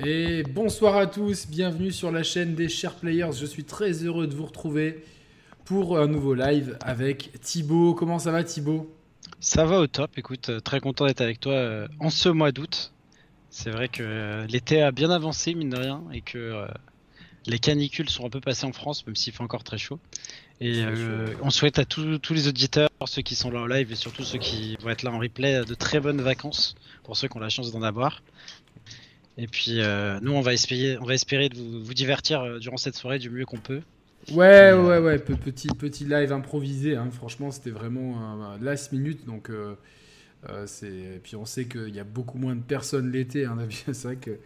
Et bonsoir à tous, bienvenue sur la chaîne des chers players. Je suis très heureux de vous retrouver pour un nouveau live avec Thibaut. Comment ça va Thibaut? Ça va au top, écoute, euh, très content d'être avec toi euh, en ce mois d'août. C'est vrai que euh, l'été a bien avancé, mine de rien, et que les canicules sont un peu passées en France, même s'il fait encore très chaud. Et on souhaite à tous les auditeurs, ceux qui sont là en live et surtout ceux qui vont être là en replay, de très bonnes vacances pour ceux qui ont la chance d'en avoir. Et puis euh, nous, on va espérer, on va espérer de vous, divertir euh, durant cette soirée du mieux qu'on peut. Ouais, euh, ouais, ouais, petit, petit live improvisé. Hein. Franchement, c'était vraiment un, last minute. Donc, c'est. Puis, on sait qu'il y a beaucoup moins de personnes l'été. Hein. C'est vrai que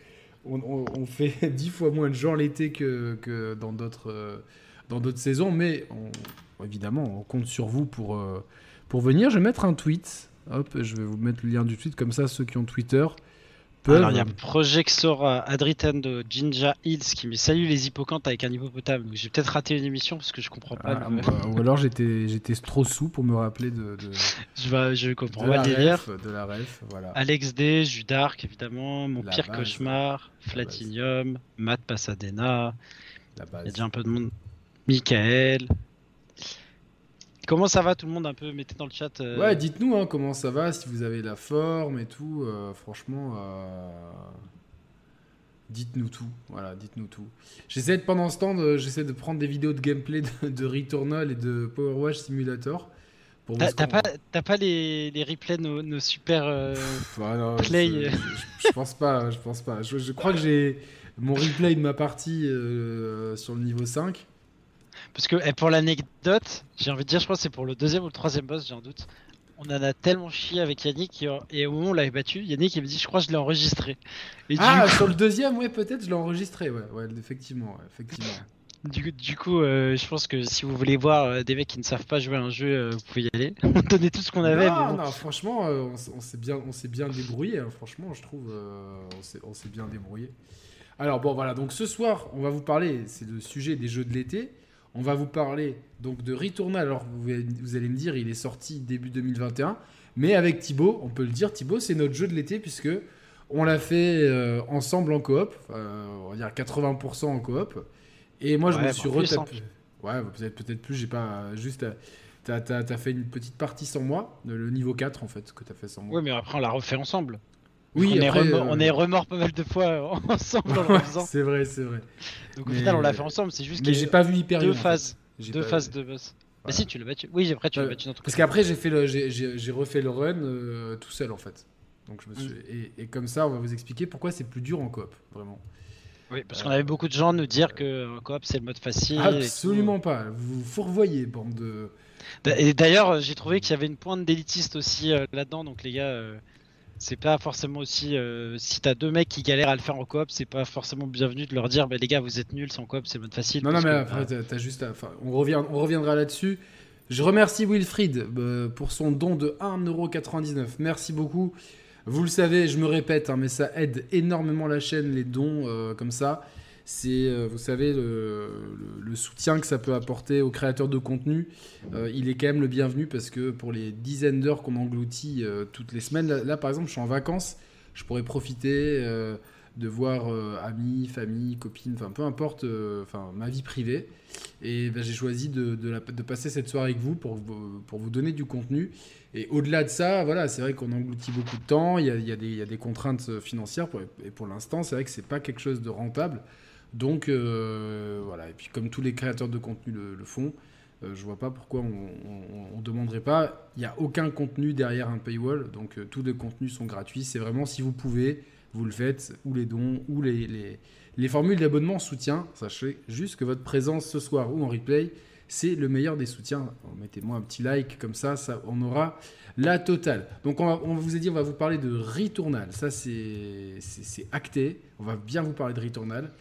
on, fait dix fois moins de gens l'été que, que, dans d'autres dans d'autres saisons. Mais évidemment, on compte sur vous pour, pour venir. Je vais mettre un tweet. Hop, je vais vous mettre le lien du tweet. Comme ça, ceux qui ont Twitter alors il y a Projector Adritan de Jinja Hills qui me salue les hippocampes avec un hippopotame. J'ai peut-être raté une émission parce que je comprends pas. Ah, bah, ou alors j'étais j'étais trop sous pour me rappeler de. je, je comprends pas ref, De la ref, voilà. Alex D, Judark évidemment, mon pire cauchemar, Flatinium, Matt Pasadena. Il y a déjà un peu de monde. Michael, Comment ça va tout le monde un peu? Mettez dans le chat. Euh. Ouais, dites-nous hein, comment ça va, si vous avez la forme et tout. Euh, franchement, euh, dites-nous tout. Voilà, dites-nous tout. J'essaie de, pendant ce temps, j'essaie de prendre des vidéos de gameplay de, Returnal et de Power Wash Simulator. T'as pas, pas les, les replays nos, nos super play je, pense pas, je pense pas. Je, je crois que j'ai mon replay de ma partie sur le niveau 5. Parce que pour l'anecdote, j'ai envie de dire, je crois que c'est pour le deuxième ou le troisième boss, j'ai un doute. On en a tellement chié avec Yannick et au moment où on l'avait battu, Yannick il me dit je crois que je l'ai enregistré. ah sur le deuxième ouais peut-être je l'ai enregistré ouais, ouais effectivement effectivement. Du, du, coup, euh, je pense que si vous voulez voir euh, des mecs qui ne savent pas jouer à un jeu, euh, vous pouvez y aller. on donnait tout ce qu'on avait. Non, non, franchement, on, s'est bien, on s'est bien débrouillé. Hein. franchement, je trouve, on s'est bien débrouillé. Alors bon, voilà. Donc ce soir, on va vous parler. C'est le sujet des jeux de l'été. On va vous parler donc de Returnal. Alors vous, allez me dire, il est sorti début 2021, mais avec Thibaut, on peut le dire, Thibaut, c'est notre jeu de l'été puisque on l'a fait euh, ensemble en coop, on va dire 80% en coop. Et moi, je me suis retapé. Ouais, peut-être peut-être plus. J'ai pas juste. T'as as, fait une petite partie sans moi, le niveau 4 en fait, que t'as fait sans moi. Oui, mais après on l'a refait ensemble. Oui, on, est remords, on est remords pas mal de fois ensemble en le faisant. c'est vrai, c'est vrai. Donc au final, on l'a fait ensemble. C'est juste mais j'ai pas vu Hyperion. Deux phases, deux phases de boss. Mais si, tu l'as battu. Oui, après tu l'as battu dans Parce qu'après, j'ai fait le, j'ai refait le run euh, tout seul en fait. Donc je me suis... Mm. et, comme ça, on va vous expliquer pourquoi c'est plus dur en coop, vraiment. Oui, parce qu'on avait beaucoup de gens nous dire que en coop c'est le mode facile. Absolument pas. Vous fourvoyez, bande de. Et d'ailleurs, j'ai trouvé qu'il y avait une pointe d'élitiste aussi euh, là-dedans. Donc les gars, euh, c'est pas forcément aussi euh, si t'as deux mecs qui galèrent à le faire en coop, c'est pas forcément bienvenu de leur dire bah les gars vous êtes nuls, en coop, c'est mode facile. Non non mais après euh, t'as juste, on revient, on reviendra là-dessus. Je remercie Wilfried euh, pour son don de 1,99€. Merci beaucoup. Vous le savez, je me répète, hein, mais ça aide énormément la chaîne, les dons comme ça c'est, euh, vous savez, le, soutien que ça peut apporter aux créateurs de contenu. Euh, il est quand même le bienvenu parce que pour les dizaines d'heures qu'on engloutit euh, toutes les semaines, là, par exemple, je suis en vacances, je pourrais profiter de voir amis, famille, copines, enfin peu importe, enfin ma vie privée. Et ben, j'ai choisi de, de, passer cette soirée avec vous pour, pour vous donner du contenu. Et au-delà de ça, voilà, c'est vrai qu'on engloutit beaucoup de temps, il y a, y a des, contraintes financières, et pour l'instant, c'est vrai que c'est pas quelque chose de rentable. Donc euh, voilà, et puis comme tous les créateurs de contenu le, font, euh, je vois pas pourquoi on ne demanderait pas. Il n'y a aucun contenu derrière un paywall, donc euh, tous les contenus sont gratuits. C'est vraiment si vous pouvez, vous le faites, ou les dons, ou les, les, les formules d'abonnement en soutien. Sachez juste que votre présence ce soir ou en replay, c'est le meilleur des soutiens. Mettez-moi un petit like, comme ça, ça on aura la totale. Donc on, on vous a dit, on va vous parler de Returnal. Ça, c'est acté. On va bien vous parler de Returnal.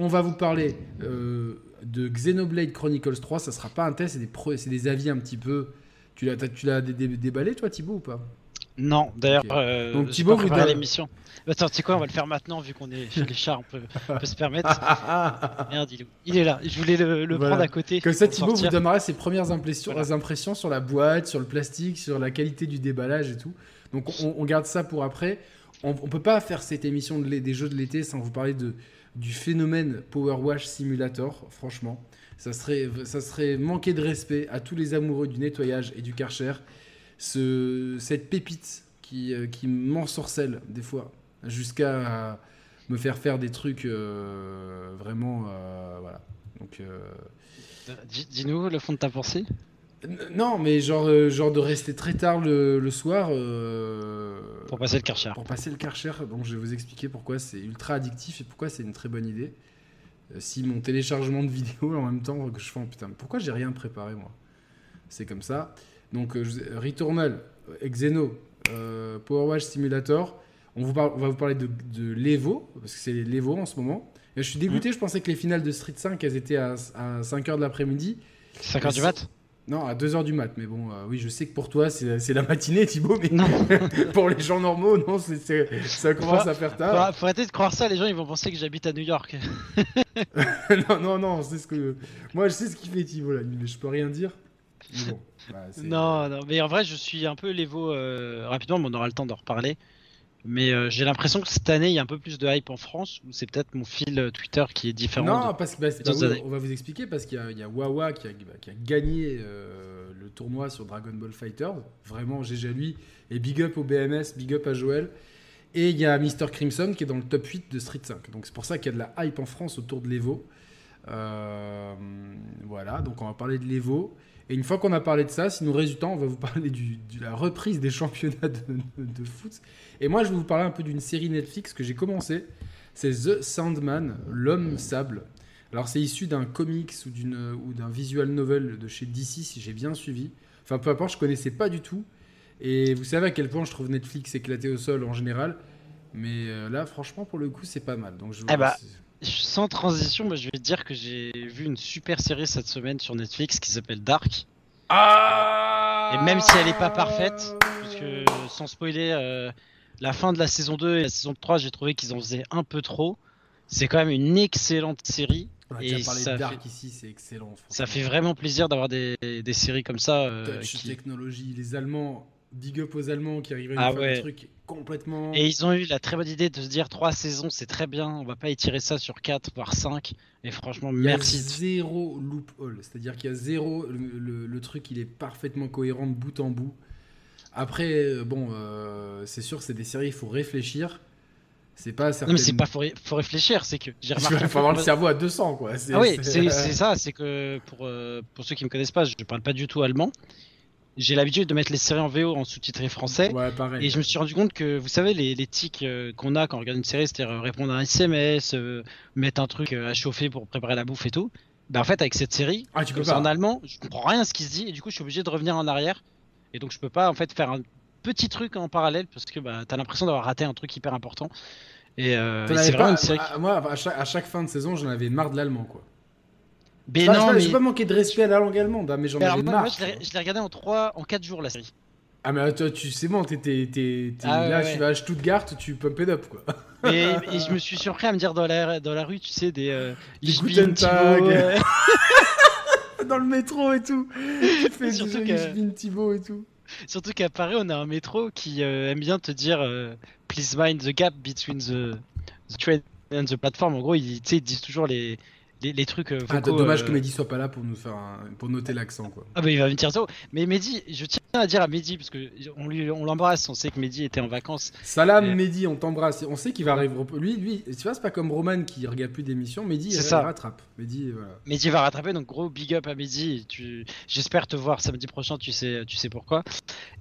On va vous parler euh, de Xenoblade Chronicles 3. Ça sera pas un test, c'est des, des avis un petit peu. Tu l'as, tu l'as déballé, toi, Thibaut, ou pas? Non, d'ailleurs. Euh, Donc Thibaut, vous donne l'émission. Attends, tu sais quoi, on va le faire maintenant vu qu'on est chez les chats, on peut, se permettre. Merde, il est, là. Je voulais le, prendre à côté. Comme ça, Thibaut vous donnera ses premières impressions, impressions sur la boîte, sur le plastique, sur la qualité du déballage et tout. Donc on, on garde ça pour après. on, on peut pas faire cette émission de des jeux de l'été sans vous parler de, du phénomène Power Wash Simulator, franchement. Ça serait, ça serait manquer de respect à tous les amoureux du nettoyage et du karcher. Ce, cette pépite qui, euh, qui m'ensorcelle des fois, jusqu'à me faire faire des trucs euh, vraiment. euh, voilà. Donc. Dis- Dis-nous le fond de ta pensée. Non, mais genre, euh, genre de rester très tard le, le soir euh, Pour passer le Karcher. pour passer le Karcher. Donc je vais vous expliquer pourquoi c'est ultra addictif et pourquoi c'est une très bonne idée. Euh, si mon téléchargement de vidéos en même temps que je fais, putain, pourquoi j'ai rien préparé moi? C'est comme ça. Donc euh, je- Returnal, Xeno, euh, Power Wash Simulator. On, vous parle- on va vous parler de, de l'Evo, parce que c'est l'Evo en ce moment. Et je suis dégoûté, je pensais que les finales de Street 5, elles étaient à, à 5h de l'après-midi. 5h du mat? Non, à 2h du mat, mais bon, euh, oui, je sais que pour toi, c'est la matinée, Thibaut, mais Non. pour les gens normaux, non, ça commence à faire tard. Faut, faut arrêter de croire ça, les gens ils vont penser que j'habite à New York. non, non, non, c'est ce que... Moi, je sais ce qu'il fait, Thibaut, la nuit, mais je peux rien dire. Bon, bah, Non, non, mais en vrai, je suis un peu l'Evo euh, rapidement, mais on aura le temps d'en reparler. Mais euh, j'ai l'impression que cette année, il y a un peu plus de hype en France, ou c'est peut-être mon fil euh, Twitter qui est différent. Non, de- parce que bah, bah, oui, on va vous expliquer parce qu'il y, a- il y a Wawa qui a, bah, qui a gagné euh, le tournoi sur Dragon Ball Fighter. Vraiment, GG à lui. Et big up au BMS, big up à Joël. Et il y a Mr. Crimson qui est dans le top 8 de Street 5. Donc c'est pour ça qu'il y a de la hype en France autour de l'Evo. Euh, voilà, donc on va parler de l'Evo. Et une fois qu'on a parlé de ça, si nous temps, on va vous parler du- de la reprise des championnats de, de foot. Et moi, je vais vous parler un peu d'une série Netflix que j'ai commencé. C'est The Sandman, l'homme sable. Alors c'est issu d'un comics ou d'une ou d'un visual novel de chez DC si j'ai bien suivi. Enfin peu importe, je connaissais pas du tout. Et vous savez à quel point je trouve Netflix éclaté au sol en général. Mais euh, là franchement pour le coup c'est pas mal. Donc je Eh bah, Sans transition, moi, je vais te dire que j'ai vu une super série cette semaine sur Netflix qui s'appelle Dark. Ah Et même si elle est pas parfaite, parce que sans spoiler, euh, la fin de la saison 2 et la saison 3, j'ai trouvé qu'ils en faisaient un peu trop. C'est quand même une excellente série. On a et déjà parlé ça de Dark ici, c'est excellent. Ça fait vraiment plaisir d'avoir des, des séries comme ça. euh, Touch qui- technologie, les Allemands, big up aux Allemands qui arrivent à Ah faire ouais. des trucs complètement. Et ils ont eu la très bonne idée de se dire trois saisons, c'est très bien, on va pas étirer ça sur 4 voire 5. Et franchement, Il y a merci. zéro loophole, c'est-à-dire qu'il y a zéro, le, le- le truc il est parfaitement cohérent de bout en bout. Après, euh, bon, euh, c'est sûr, c'est des séries, il faut réfléchir. C'est pas Non mais c'est pas faut, ré- faut réfléchir, c'est que j'ai Il faut avoir le cerveau à 200, quoi. Ah oui, c'est- ça, c'est que pour, euh, pour ceux qui me connaissent pas, je parle pas du tout allemand. J'ai l'habitude de mettre les séries en VO en sous-titré français. Ouais, pareil. Et je me suis rendu compte que, vous savez, les, les tics euh, qu'on a quand on regarde une série, c'est-à-dire euh, répondre à un SMS, euh, mettre un truc à chauffer pour préparer la bouffe et tout. Bah en fait, avec cette série, Ah, tu peux comme c'est pas. en allemand, je comprends rien à ce qui se dit et du coup, je suis obligé de revenir en arrière. Et donc, je peux pas en fait faire un petit truc en parallèle parce que bah, t'as l'impression d'avoir raté un truc hyper important. Et, euh, et c'est vraiment une série. Moi, à chaque, à chaque fin de saison, j'en avais marre de l'allemand, quoi. Mais Enfin, non, je mais... vais pas manquer de respect à la langue allemande, hein, mais j'en avais marre. moi, je l'ai je l'ai regardé en 3, en 4 jours la série. Ah, mais toi, tu c'est bon, t'es, Ah, là, ouais. tu vas à Stuttgart, tu pump it up, quoi. Et, et je me suis surpris à me dire dans la, dans la rue, tu sais, des. Euh, Des Guten Tag. Euh, Dans le métro et tout. Tu fais Surtout Thibaut et tout. Surtout qu'à Paris, on a un métro qui euh, aime bien te dire euh, Please mind the gap between the, the train and the platform. En gros, ils, sais, ils disent toujours les, les, les trucs euh, Ah, vocaux, dommage euh, que Mehdi soit pas là pour nous faire un- pour noter l'accent, quoi. Ah bah il va me dire ça. Mais Mehdi, je tiens à dire à Mehdi, parce que on lui on l'embrasse, on sait que Mehdi était en vacances. Salam Et- Mehdi, on t'embrasse. On sait qu'il va arriver. Lui, lui, tu vois, c'est pas comme Roman qui regarde plus d'émissions. Mehdi, il, ça. rattrape. Mehdi, voilà. Mehdi va rattraper, donc gros big up à Mehdi. Tu... J'espère te voir samedi prochain, tu sais, tu sais pourquoi.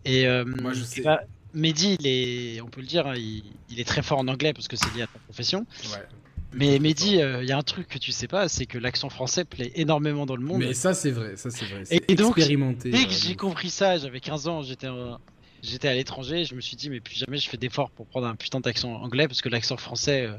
Et euh, Moi, je sais. bah, Mehdi, il est, on peut le dire, hein, il, il est très fort en anglais parce que c'est lié à ta profession. Ouais. Mais Mehdi, euh, il y a un truc que tu sais pas, c'est que l'accent français plaît énormément dans le monde. Mais ça, c'est vrai. Ça, c'est vrai. Et donc, expérimenté. Dès que euh, j'ai compris ça, j'avais 15 ans, j'étais en- j'étais à l'étranger, je me suis dit mais plus jamais je fais d'efforts pour prendre un putain d'accent anglais parce que l'accent français euh,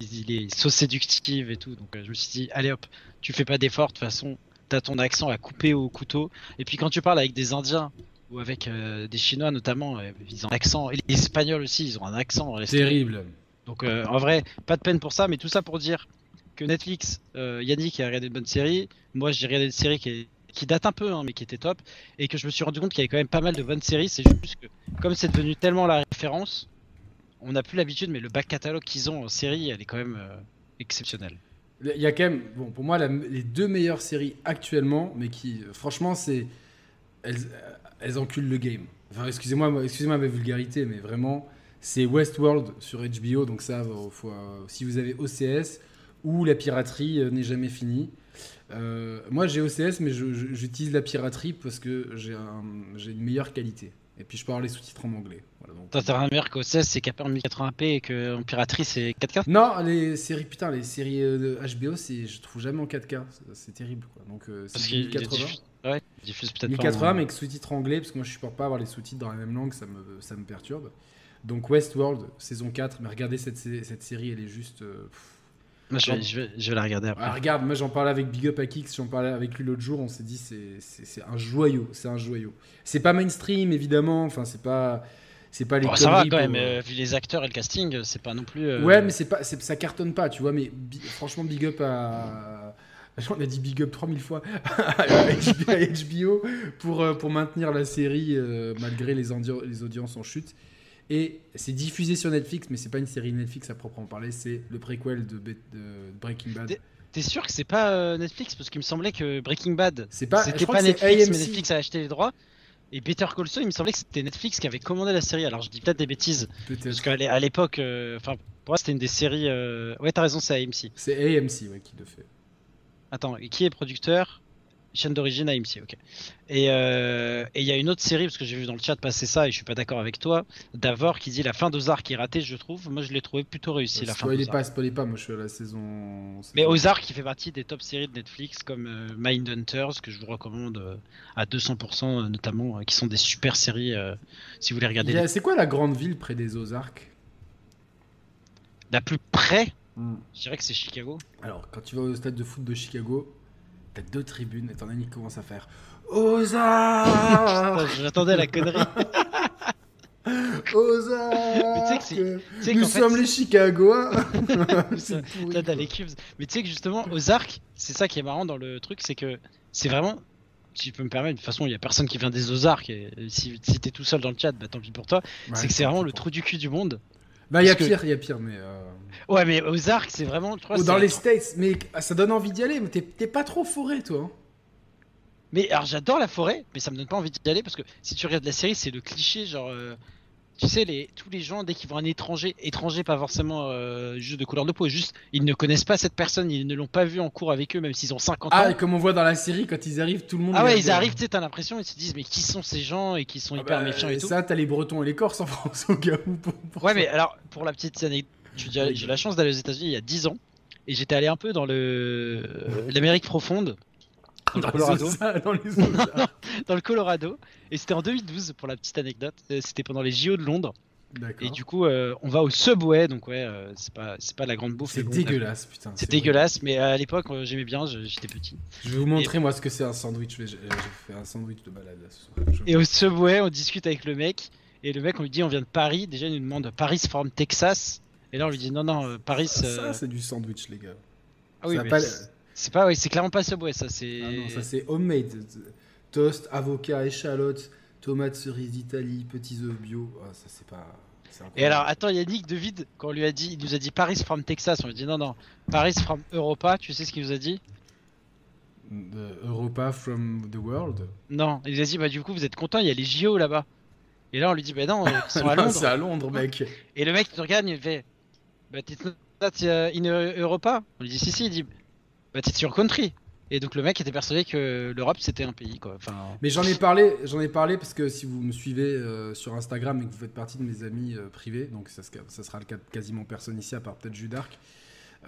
il, il est sauce séductive et tout. Donc euh, je me suis dit allez hop, tu fais pas d'efforts de toute façon, t'as ton accent à couper au couteau. Et puis quand tu parles avec des Indiens ou avec euh, des Chinois notamment, euh, ils ont un accent. Et les Espagnols aussi, ils ont un accent. Terrible. Donc euh, en vrai, pas de peine pour ça, mais tout ça pour dire que Netflix, euh, Yannick a regardé une bonne série, moi j'ai regardé une série qui, est- qui date un peu, hein, mais qui était top, et que je me suis rendu compte qu'il y avait quand même pas mal de bonnes séries, c'est juste que comme c'est devenu tellement la référence, on n'a plus l'habitude, mais le back catalogue qu'ils ont en série, elle est quand même euh, exceptionnelle. Il y a quand même, pour moi, les deux meilleures séries actuellement, mais qui, franchement, c'est. Elles, enculent le game. Enfin, excusez-moi moi- excusez-moi ma vulgarité, mais vraiment, c'est Westworld sur HBO, donc ça, euh, faut, euh, si vous avez OCS, ou la piraterie euh, n'est jamais finie. Euh, moi, j'ai OCS, mais j'utilise la piraterie parce que j'ai un- une meilleure qualité. Et puis, je parle les sous-titres en anglais. Voilà, donc- t'as rien de meilleur qu'OCS, c'est capé en 1080p et qu'en piraterie, c'est 4K Non, les séries, putain, les séries de HBO, je trouve jamais en 4K. C'est- terrible, quoi. Donc, euh, Parce c'est qu'il 1080. diffuse, ouais, diffuse peut-être pas 1080, en- mais avec sous-titres anglais, parce que moi je supporte pas avoir les sous-titres dans la même langue, ça me, ça me perturbe. Donc Westworld, saison 4, mais regardez cette, cette série, elle est juste. euh. Moi, je, vais, je, vais, je vais la regarder après. Ah, regarde, moi j'en parlais avec Big Up à Kix, j'en parlais avec lui l'autre jour, on s'est dit c'est, un joyau, c'est un joyau. C'est pas mainstream évidemment, enfin c'est pas. C'est pas les Bon, ça va quand pour, même, euh, euh, vu les acteurs et le casting, c'est pas non plus. euh, Ouais, mais c'est pas, c'est- ça cartonne pas, tu vois. Mais bi- franchement, big up à. J'en ai dit big up 3000 fois à HBO pour, pour maintenir la série euh, malgré les, les audiences en chute. Et c'est diffusé sur Netflix, mais c'est pas une série Netflix à proprement parler, c'est le préquel de, Breaking Bad. T'es sûr que c'est pas euh, Netflix? Parce qu'il me semblait que Breaking Bad, pas, c'était pas Netflix, mais. Netflix a acheté les droits. Et Better Call Saul, il me semblait que c'était Netflix qui avait commandé la série. Alors je dis peut-être des bêtises. Parce qu'à l'époque, euh, enfin, pour moi, c'était une des séries. euh, Ouais, t'as raison, c'est AMC. C'est AMC ouais, qui le fait. Attends, et qui est producteur? Chaîne d'origine AMC, ok. Et euh, et il y a une autre série, parce que j'ai vu dans le chat passer ça et je suis pas d'accord avec toi, Davor qui dit la fin d'Ozark est ratée, je trouve. Moi, je l'ai trouvé plutôt réussi, la fin d'Ozark. pas, spoilez pas, moi je suis à la saison. Mais Ozark qui fait partie des top séries de Netflix comme euh, Mindhunters que je vous recommande euh, à 200% euh, notamment, euh, qui sont des super séries euh, si vous voulez regarder. Les- C'est quoi la grande ville près des Ozarks? La plus près, Hmm. je dirais que c'est Chicago. Alors, quand tu vas au stade de foot de Chicago, t'as deux tribunes et t'en as une qui commence à faire Ozark J'attendais la connerie. Ozark tu sais que Nous fait, sommes les pourri, Là, t'as les cubes. Mais tu sais que justement, Ozark, c'est ça qui est marrant dans le truc, c'est que c'est vraiment. Si je peux me permettre, de toute façon, il y a personne qui vient des Ozarks. Et si, si t'es tout seul dans le chat, bah tant pis pour toi. Ouais, c'est que c'est vraiment le trou du cul du monde. Bah, il y a pire, il y a pire, mais. euh, Ouais, mais Ozark, c'est vraiment. Ou dans les States, mais ça donne envie d'y aller, mais t'es- t'es pas trop forêt, toi. hein. Mais alors j'adore la forêt, mais ça me donne pas envie d'y aller parce que si tu regardes la série, c'est le cliché genre. euh, tu sais, les, tous les gens, dès qu'ils voient un étranger, étranger pas forcément euh, juste de couleur de peau, juste ils ne connaissent pas cette personne, ils ne l'ont pas vu en cours avec eux, même s'ils ont 50 Ah, ans. et comme on voit dans la série, quand ils arrivent, tout le monde. Ah ouais, ils arrivent, tu sais, t'as l'impression, ils se disent, mais qui sont ces gens et qui sont Ah hyper bah, méfiants et tout. Ça, t'as les Bretons et les Corses en France, au cas où. pour- pour Ouais, ça. mais alors, pour la petite anecdote, j'ai eu la chance d'aller aux États-Unis il y a 10 ans et j'étais allé un peu dans le l'Amérique profonde, dans les Colorado. Ozarks, dans les dans le Colorado, et c'était en 2012 pour la petite anecdote. Euh, C'était pendant les JO de Londres. Et du coup, euh, on va au Subway, donc ouais, euh, c'est pas, c'est pas la grande bouffe. C'est dégueulasse, putain. C'est vrai. dégueulasse, mais à l'époque, j'aimais bien, j'étais petit. Je vais vous montrer moi ce que c'est un sandwich. J'ai fait un sandwich de balade là, ce soir. Je- Et au Subway, on discute avec le mec, et le mec, on lui dit, on vient de Paris. Déjà, il nous demande Paris from Texas? Et là, on lui dit, non, non, Paris. Ça, euh, c'est du sandwich, les gars. ah oui, ça mais pas c'est- pas, ouais, c'est clairement pas Subway, ça, c'est. Ah non, ça c'est homemade. Toast, avocat, échalote, tomates, cerises d'Italie, petits œufs bio. Ah, ça c'est pas. Et alors, attends, Yannick David, quand on lui a dit, il nous a dit Paris from Texas, on lui a dit non, non, Paris from Europa, tu sais ce qu'il nous a dit? The Europa from the world? Non, il nous a dit, bah du coup, vous êtes content, il y a les JO là-bas. Et là, on lui dit, bah non, ils sont à Londres. c'est à Londres, mec. Et le mec, il nous regarde, il fait, bah t'es not uh, in Europa? On lui dit, si, si, il dit, bah t'es sur country. Et donc, le mec était persuadé que l'Europe c'était un pays, quoi. Mais j'en ai parlé, j'en ai parlé parce que si vous me suivez euh, sur Instagram et que vous faites partie de mes amis euh, privés, donc ça, ça sera le cas de quasiment personne ici à part peut-être Judark.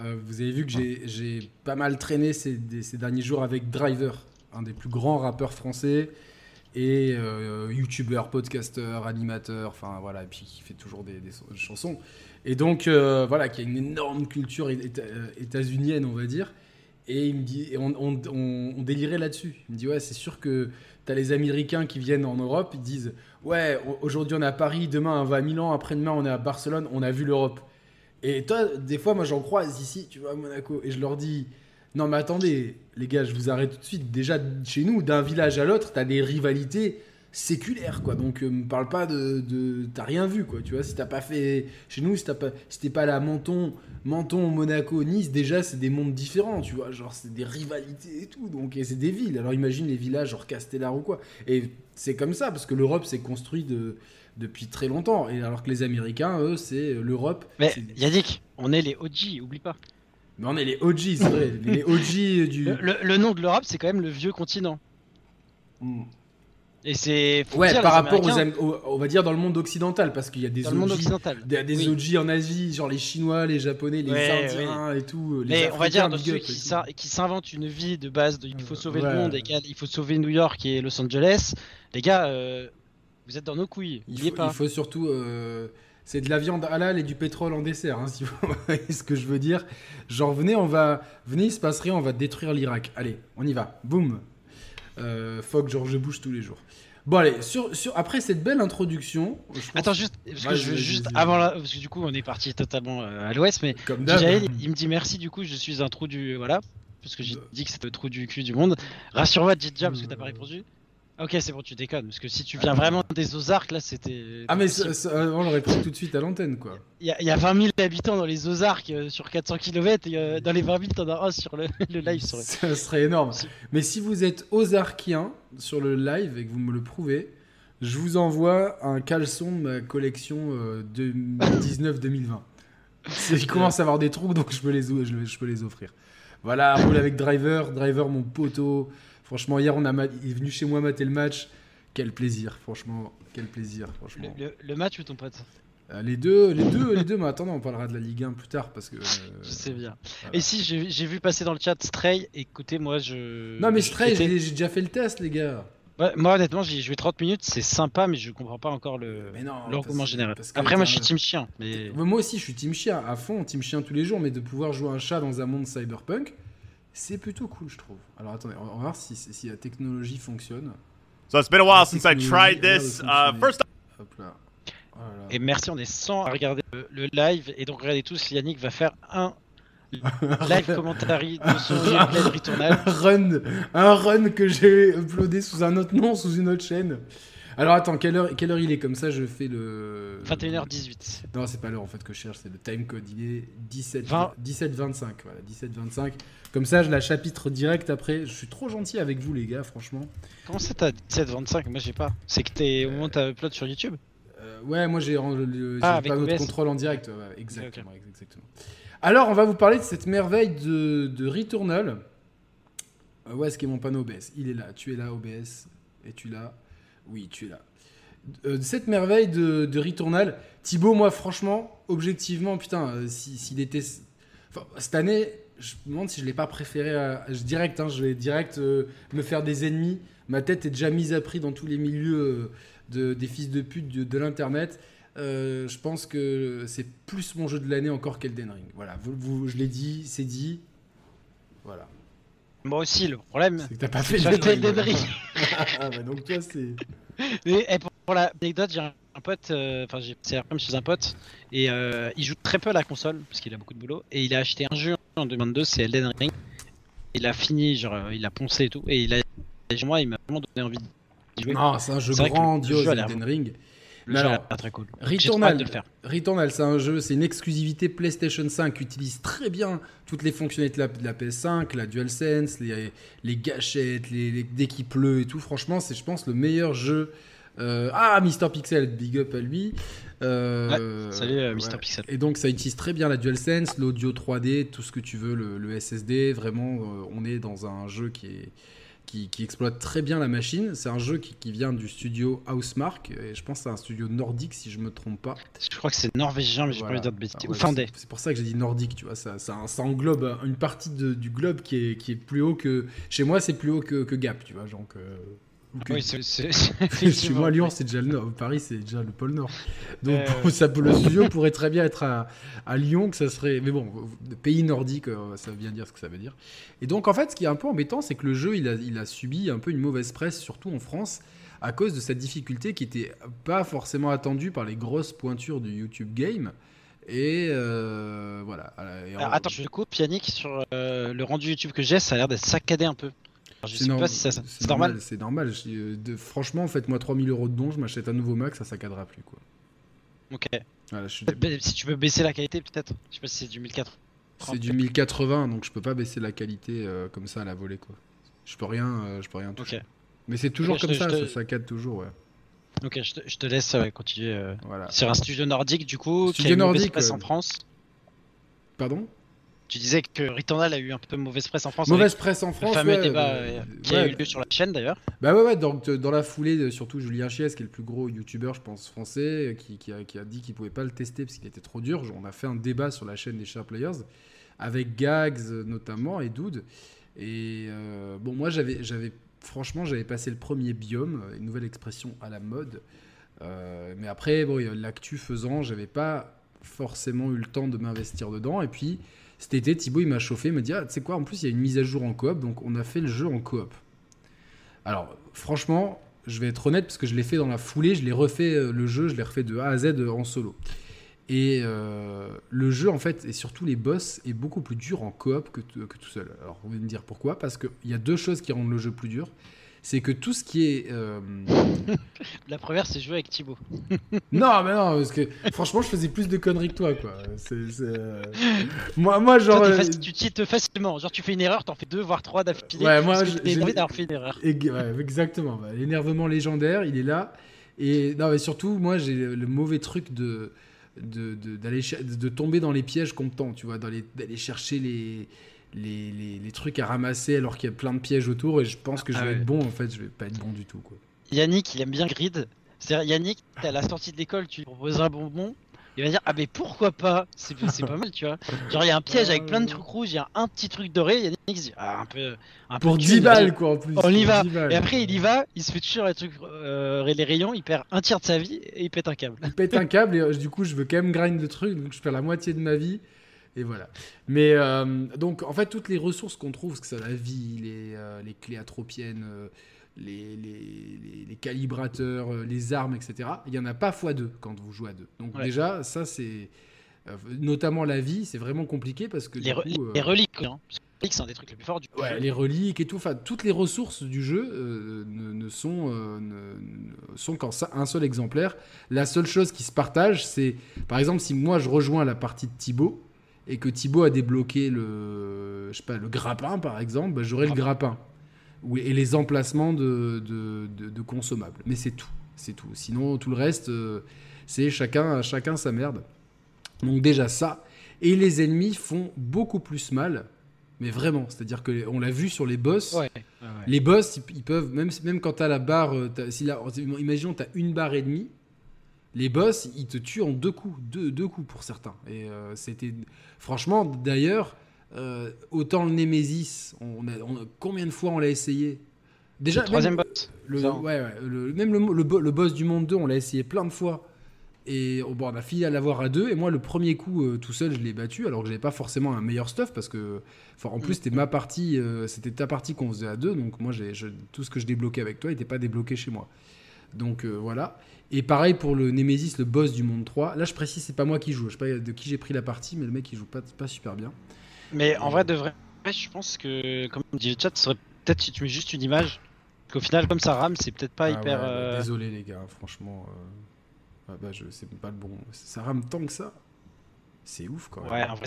euh, vous avez vu que j'ai- pas mal traîné ces, derniers jours avec Driver, un des plus grands rappeurs français et euh, youtubeur, podcasteur, animateur, enfin voilà, et puis qui fait toujours des, des so- des chansons. Et donc voilà, qui a une énorme culture éta- états-unienne, on va dire. Et on, on, délirait là-dessus. Il me dit ouais, c'est sûr que t'as les Américains qui viennent en Europe, ils disent ouais, au- aujourd'hui on est à Paris, demain on va à Milan, après-demain on est à Barcelone, on a vu l'Europe. Et toi, des fois, moi j'en croise ici, tu vois, à Monaco, et je leur dis non mais attendez, les gars, je vous arrête tout de suite. Déjà chez nous, d'un village à l'autre, t'as des rivalités. Séculaire, quoi. Donc, euh, me parle pas de, de- t'as rien vu, quoi. Tu vois, si t'as pas fait chez nous, si t'as pas, si t'es pas allé à Menton, Menton, Monaco, Nice, déjà c'est des mondes différents, tu vois. Genre c'est des rivalités et tout. Donc et c'est des villes. Alors imagine les villages genre Castellar ou quoi. Et c'est comme ça parce que l'Europe s'est construite de- depuis très longtemps. Et alors que les Américains, eux, c'est l'Europe. Mais Yannick, on est les OG, oublie pas. Mais on est les OG, c'est vrai. les OG du. Le, le- le nom de l'Europe, c'est quand même le vieux continent. Mm. Et c'est. Ouais, dire, par rapport aux, on va dire dans le monde occidental, parce qu'il y a des Dans monde OG occidental. Des, des Oui. OG en Asie, genre les Chinois, les Japonais, les Ouais, Indiens et tout. Les Mais on va dire de ceux up qui, s'inventent une vie de base de il faut sauver Ouais. le monde et qu'il faut sauver New York et Los Angeles, les gars, euh, vous êtes dans nos couilles. Il faut, pas. il faut surtout. euh, c'est de la viande halal et du pétrole en dessert, hein, si vous voyez ce que je veux dire. Genre, venez, on va. Venez, il se passe rien, on va détruire l'Irak. Allez, on y va. Boum. Euh, fuck George Bush tous les jours. Bon, allez, sur, sur, après cette belle introduction. Attends, juste, parce que je veux juste avant là, parce que du coup on est parti totalement euh, à l'ouest, mais Comme. Jaël, il, me dit merci, du coup je suis un trou du. Voilà, parce que j'ai Euh. dit que c'était le trou du cul du monde. Rassure-moi, Didja, parce que t'as pas répondu. Ok, c'est bon, tu déconnes, parce que si tu viens vraiment des Ozarks, là c'était. Ah, mais c'est ça- ça- on l'aurait pris tout de suite à l'antenne, quoi. Il y, a- il y a 20 000 habitants dans les Ozarks euh, sur 400 km, et euh, dans les 20 000, t'en as un sur le, le live. Sur... Ça serait énorme. Mais si vous êtes ozarkien sur le live et que vous me le prouvez, je vous envoie un caleçon de ma collection euh, 2019-2020. C'est- Il commence à avoir des trous, donc je peux les, je, je peux les offrir. Voilà, roule avec Driver. Driver, mon poteau. Franchement, hier, on a il est venu chez moi mater le match. Quel plaisir, franchement. Quel plaisir, Le, franchement. le- le match ou ton pote Euh, les deux, les deux, les deux. Mais attendez, on parlera de la Ligue 1 plus tard parce que. euh, Je sais bien. voilà. Et si j'ai j'ai vu passer dans le chat Stray, écoutez, moi je. Non, mais Stray, j'ai j'ai déjà fait le test, les gars. Ouais, moi honnêtement, j'y ai joué 30 minutes, c'est sympa, mais je comprends pas encore le Mais non, l'engouement général. Après, moi je suis team chien, mais. Moi aussi, je suis team chien à fond, team chien tous les jours, mais de pouvoir jouer un chat dans un monde cyberpunk, c'est plutôt cool, je trouve. Alors attendez, on va voir si, si la technologie fonctionne. So it's been a while since I tried this. Uh, first Hop là. Voilà. Et merci, on est 100 à regarder le, le live, et donc regardez tous, Yannick va faire un live commentary de son gameplay de Returnal. un run, un run que j'ai uploadé sous un autre nom, sous une autre chaîne. Alors attends, quelle heure, quelle heure il est Comme ça, je fais le. 21h18. Non, c'est pas l'heure en fait que je cherche, c'est le time code. Il est 17, 20. 17 25. Voilà, 17 25. Comme ça, je la chapitre direct après. Je suis trop gentil avec vous, les gars, franchement. Comment ça t'as 17-25 Moi j'ai pas. C'est que t'es au moment où t'as upload sur YouTube? Euh, ouais, moi j'ai Ah, pas notre contrôle en direct. ouais, exactement, exactement. Alors, on va vous parler de cette merveille de, de Returnal. Euh, où est-ce qu'est mon panneau OBS Il est là. Tu es là, OBS. Es-tu là? Oui, tu es là. Euh, cette merveille de, de Returnal, Thibaut, moi, franchement, objectivement, putain, euh, si- s'il était. Enfin, cette année, je me demande si je l'ai pas préféré Direct, hein, je vais direct euh, me faire des ennemis. Ma tête est déjà mise à prix dans tous les milieux de, des fils de pute de, l'internet. Je pense que c'est plus mon jeu de l'année encore qu'Elden Ring. Voilà, vous- je l'ai dit, c'est dit. Voilà. Moi aussi, le problème. C'est que t'as pas fait Ring. Elden Ring. ah, bah donc toi, c'est. Et, et pour, l'anecdote, j'ai un, pote, euh, enfin j'ai c'est comme chez un pote, et euh, il joue très peu à la console, parce qu'il a beaucoup de boulot, et il a acheté un jeu en 2022, c'est Elden Ring. Il a fini, genre euh, il a poncé et tout, et il a, moi, il m'a vraiment donné envie de jouer. Non, c'est un jeu le grandiose, Elden Ring. Le jeu très cool. Returnal, de le faire. Returnal, c'est un jeu, c'est une exclusivité PlayStation 5 qui utilise très bien toutes les fonctionnalités de la, de la PS5, la DualSense, les, les gâchettes, les, les- dès qu'il pleut et tout. Franchement, c'est, je pense, le meilleur jeu. Euh, ah, Mister Pixel, big up à lui. Euh, Salut euh, Mister ouais. Pixel. Et donc, ça utilise très bien la DualSense, l'audio 3D, tout ce que tu veux, le, le SSD. Vraiment, on est dans un jeu qui est. Qui, qui exploite très bien la machine. C'est un jeu qui, qui vient du studio Housemark, et je pense que c'est un studio nordique si je me trompe pas. Je crois que c'est norvégien, mais j'ai Voilà. pas envie de dire de bêtises. Ah Ou finlandais. c'est- pour ça que j'ai dit nordique, tu vois. Ça, ça, ça englobe une partie de- du globe qui est, qui est plus haut que. Chez moi, c'est plus haut que, que Gap, tu vois. Donc, euh, que- Oui, c'est- c'est- moi, Lyon, c'est déjà le nord. Paris, c'est déjà le pôle nord. Donc, Euh. ça, le studio pourrait très bien être à, à Lyon, que ça serait. Mais bon, pays nordique, euh, ça veut bien dire ce que ça veut dire. Et donc, en fait, ce qui est un peu embêtant, c'est que le jeu, il a, il a subi un peu une mauvaise presse, surtout en France, à cause de cette difficulté qui était pas forcément attendue par les grosses pointures du YouTube Game. Et euh, voilà. Et Alors, en- attends, je coupe Yannick sur euh, le rendu YouTube que j'ai, ça a l'air d'être saccadé un peu. Je sais pas si ça- c'est normal. C'est normal. Je- euh, franchement, faites-moi 3000 euros de dons, je m'achète un nouveau Mac, ça saccadera plus. Quoi. Ok. Voilà, je suis- Peut-être ba- Si tu peux baisser la qualité, peut-être. Je sais pas si c'est du 1080. C'est du 1080, donc je peux pas baisser la qualité euh, comme ça à la volée. Quoi. Je peux rien, euh, je peux rien toucher. Mais c'est toujours comme te- ça, te- ça saccade toujours. Ouais. Ok, je te, je te laisse euh, continuer. euh, Voilà. Sur un studio nordique, du coup, qui Studio a mauvaise nordique, en France. Pardon? Tu disais que Returnal a eu un peu mauvaise presse en France. Mauvaise presse en le France. fameux ouais, débat euh, euh, qui a ouais. eu lieu sur la chaîne d'ailleurs. Bah ouais, ouais, donc euh, dans la foulée, de- surtout Julien Chies, qui est le plus gros youtubeur, je pense, français, euh, qui, qui a, qui a dit qu'il pouvait pas le tester parce qu'il était trop dur. On a fait un débat sur la chaîne des Share Players, avec Gags euh, notamment et Dude. Et euh, bon, moi, j'avais, j'avais, franchement, j'avais passé le premier biome, euh, une nouvelle expression à la mode. Euh, mais après, bon, a l'actu faisant, j'avais pas forcément eu le temps de m'investir dedans. Et puis, cet été, Thibaut, il m'a chauffé, il m'a dit, ah, tu sais quoi, en plus, il y a une mise à jour en coop, donc on a fait le jeu en coop. Alors, franchement, je vais être honnête parce que je l'ai fait dans la foulée, je l'ai refait euh, le jeu, je l'ai refait de A à Z euh, en solo. Et euh, le jeu, en fait, et surtout les boss, est beaucoup plus dur en coop que, tout seul. Alors, vous allez me dire pourquoi Parce qu'il y a deux choses qui rendent le jeu plus dur. C'est que tout ce qui est. euh, La première, c'est jouer avec Thibaut. Non, mais non, parce que franchement, je faisais plus de conneries que toi, quoi. C'est. c'est, euh, Moi, moi, genre. Toi, euh, faci- tu cheats facilement. Genre, tu fais une erreur, t'en fais deux, voire trois d'affilée. Ouais, moi, j'ai- énervé d'avoir fait une erreur. Et- ouais, exactement. bah, L'énervement légendaire, il est là. Et non, mais surtout, moi, j'ai le mauvais truc de de, de, d'aller de tomber dans les pièges qu'on me tend, tu vois, dans les- d'aller chercher les, les, les, les trucs à ramasser alors qu'il y a plein de pièges autour. Et je pense que je Ah vais ouais. être bon, en fait, je vais pas être bon du tout, quoi. Yannick, il aime bien grid. C'est-à-dire, Yannick, à la sortie de l'école, tu lui proposes un bonbon. Il va dire Ah, mais pourquoi pas? C'est c'est pas mal, tu vois. Genre, il y a un piège avec plein de trucs rouges, il y a un petit truc doré. Yannick se dit Ah, un peu. Un peu Pour de 10 thunes, vas-y. balles, quoi, en plus. On y va. 10 balles. Et après, il y va, il se fait toujours les trucs, euh, les rayons, il perd un tiers de sa vie et il pète un câble. Je pète un câble et euh, du coup je veux quand même grind le truc donc je perds la moitié de ma vie et voilà mais euh, donc en fait toutes les ressources qu'on trouve que ça la vie les, euh, les clés atropiennes euh, les, les, les- calibrateurs les armes etc il y en a pas fois deux quand vous jouez à deux donc Ouais. déjà ça c'est notamment la vie c'est vraiment compliqué parce que Les, re- coup, les reliques, hein. Reliques, c'est un des trucs les plus forts du Ouais, jeu. les reliques et tout, enfin toutes les ressources du jeu ne, ne sont, ne- sont qu'en un seul exemplaire. La seule chose qui se partage, c'est par exemple si moi je rejoins la partie de Thibaut et que Thibaut a débloqué le, je sais pas, le grappin par exemple, bah, j'aurai le grappin Ou- et les emplacements de, de, de- de consommables. Mais c'est tout, c'est tout. Sinon tout le reste, euh, c'est chacun, chacun sa merde. Donc déjà ça. Et les ennemis font beaucoup plus mal mais vraiment, c'est-à-dire que on l'a vu sur les boss. Ouais. ouais, ouais. Les boss, ils, ils peuvent même même quand t'as la barre, euh, t'as- si la, imaginons t'as une barre et demie, les boss ils te tuent en deux coups, deux, deux coups pour certains. Et euh, c'était franchement d'ailleurs euh, autant le Nemesis, on a, on a- combien de fois on l'a essayé? Déjà Le troisième même boss? le, ouais, ouais, le- même le, le bo- le boss du monde 2, on l'a essayé plein de fois. Et oh, bon, on a fini à l'avoir à deux. Et moi, le premier coup, euh, tout seul, je l'ai battu. Alors que j'avais pas forcément un meilleur stuff. Parce que, en plus, c'était ma partie. euh, c'était ta partie qu'on faisait à deux. Donc moi, je- tout ce que je débloquais avec toi n'était pas débloqué chez moi. Donc euh, voilà. Et pareil pour le Nemesis, le boss du monde 3. Là, je précise, c'est pas moi qui joue. Je sais pas de qui j'ai pris la partie, mais le mec, il joue pas, pas super bien. Mais en vrai, de vrai, je pense que, comme dit le chat, ce serait peut-être si tu mets juste une image. Qu'au final, comme ça rame, c'est peut-être pas Ah hyper. ouais, bah, euh, Désolé, les gars, franchement. euh, ah bah, je, c'est pas le bon. Ça rame tant que ça. C'est ouf quand même. Ouais, en vrai.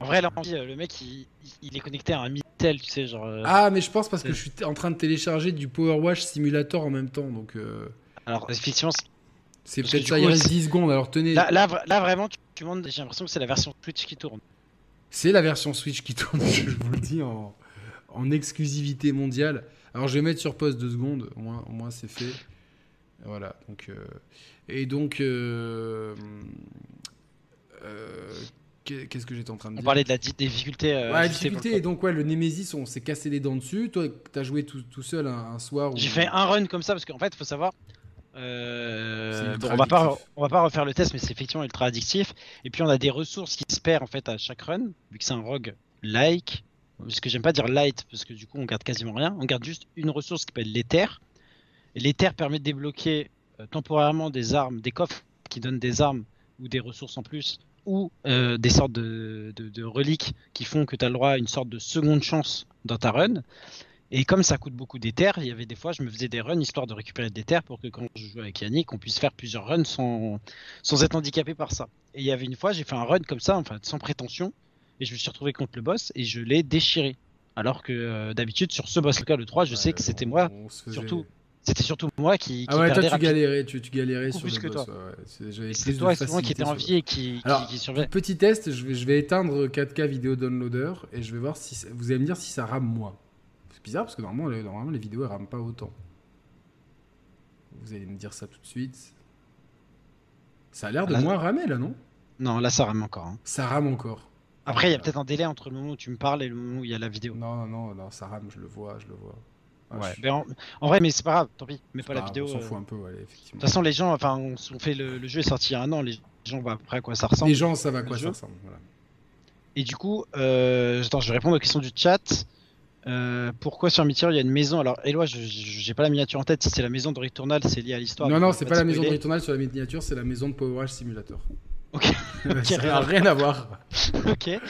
En vrai, là, le mec, il, il est connecté à un Mitel, tu sais, genre. euh, Ah, mais je pense parce que je suis en train de télécharger du Power Wash Simulator en même temps. Donc, euh, Alors, effectivement, c'est- peut-être ça. coup, Il reste c'est- 10 10 secondes. Alors, tenez. là, là, vra- là, vraiment, tu, tu montes, j'ai l'impression que c'est la version Twitch qui tourne. C'est la version Switch qui tourne, je vous le dis, en, en exclusivité mondiale. Alors, je vais mettre sur pause deux secondes. Au moins, au moins c'est fait. Voilà. Donc, euh, et donc. euh, euh, qu'est- Qu'est-ce que j'étais en train de On dire parlait de la di- difficulté. euh, Ouais, la difficulté Et donc, ouais, le Nemesis, on s'est cassé les dents dessus. Toi, t'as joué tout, tout seul un, un soir. où- J'ai fait un run comme ça parce qu'en fait, faut savoir. Euh, bon, on va pas, on va pas refaire le test, mais c'est effectivement ultra addictif. Et puis on a des ressources qui se perdent en fait à chaque run, vu que c'est un rogue like. Parce que j'aime pas dire light parce que du coup on garde quasiment rien. On garde juste une ressource qui s'appelle l'éther. Et l'éther permet de débloquer euh, temporairement des armes, des coffres qui donnent des armes ou des ressources en plus, ou euh, des sortes de- de reliques qui font que tu as le droit à une sorte de seconde chance dans ta run. Et comme ça coûte beaucoup d'éther, il y avait des fois, je me faisais des runs histoire de récupérer de l'éther pour que quand je jouais avec Yannick, on puisse faire plusieurs runs sans, sans être handicapé par ça. Et il y avait une fois, j'ai fait un run comme ça, enfin sans prétention, et je me suis retrouvé contre le boss et je l'ai déchiré. Alors que euh, d'habitude, sur ce boss-là, le 3, je sais que c'était moi, faisait- surtout, c'était surtout moi qui, qui Ah ouais, toi tu galérais, tu, tu galérais sur plus le que boss. toi. ouais. C'est- toi, c'est moi qui étais en vie et qui, Alors, qui. Petit test, je vais, je vais éteindre 4K vidéo downloader et je vais voir si ça- vous allez me dire si ça rame moi. C'est bizarre parce que normalement les, normalement, les vidéos elles rament pas autant. Vous allez me dire ça tout de suite. Ça a l'air de Là- moins ramer là, non? Non, là ça rame encore. hein. Ça rame encore. Après, il y a Ah. peut-être un délai entre le moment où tu me parles et le moment où il y a la vidéo. Non, non, non, ça rame, je le vois, je le vois. Ah, Ouais. Ben, en, en vrai, mais c'est pas grave, tant pis. Mais pas la grave, vidéo. On s'en euh. fout De un peu, ouais, effectivement. toute façon, les gens, enfin, on, fait le, le jeu est sorti il y a un an, les gens voient après à quoi ça ressemble. Les gens savent à quoi ça ressemble. Voilà. Et du coup, euh, attends, je vais répondre aux questions du chat. Euh, pourquoi sur Meteor il y a une maison? Alors, Eloi, j'ai pas la miniature en tête. Si c'est la maison de Returnal, c'est lié à l'histoire. Non, non, c'est pas la maison de. Returnal sur la miniature, c'est la maison de Power Wash Simulator. Ok. ça n'a rien. à voir. ok. Et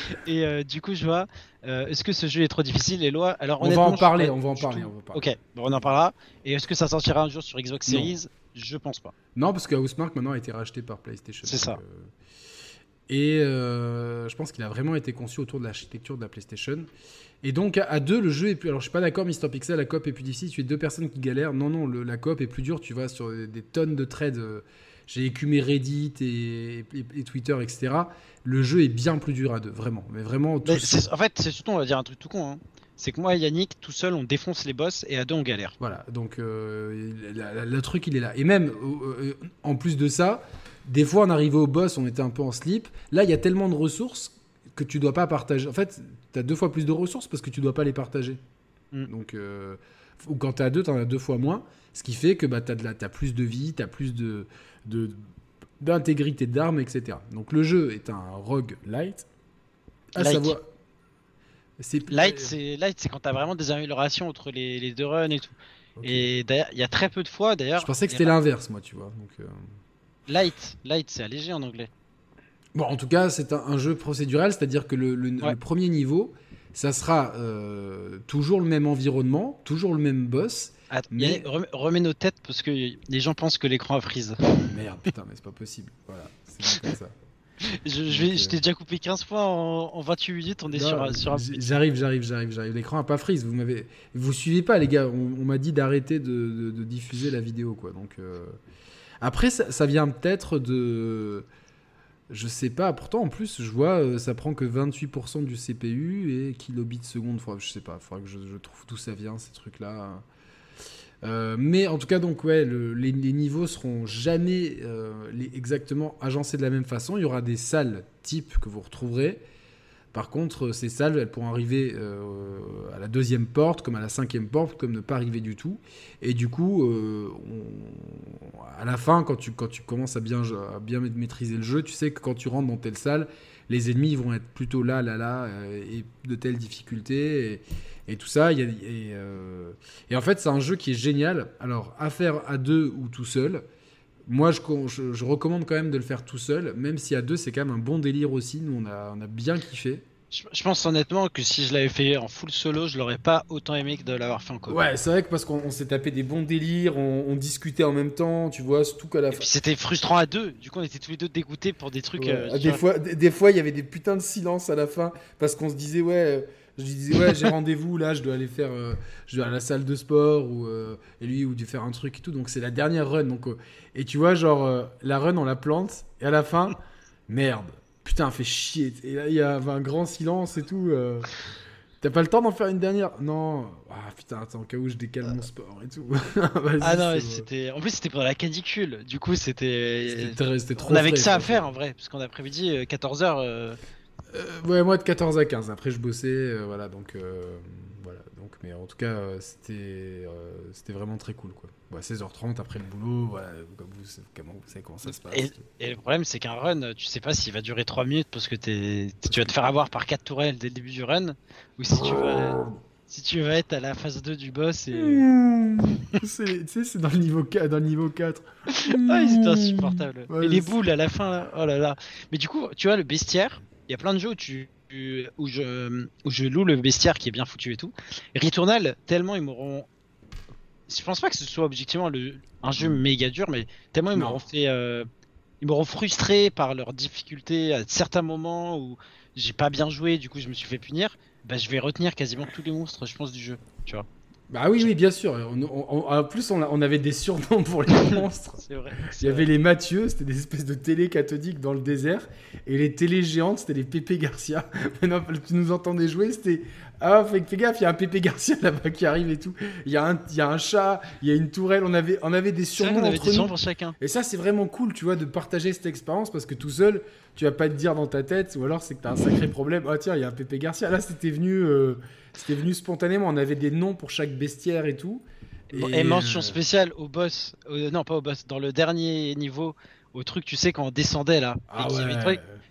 euh, du coup, je vois. euh, est-ce que ce jeu est trop difficile, Eloi Alors, On va en parler, on va en parler, on va parler. Ok, bon, on en parlera. Et est-ce que ça sortira un jour sur Xbox Non. Series? Je pense pas. Non, parce que Housemark maintenant a été racheté par PlayStation. C'est ça. Et euh, je pense qu'il a vraiment été conçu autour de l'architecture de la PlayStation. Et donc à, à deux, le jeu est plus. Alors je suis pas d'accord, Mister Pixel, la coop est plus difficile. Tu es deux personnes qui galèrent. Non, non, le- la coop est plus dure. Tu vas sur des, des tonnes de trades. euh, J'ai écumé Reddit et, et- et Twitter, etc. Le jeu est bien plus dur à deux, vraiment. Mais vraiment, Mais en fait, c'est surtout, on va dire un truc tout con. hein. C'est que moi et Yannick, tout seul, on défonce les boss et à deux, on galère. Voilà, donc euh, le truc il est là. Et même euh, en plus de ça, des fois on arrivait au boss, on était un peu en slip. Là, il y a tellement de ressources que tu dois pas partager. En fait, tu as deux fois plus de ressources parce que tu dois pas les partager. Mm. Donc, euh, ou quand tu as deux, tu en as deux fois moins. Ce qui fait que bah, tu as, plus de vie, tu as plus de, d'intégrité d'armes, etc. Donc le jeu est un rogue light. À Light. savoir. C'est Light, c'est light, c'est quand t'as vraiment des améliorations entre les, les deux runs et tout. Et d'ailleurs, il y a très peu de fois, d'ailleurs. Je pensais que c'était a- l'inverse, moi, tu vois. Donc, euh, Light, light, c'est allégé en anglais. Bon, en tout cas, c'est un, un jeu procédural, c'est-à-dire que le, le- Ouais. le premier niveau, ça sera euh, toujours le même environnement, toujours le même boss. Attends, Mais- remets, nos têtes parce que les gens pensent que l'écran a freeze. Merde, putain, mais c'est pas possible. Voilà, c'est comme ça. Je, t'ai déjà coupé 15 fois en, en 28 minutes, on est Non, sur, un- sur un. J'arrive, j'arrive, j'arrive, j'arrive. L'écran a pas freeze. Vous m'avez, vous suivez pas, les gars. On, on m'a dit d'arrêter de, de- de diffuser la vidéo, quoi. Donc euh, après, ça, vient peut-être de, je sais pas. Pourtant, en plus, je vois, euh, ça prend que 28% du CPU et kilobits seconde. Faudra- je sais pas. Faudra que je, trouve d'où ça vient ces trucs-là. Euh, mais en tout cas, donc ouais, le- les, les niveaux seront jamais euh, exactement agencés de la même façon. Il y aura des salles types que vous retrouverez. Par contre, euh, ces salles, elles pourront arriver euh, à la deuxième porte, comme à la cinquième porte, comme ne pas arriver du tout. Et du coup, euh, à la fin, quand tu, quand tu commences à bien, à bien maîtriser le jeu, tu sais que quand tu rentres dans telle salle, les ennemis vont être plutôt là, là, là, et de telles difficultés. Et, tout ça. et en fait, c'est un jeu qui est génial. Alors, à faire à deux ou tout seul. Moi, je, je- je recommande quand même de le faire tout seul, même si à deux, c'est quand même un bon délire aussi. Nous, on a, on a bien kiffé. Je, je pense honnêtement que si je l'avais fait en full solo, je l'aurais pas autant aimé que de l'avoir fait en coop. Ouais, c'est vrai que parce qu'on on s'est tapé des bons délires, on, on discutait en même temps, tu vois, surtout qu'à la fin. c'était frustrant à deux. Du coup, on était tous les deux dégoûtés pour des trucs. Ouais. euh, Ah, des, vois. fois, des, des fois, il y avait des putains de silence à la fin parce qu'on se disait, ouais, euh, je lui disais, ouais, j'ai rendez-vous là, je dois aller faire, euh, je dois aller à la salle de sport ou euh, et lui ou dû faire un truc et tout. Donc c'est la dernière run. Donc euh, et tu vois, genre la run, on la plante et à la fin, merde, putain, fait chier. Et là, il y avait un grand silence et tout. T'as pas le temps d'en faire une dernière? Non. Ah putain, attends, au cas où je décale mon sport et tout. Vas-y, Ah non, c'était. En plus, c'était pendant la canicule. Du coup, c'était. C'était trop On avait que ça à faire en vrai, parce qu'en après-midi, 14h. Euh, ouais, moi de 14 à 15. Après, je bossais, euh, voilà. Donc, euh, voilà. Donc, mais en tout cas, euh, c'était, euh, c'était vraiment très cool, quoi. Bon, à 16h30 après le boulot, voilà. Comme vous, savez- comment vous savez comment ça se passe. Et le problème, c'est qu'un run, tu sais pas s'il va durer 3 minutes parce que t'es- tu vas te faire avoir par 4 tourelles dès le début du run, ou si tu vas, si tu vas être à la phase 2 du boss et. Mmh. C'est- tu sais, c'est dans le niveau 4. Dans le niveau 4. Ah, c'était insupportable. Ouais, et les c'est- boules à la fin, là, oh là là. Mais du coup, tu vois, le bestiaire, il y a plein de jeux où, tu, où, je, où je loue le bestiaire qui est bien foutu et tout. Returnal, tellement ils m'auront. Je pense pas que ce soit objectivement le, un jeu méga dur, mais tellement ils m'auront fait. Euh, ils m'auront frustré par leurs difficultés à certains moments où j'ai pas bien joué, du coup je me suis fait punir. Bah, je vais retenir quasiment tous les monstres, je pense, du jeu. Tu vois. Bah oui, oui, bien sûr. en plus, on, avait des surnoms pour les monstres. vrai. Il y avait les Mathieu, c'était des espèces de télé cathodiques dans le désert. Et les télé géantes, c'était les Pépé Garcia. Maintenant, tu nous entendais jouer, c'était. Ah, fais, gaffe, il y a un Pépé Garcia là-bas qui arrive et tout. Il y, a un, y a un chat, il y a une tourelle. On avait, on avait des surnoms entre des nous. Pour chacun. Et ça, c'est vraiment cool, tu vois, de partager cette expérience parce que tout seul, tu vas pas te dire dans ta tête, ou alors c'est que tu as un sacré problème. Ah, tiens, il y a un Pépé Garcia. Là, c'était venu. Euh, c'était venu spontanément. On avait des noms pour chaque bestiaire et tout. Et, mention euh, spéciale au boss. non, pas au boss. Dans le dernier niveau, au truc, tu sais, quand on descendait là. Ah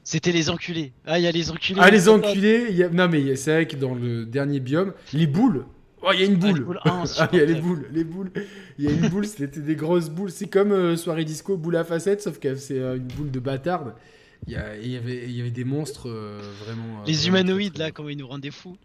C'était les enculés. Ah, il y a les enculés. Ah, les enculés. Non, mais c'est vrai que dans le dernier biome, les boules. Oh, il y a une boule. Ah, il y a les boules, les boules. Il y a une boule, c'était des grosses boules. C'est comme euh, soirée disco, boule à facettes, sauf que c'est euh, une boule de bâtarde. Il y, y, avait, il y avait des monstres vraiment. Les humanoïdes là, comment ils nous rendaient fous.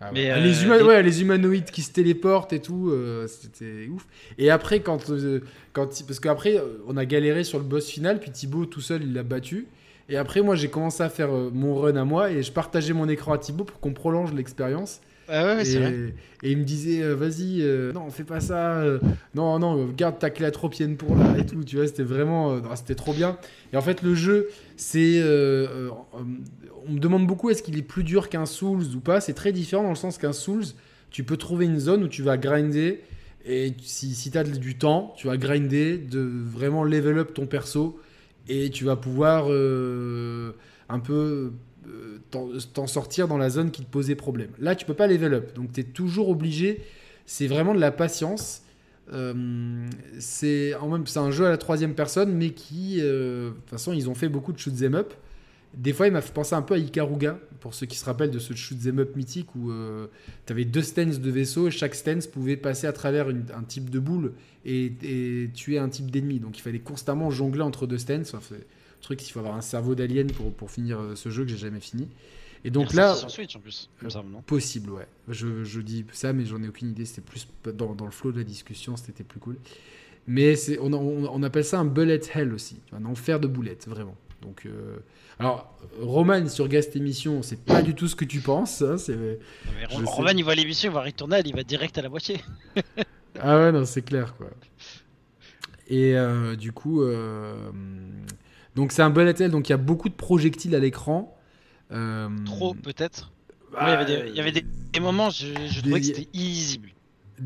Ah mais ah, les, euh, ouais, les humanoïdes qui se téléportent et tout, euh, c'était ouf. Et après, quand, euh, quand parce qu'après, on a galéré sur le boss final, puis Thibaut tout seul, il l'a battu. Et après, moi, j'ai commencé à faire mon run à moi et je partageais mon écran à Thibaut pour qu'on prolonge l'expérience. Ah ouais, et, et, il me disait, vas-y, non, fais pas ça, non, non, garde ta clé atropienne pour là et tout, tu vois, c'était vraiment, c'était trop bien. Et en fait, le jeu, c'est on me demande beaucoup est-ce qu'il est plus dur qu'un Souls ou pas? C'est très différent dans le sens qu'un Souls, tu peux trouver une zone où tu vas grinder. Et si, si tu as du temps, tu vas grinder, de vraiment level up ton perso. Et tu vas pouvoir euh, un peu euh, t'en sortir dans la zone qui te posait problème. Là, tu peux pas level up. Donc tu es toujours obligé. C'est vraiment de la patience. Euh, c'est un jeu à la troisième personne, mais qui, de toute façon, ils ont fait beaucoup de shoot them up. Des fois, il m'a fait penser un peu à Ikaruga, pour ceux qui se rappellent de ce shoot them up mythique où euh, tu avais deux stands de vaisseau et chaque stance pouvait passer à travers un type de boule et, tuer un type d'ennemi. Donc il fallait constamment jongler entre deux stands. Enfin, truc, il faut avoir un cerveau d'alien pour, pour finir euh, ce jeu que j'ai jamais fini. Et donc là, sur Switch en plus, possible, ouais. Je, je, dis ça, mais j'en ai aucune idée. C'était plus dans, dans, le flow de la discussion, c'était plus cool. Mais on, on, on, appelle ça un bullet hell aussi, un enfer de boulettes, vraiment. Donc euh, alors, Roman sur Guest Émission, c'est pas du tout ce que tu penses. Hein, Roman, il voit l'émission, il va retourner, il va direct à la moitié. ah ouais, non, c'est clair, quoi. Et euh, du coup, euh, donc c'est un bullet hell, donc il y a beaucoup de projectiles à l'écran. Trop, peut-être. il y avait des, moments, je, je trouvais que c'était illisible.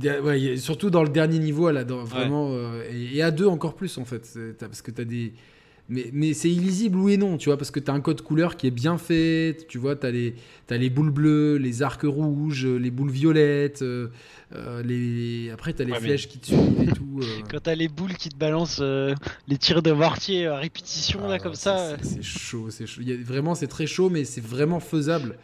Ouais, surtout dans le dernier niveau, là, vraiment, et, et, à deux encore plus en fait, parce que tu as des mais, c'est illisible, oui et non, tu vois, parce que tu as un code couleur qui est bien fait, tu vois, tu as, as, les boules bleues, les arcs rouges, les boules violettes, euh, euh, les... après tu as les flèches qui te suivent et tout. Euh. Quand tu as les boules qui te balancent les tirs de mortier à répétition, là, ah, comme ça. C'est chaud, c'est chaud. vraiment, c'est très chaud, mais c'est vraiment faisable.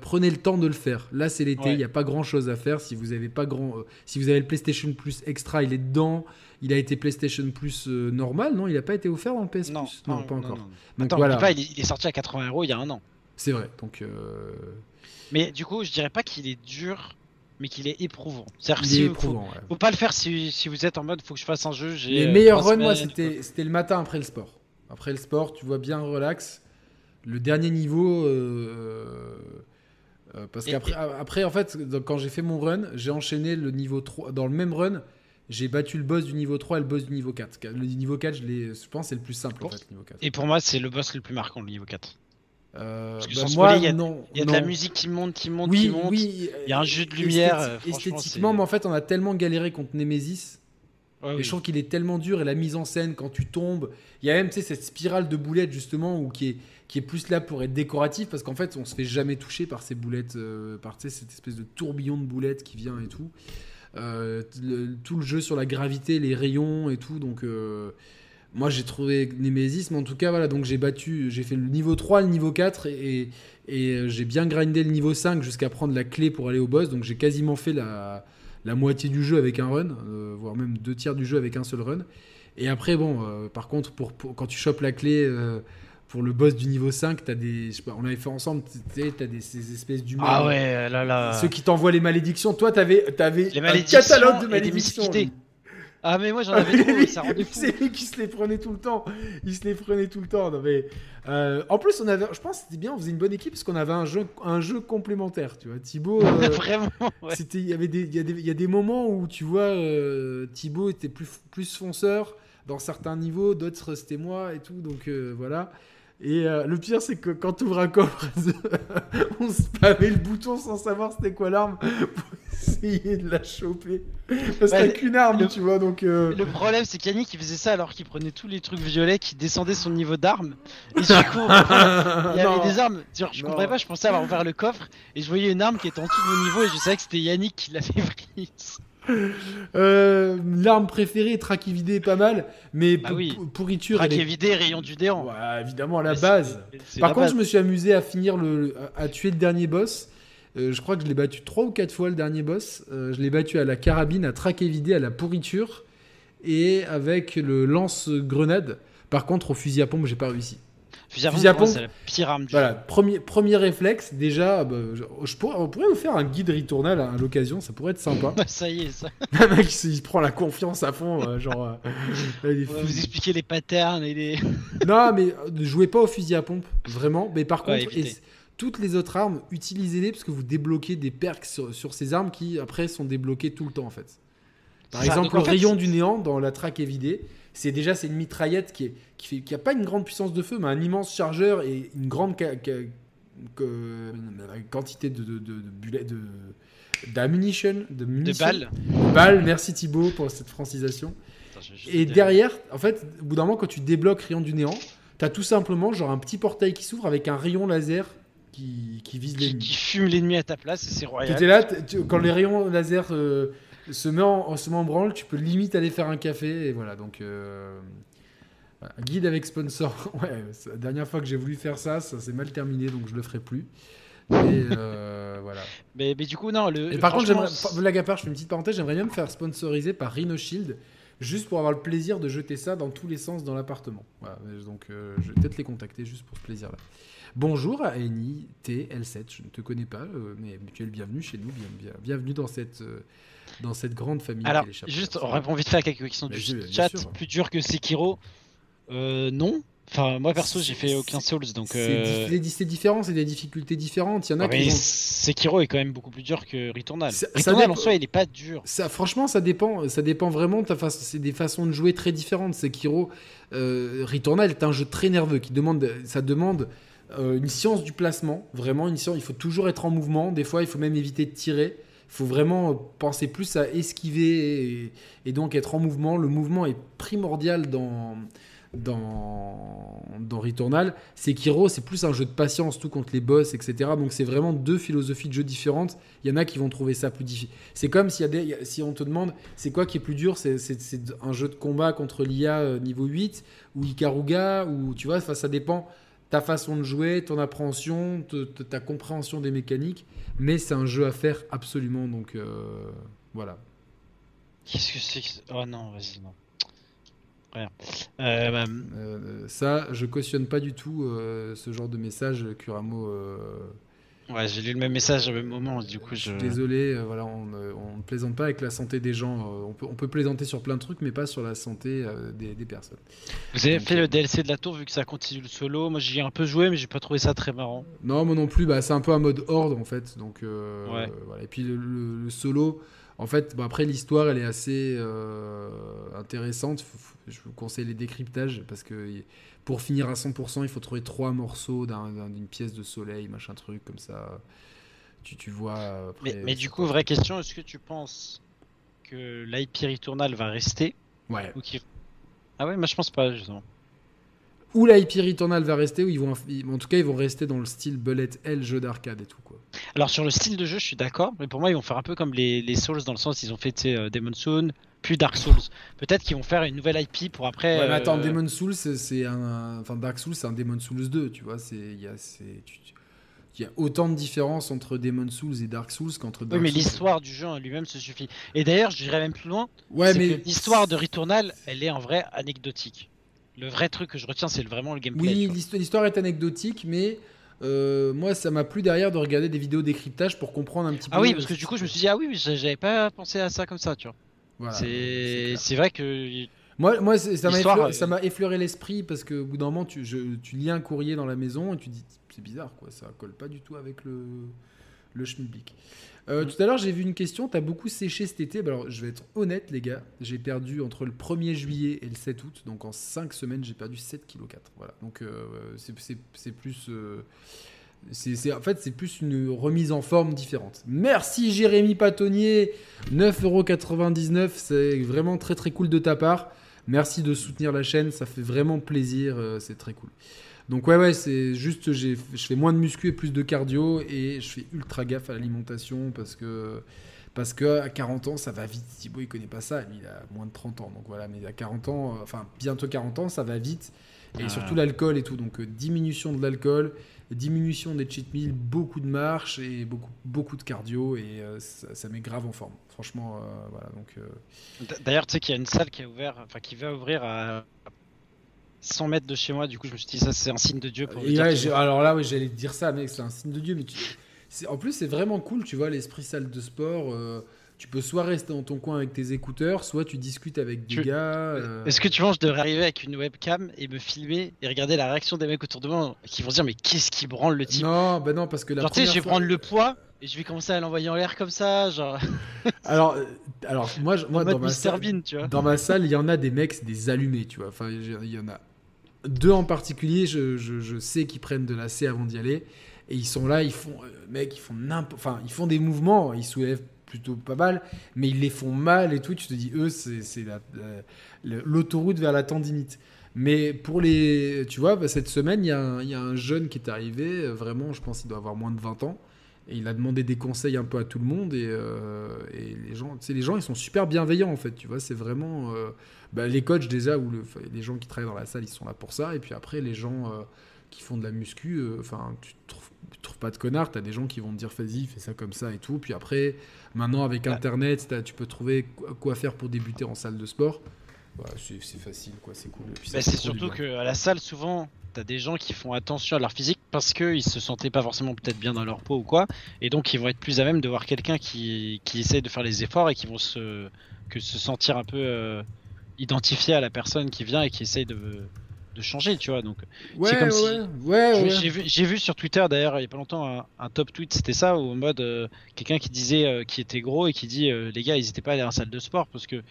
Prenez le temps de le faire. Là, c'est l'été, il n'y a pas grand chose à faire. Si vous avez pas grand, si vous avez le PlayStation Plus Extra, il est dedans. Il a été PlayStation Plus euh, normal, non? Il n'a pas été offert dans le PS non, Plus? Non, pas encore. Donc, voilà. il, est sorti à 80 euros il y a un an. C'est vrai. Donc. Euh, mais du coup, je dirais pas qu'il est dur, mais qu'il est éprouvant. C'est il est éprouvant. Faut, faut, pas le faire si, si, vous êtes en mode faut que je fasse un jeu. Les euh, meilleurs runs, moi, c'était c'était le matin après le sport. Après le sport, tu vois bien relax. Le dernier niveau. parce qu'après, après, en fait, quand j'ai fait mon run, j'ai enchaîné le niveau 3. Dans le même run, j'ai battu le boss du niveau 3 et le boss du niveau 4. Le niveau 4, je, je pense, c'est le plus simple en fait, niveau 4. Et pour moi, c'est le boss le plus marquant, le niveau 4. Euh, Parce que bah moi, il y a, non, il y a de la musique qui monte, qui monte, oui, qui monte. Oui, il y a un jeu de lumière. Euh, esthétiquement, mais en fait, on a tellement galéré contre Nemesis. et je trouve qu'il est tellement dur et la mise en scène quand tu tombes, il y a même cette spirale de boulettes justement où qui est qui est plus là pour être décoratif parce qu'en fait on se fait jamais toucher par ces boulettes, euh, par cette espèce de tourbillon de boulettes qui vient et tout. Euh, tout le jeu sur la gravité, les rayons et tout. Donc, euh, moi j'ai trouvé Nemesis, mais en tout cas, voilà, donc j'ai battu, j'ai fait le niveau 3, le niveau 4 et, et j'ai bien grindé le niveau 5 jusqu'à prendre la clé pour aller au boss. Donc, j'ai quasiment fait la, la, moitié du jeu avec un run, voire même deux tiers du jeu avec un seul run. Et après, bon, par contre, pour, quand tu chopes la clé pour le boss du niveau 5, t'as des, je sais pas, on avait fait ensemble, t'as des ces espèces d'humains. Ah ouais, là là. Ceux qui t'envoient les malédictions. Toi, t'avais, t'avais Les un catalogue de et des malédictions. Ah mais moi j'en avais trop, ça rendait fou. C'est lui qui se les prenait tout le temps. Il se les prenait tout le temps. Non, mais, euh, en plus, on avait, je pense que c'était bien, on faisait une bonne équipe parce qu'on avait un jeu, un jeu complémentaire. Tu vois, Thibaut. euh, Vraiment, ouais. C'était, il y avait des, il y y a des moments où tu vois, euh, Thibaut était plus, plus fonceur dans certains niveaux, d'autres c'était moi et tout. Donc euh, voilà. Et euh, le pire, c'est que quand tu ouvres un coffre, on spammait le bouton sans savoir c'était quoi l'arme pour essayer de la choper. Parce Ouais, qu'il n'y a qu'une arme, le- tu vois. Donc euh, Le problème c'est qu'Yannick il faisait ça alors qu'il prenait tous les trucs violets, qui descendait son niveau d'arme. Et du coup, il y Non. avait des armes. Genre, je comprenais pas, je pensais avoir ouvert le coffre et je voyais une arme qui était en dessous de mon niveau et je savais que c'était Yannick qui l'avait prise. Euh, L'arme préférée, traque vidé, pas mal. Mais Bah oui. pour- pourriture, Traque elle est- rayon du déant. Ouais, évidemment, à la Mais base. Par la contre, base. je me suis amusé à finir le, à, à tuer le dernier boss. Euh, je crois que je l'ai battu trois ou quatre fois le dernier boss. Euh, je l'ai battu à la carabine, à traque vidé, à la pourriture et avec le lance-grenade. Par contre, au fusil à pompe, j'ai pas réussi. Fusil à pompe, c'est la pire arme du Voilà, jeu. premier, premier réflexe, déjà, bah, je, pourrais, on pourrait vous faire un guide Returnal à, à l'occasion, ça pourrait être sympa. ça y est, ça. Le mec, il, se- il prend la confiance à fond, euh, genre. euh, est fou. vous expliquer les patterns et les. Non, mais euh, ne jouez pas au fusil à pompe, vraiment. Mais par contre, et- toutes les autres armes, utilisez-les parce que vous débloquez des perks sur, sur ces armes qui, après, sont débloquées tout le temps, en fait. Par exemple, le rayon du néant dans la traque évidée, c'est déjà c'est une mitraillette qui, est, qui, fait, qui a pas une grande puissance de feu, mais un immense chargeur et une grande ca- ca- que- quantité de, de, de, de bullets- de- d'ammunition, de, balles. Merci Thibaut pour cette francisation. Attends, Et derrière, en fait, au bout d'un moment, quand tu débloques Rayon du Néant, t'as tout simplement genre un petit portail qui s'ouvre avec un rayon laser qui, qui vise l'ennemi. qui fume l'ennemi à ta place c'est Tu royal. étais là, quand les rayons laser euh, se, met en, se met en branle, tu peux limite aller faire un café. Et voilà, donc. euh, voilà. Guide avec sponsor. Ouais, la dernière fois que j'ai voulu faire ça, ça s'est mal terminé, donc je le ferai plus. Et euh, voilà. Mais, mais du coup, non, le. Et par contre, j'aimerais, blague à part, je fais une petite parenthèse, j'aimerais bien me faire sponsoriser par Rhino Shield, juste pour avoir le plaisir de jeter ça dans tous les sens dans l'appartement. Voilà, donc euh, je vais peut-être les contacter juste pour ce plaisir-là. Bonjour à Eni TL7, je ne te connais pas, mais tu es le bienvenu chez nous, bien, bien- bienvenue dans cette, euh, dans cette grande famille. Alors, juste, on répond vite fait à quelques questions du chat. Plus dur que Sekiro euh, Non. Enfin, moi perso, j'ai fait aucun Souls donc. C'est euh, c'est différent, c'est des difficultés différentes. Il y en a ouais, qui mais vont- Sekiro est quand même beaucoup plus dur que Returnal. Ça- ça Returnal en soi, il est pas dur. Ça, franchement, ça dépend. Ça dépend vraiment. de ta façon- C'est des façons de jouer très différentes. Sekiro, euh, Returnal est un jeu très nerveux qui demande, ça demande euh, une science du placement. Vraiment une science. Il faut toujours être en mouvement. Des fois, il faut même éviter de tirer. Faut vraiment penser plus à esquiver et, donc être en mouvement. Le mouvement est primordial dans dans, dans Returnal. Sekiro, c'est plus un jeu de patience, tout contre les boss, etc. Donc c'est vraiment deux philosophies de jeu différentes. Il y en a qui vont trouver ça plus difficile. C'est comme y a si on te demande c'est quoi qui est plus dur, c'est un jeu de combat contre l'IA euh, niveau 8 ou Ikaruga, ou tu vois, ça dépend ta façon de jouer, ton appréhension, te- te- ta compréhension des mécaniques. Mais c'est un jeu à faire absolument, donc euh, voilà. Qu'est-ce que c'est que... Oh non, vas-y, non. Rien. Euh, bah, Euh, ça, je cautionne pas du tout ce genre de message, Kuramo. Ouais, j'ai lu le même message au même moment, du coup, je désolé, euh, voilà, on ne on ne plaisante pas avec la santé des gens. euh, on, peut, on peut plaisanter sur plein de trucs, mais pas sur la santé euh, des, des personnes. Vous avez Donc, fait le DLC de la tour vu que ça continue le solo? Moi, j'y ai un peu joué, mais j'ai pas trouvé ça très marrant. Non, moi non plus, bah, c'est un peu un mode horde en fait. Donc, Ouais. voilà. Et puis le, le- le solo, en fait, bah, après l'histoire, elle est assez intéressante. Je vous conseille les décryptages parce que pour finir à 100%, il faut trouver trois morceaux d'un- d'un- d'une pièce de soleil, machin truc comme ça. Tu, tu vois. après, Mais, mais du coup, vraie question, est-ce que tu penses que l'IP Returnal va rester Ouais. ou Ah ouais, moi je pense pas, justement. Ou l'IP Returnal va rester, ou ils vont, en tout cas, ils vont rester dans le style bullet hell, jeu d'arcade et tout quoi. Alors sur le style de jeu, je suis d'accord, mais pour moi, ils vont faire un peu comme les, les Souls dans le sens ils ont fait euh, Demon Soul, puis Dark Souls. Peut-être qu'ils vont faire une nouvelle IP pour après. Ouais, mais attends, euh, Demon Souls, c'est- un. Enfin, Dark Souls, c'est un Demon Souls 2, tu vois. Il y, a, y a autant de différences entre Demon Souls et Dark Souls qu'entre Oui, Dark mais Souls. l'histoire du jeu en lui-même se suffit. Et d'ailleurs, je dirais même plus loin, Ouais, mais. l'histoire de Returnal, elle est en vrai anecdotique. le vrai truc que je retiens, c'est vraiment le gameplay. Oui, l'histoire est anecdotique, mais euh, moi, ça m'a plu derrière de regarder des vidéos décryptage pour comprendre un petit peu. Ah oui, parce que du coup, je me suis dit, ah oui, j'avais pas pensé à ça comme ça, tu vois. C'est vrai que. Moi, moi ça m'a effleuré, effleuré l'esprit parce que bout d'un moment, tu, tu lis un courrier dans la maison et tu dis, c'est bizarre, quoi, ça colle pas du tout avec le, le schmilblick. Euh, tout à l'heure, j'ai vu une question. Tu as beaucoup séché cet été. Bah, alors, je vais être honnête, les gars. J'ai perdu entre le 1er juillet et le 7 août. Donc, en 5 semaines, j'ai perdu 7 kg. Voilà. Donc, euh, c'est plus. Euh, c'est en fait, c'est plus une remise en forme différente. Merci Jérémy Patonnier. 9,99€. C'est vraiment très très cool de ta part. Merci de soutenir la chaîne. Ça fait vraiment plaisir. c'est très cool. Donc ouais, ouais, c'est juste, je fais moins de muscu et plus de cardio et je fais ultra gaffe à l'alimentation parce que parce que à 40 ans, ça va vite. Thibaut, il connaît pas ça, il a moins de 30 ans. Donc voilà, mais à 40 ans, euh, enfin bientôt 40 ans, ça va vite. Et ah. surtout l'alcool et tout. Donc euh, diminution de l'alcool, diminution des cheat meals, beaucoup de marche et beaucoup, beaucoup de cardio. Et euh, ça, met grave en forme. Franchement, voilà. Donc, D'ailleurs, tu sais qu'il y a une salle qui, a ouvert, enfin, qui va ouvrir à 100 mètres de chez moi, du coup je me suis dit ça c'est un signe de Dieu pour Alors là oui j'allais te dire ça mec, c'est un signe de Dieu, mais tu... en plus c'est vraiment cool, tu vois, l'esprit salle de sport. Tu peux soit rester dans ton coin avec tes écouteurs, soit tu discutes avec des gars. Euh. Est-ce que tu penses je devrais arriver avec une webcam et me filmer et regarder la réaction des mecs autour de moi qui vont se dire mais qu'est-ce qui branle le type? Non, bah non parce que la genre tu sais je vais prendre le poids et je vais commencer à l'envoyer en l'air comme ça, genre. alors, euh, alors moi, moi dans, ma salle, tu vois. dans ma salle, il y en a des mecs, des allumés, tu vois. Enfin, il y en a deux en particulier, je, sais qu'ils prennent de la C avant d'y aller. Et ils sont là, ils font, euh, mec, ils font enfin, ils font des mouvements, ils soulèvent plutôt pas mal, mais ils les font mal et tout. Tu te dis, eux, c'est l'autoroute vers la tendinite. Mais pour les, tu vois, bah, cette semaine, il y, a un jeune qui est arrivé, euh, vraiment, je pense qu'il doit avoir moins de 20 ans. Et il a demandé des conseils un peu à tout le monde. Et, euh, les, gens, les gens, ils sont super bienveillants, en fait. Tu vois, c'est vraiment. Bah, les coachs déjà ou le, les gens qui travaillent dans la salle ils sont là pour ça et puis après les gens euh, qui font de la muscu euh, enfin tu trouves, trouves pas de connard t'as des gens qui vont te dire vas-y fais ça comme ça et tout. Puis après maintenant avec internet tu peux trouver quoi faire pour débuter en salle de sport. C'est facile quoi c'est cool. Bah, c'est surtout qu'à la salle souvent t'as des gens qui font attention à leur physique parce qu'ils se sentaient pas forcément peut-être bien dans leur peau ou quoi. Et donc ils vont être plus à même de voir quelqu'un qui, qui essaie de faire les efforts et qui vont se que se sentir un peu euh, identifié à la personne qui vient et qui essaye de, de changer, tu vois. Donc, c'est comme si. Ouais, j'ai, vu, sur Twitter d'ailleurs il y a pas longtemps un, top tweet, c'était ça, au mode euh, quelqu'un qui disait euh, qui était gros et qui dit euh, les gars, n'hésitez pas à aller à la salle de sport parce que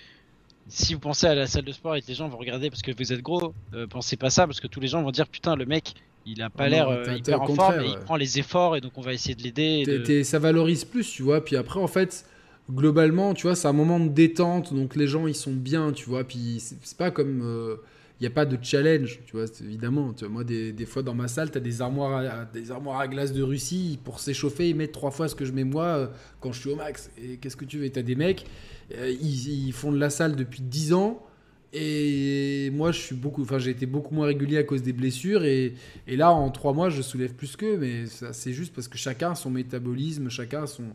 si vous pensez à la salle de sport et que les gens vont regarder parce que vous êtes gros, pensez pas ça parce que tous les gens vont dire putain le mec il a pas l'air hyper en forme et il prend les efforts et donc on va essayer de l'aider. Ça valorise plus, tu vois. Puis après en fait globalement, tu vois, c'est un moment de détente, donc les gens ils sont bien, tu vois. Puis c'est pas comme. Il n'y a pas de challenge, tu vois, évidemment. Tu vois, moi, des, des, fois dans ma salle, tu as des armoires, à, des armoires à glace de Russie. Pour s'échauffer, ils mettent trois fois ce que je mets moi euh, quand je suis au max. Et qu'est-ce que tu veux? Tu as des mecs, euh, ils, font de la salle depuis 10 ans. Et moi, je suis beaucoup, enfin, j'ai été beaucoup moins régulier à cause des blessures. Et, et là, en trois mois, je soulève plus qu'eux. Mais c'est juste parce que chacun a son métabolisme, chacun a son,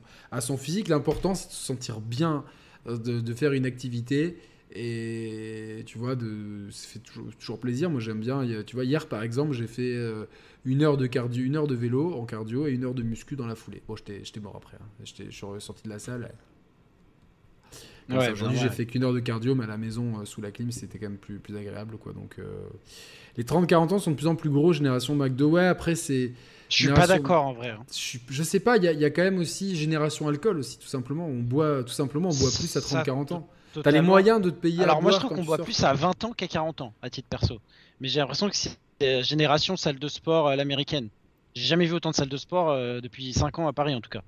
son physique. L'important, c'est de se sentir bien, euh, de, de, faire une activité. Et tu vois, de, ça fait toujours, toujours plaisir. Moi, j'aime bien. Tu vois, hier, par exemple, j'ai fait euh, une heure de cardio, une heure de vélo en cardio et une heure de muscu dans la foulée. Bon, j'étais mort après. Hein. Je suis sorti de la salle. Aujourd'hui, j'ai fait qu'une heure de cardio, mais à la maison, euh, sous la clim, c'était quand même plus, plus agréable. Quoi. Donc, euh, les 30-40 ans sont de plus en plus gros, génération McDo. Ouais, après, c'est. Je suis pas d'accord en vrai. Hein. Je, sais pas, il y, y, a quand même aussi génération alcool aussi, tout simplement. On boit, tout simplement, on boit plus à 30-40 ans. T'as les moyens de te payer Alors, moi, je trouve qu'on boit plus à 20 ans qu'à 40 ans, à titre perso. Mais j'ai l'impression que c'est génération salle de sport à l'américaine. J'ai jamais vu autant de salles de sport euh, depuis 5 ans à Paris, en tout cas.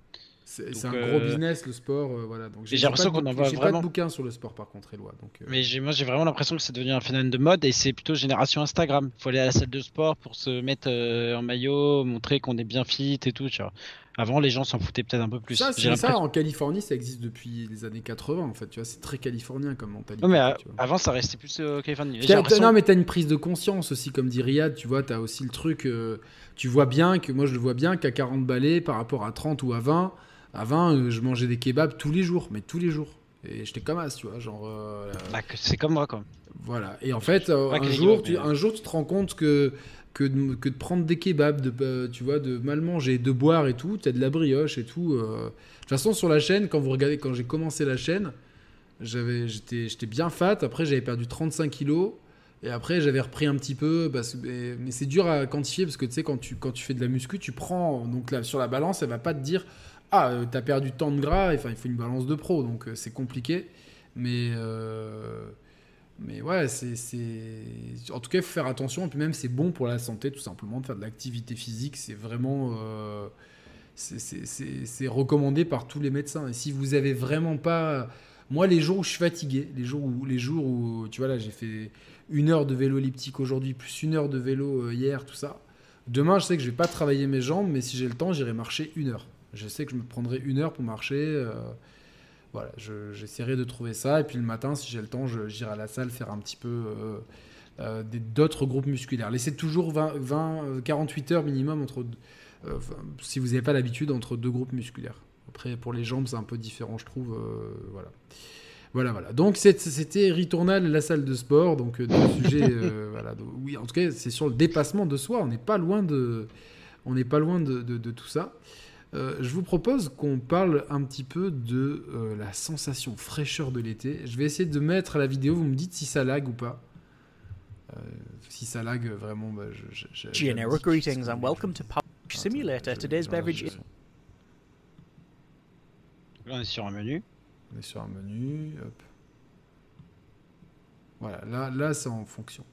C'est un gros euh, business le sport, euh, voilà. Donc j'ai l'impression qu'on en voit vraiment. pas de bouquin sur le sport par contre, Eloi. Donc. Euh. Mais moi j'ai vraiment l'impression que c'est devenu un phénomène de mode et c'est plutôt génération Instagram. Faut aller à la salle de sport pour se mettre en maillot, montrer qu'on est bien fit et tout. Tu vois. Avant les gens s'en foutaient peut-être un peu plus. Ça, c'est ça. En Californie, ça existe depuis les années 80 en fait. Tu vois, c'est très californien comme mentalité. Non mais avant ça restait plus Californie. Non mais t'as une prise de conscience aussi comme dit Riyad. Tu vois, t'as aussi le truc. tu vois bien que moi je le vois bien qu'à 40 balais par rapport à 30 ou à 20 avant, euh, je mangeais des kebabs tous les jours, mais tous les jours. Et j'étais comme as, tu vois, genre. euh, Bah, c'est comme moi, quoi. voilà. Et en fait, euh, un jour, kebabs, tu, mais- un jour, tu te rends compte que que de, prendre des kebabs, de, euh, tu vois, de mal manger, de boire et tout, t'as de la brioche et tout. euh. De toute façon, sur la chaîne, quand vous regardez, quand j'ai commencé la chaîne, j'avais, j'étais, j'étais bien fat. Après, j'avais perdu 35 kilos. Et après, j'avais repris un petit peu. Mais, c'est dur à quantifier parce que tu sais, quand tu, quand tu fais de la muscu, tu prends. Donc là, sur la balance, elle va pas te dire Ah, euh, t'as perdu tant de gras. Enfin, il faut une balance de pro. Donc c'est compliqué. Mais. Mais ouais, c'est, c'est- En tout cas, il faut faire attention. Et puis même, c'est bon pour la santé, tout simplement, de faire de l'activité physique. C'est vraiment. euh, c'est, c'est- c'est- recommandé par tous les médecins. Et si vous avez vraiment pas. Moi, les jours où je suis fatigué, les jours où, les jours où tu vois, là, j'ai fait une heure de vélo elliptique aujourd'hui, plus une heure de vélo euh, hier, tout ça. Demain, je sais que je vais pas travailler mes jambes, mais si j'ai le temps, j'irai marcher une heure. Je sais que je me prendrai une heure pour marcher. euh, voilà, je- j'essaierai de trouver ça. Et puis le matin, si j'ai le temps, j'irai à la salle faire un petit peu euh, euh, des- d'autres groupes musculaires. Laissez toujours 20, 20, euh, 48 heures minimum entre, euh, si vous n'avez pas l'habitude, entre deux groupes musculaires. Après, pour les jambes, c'est un peu différent, je trouve. euh, voilà. Voilà, voilà. Donc, c'était Ritournal, la salle de sport. Donc, deux sujets. euh, voilà. Donc, oui, en tout cas, c'est sur le dépassement de soi. On n'est pas loin de, on n'est pas loin de, de- de tout ça. Euh, je vous propose qu'on parle un petit peu de euh, la sensation fraîcheur de l'été. Je vais essayer de mettre la vidéo. Vous me dites si ça lag ou pas. Euh, si ça lag, vraiment, bah, je, je, je- Generic greetings and welcome to PUBG Attends, Simulator. Today's beverage là, on est sur un menu. On est sur un menu. Hop. Voilà, là, là c'est en fonction.